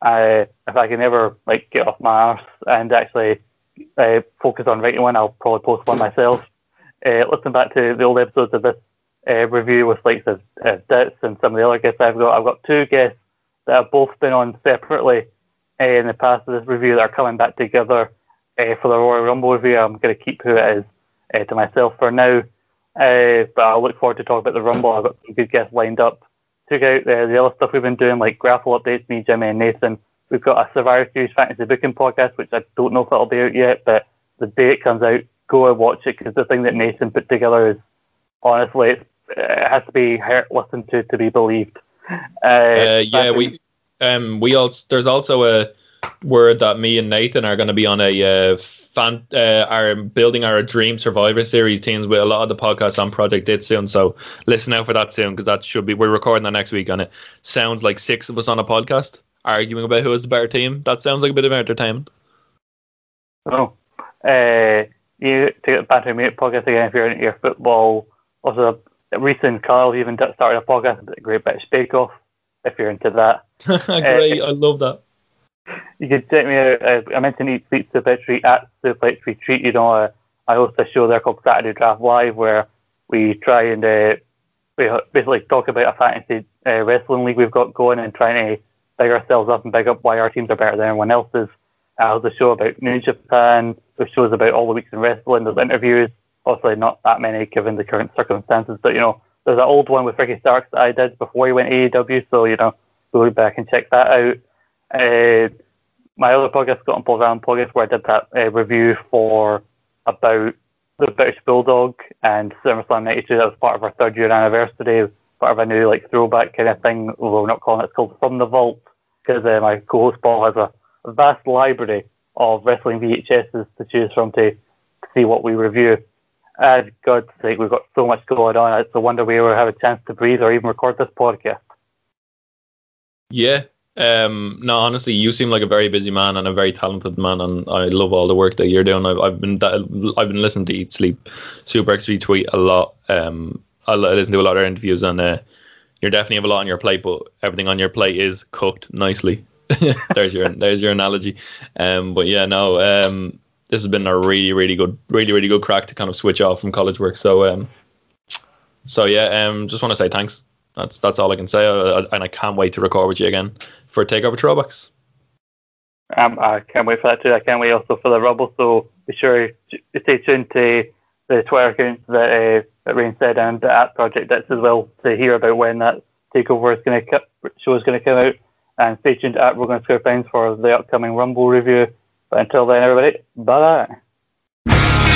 Uh, if I can ever like get off my arse and actually uh, focus on writing one, I'll probably post one myself. Listen back to the old episodes of this uh, review with like the uh, Ditz and some of the other guests I've got. I've got two guests that have both been on separately uh, in the past of this review that are coming back together uh, for the Royal Rumble review. I'm going to keep who it is uh, to myself for now, uh, but I look forward to talking about the Rumble. I've got some good guests lined up. Check out uh, the other stuff we've been doing, like grapple updates, me, Jimmy, and Nathan. We've got a Survivor Series fantasy booking podcast, which I don't know if it'll be out yet, but the day it comes out, go and watch it because the thing that Nathan put together is honestly, it's, it has to be heard, listened to to be believed. Uh, Uh, yeah, we um we also there's also a word that me and Nathan are going to be on a uh, fan uh, are building our Dream Survivor Series teams with a lot of the podcasts on Project It soon. So listen out for that soon because that should be we're recording that next week and it sounds like six of us on a podcast arguing about who is the better team. That sounds like a bit of entertainment. Oh, uh, you to get back to me podcast again if you're into your football. Also, recent Carl even started a podcast about the Great British Bake Off. If you're into that, Great, I love that. you can check me out. Uh, I mentioned Eat Sleep Suplex Retreat at Suplex Retreat. You know, uh, I host a show there called Saturday Draft Live where we try and uh, we basically talk about a fantasy uh, wrestling league we've got going and trying to big ourselves up and big up why our teams are better than everyone else's. Uh, there's a show about New Japan. There's shows about all the weeks in wrestling. There's interviews. Obviously, not that many given the current circumstances, but you know, there's an old one with Ricky Starks that I did before he went AEW. So you know, go back and check that out. Uh, my other podcast, Scott and Paul Van podcast, where I did that uh, review for about the British Bulldog and SummerSlam '92. That was part of our third year anniversary, part of a new like throwback kind of thing. Although we're not calling it, it's called From the Vault because uh, my co-host Paul has a vast library of wrestling VHSs to choose from to see what we review. And God's sake, we've got so much going on. It's a wonder we ever have a chance to breathe or even record this podcast. Yeah. Um, no, honestly, you seem like a very busy man and a very talented man, and I love all the work that you're doing. I've, I've been I've been listening to Eat Sleep, Super X tweet a lot. Um, I listen to a lot of interviews, and uh, you definitely have a lot on your plate, but everything on your plate is cooked nicely. there's your there's your analogy. Um, but yeah, no, um, this has been a really really good, really really good crack to kind of switch off from college work. So um, so yeah, um, just want to say thanks That's that's all I can say, uh, and I can't wait to record with you again for Takeover Throwbacks. Um, I can't wait for that too. I can't wait also for the Rumble. So be sure to stay tuned to the Twitter accounts that, uh, that Rain said and the at Project X as well to hear about when that takeover is going to show is going to come out. And stay tuned at Rogue underscore Opinions for the upcoming Rumble review. But until then, everybody, bye bye.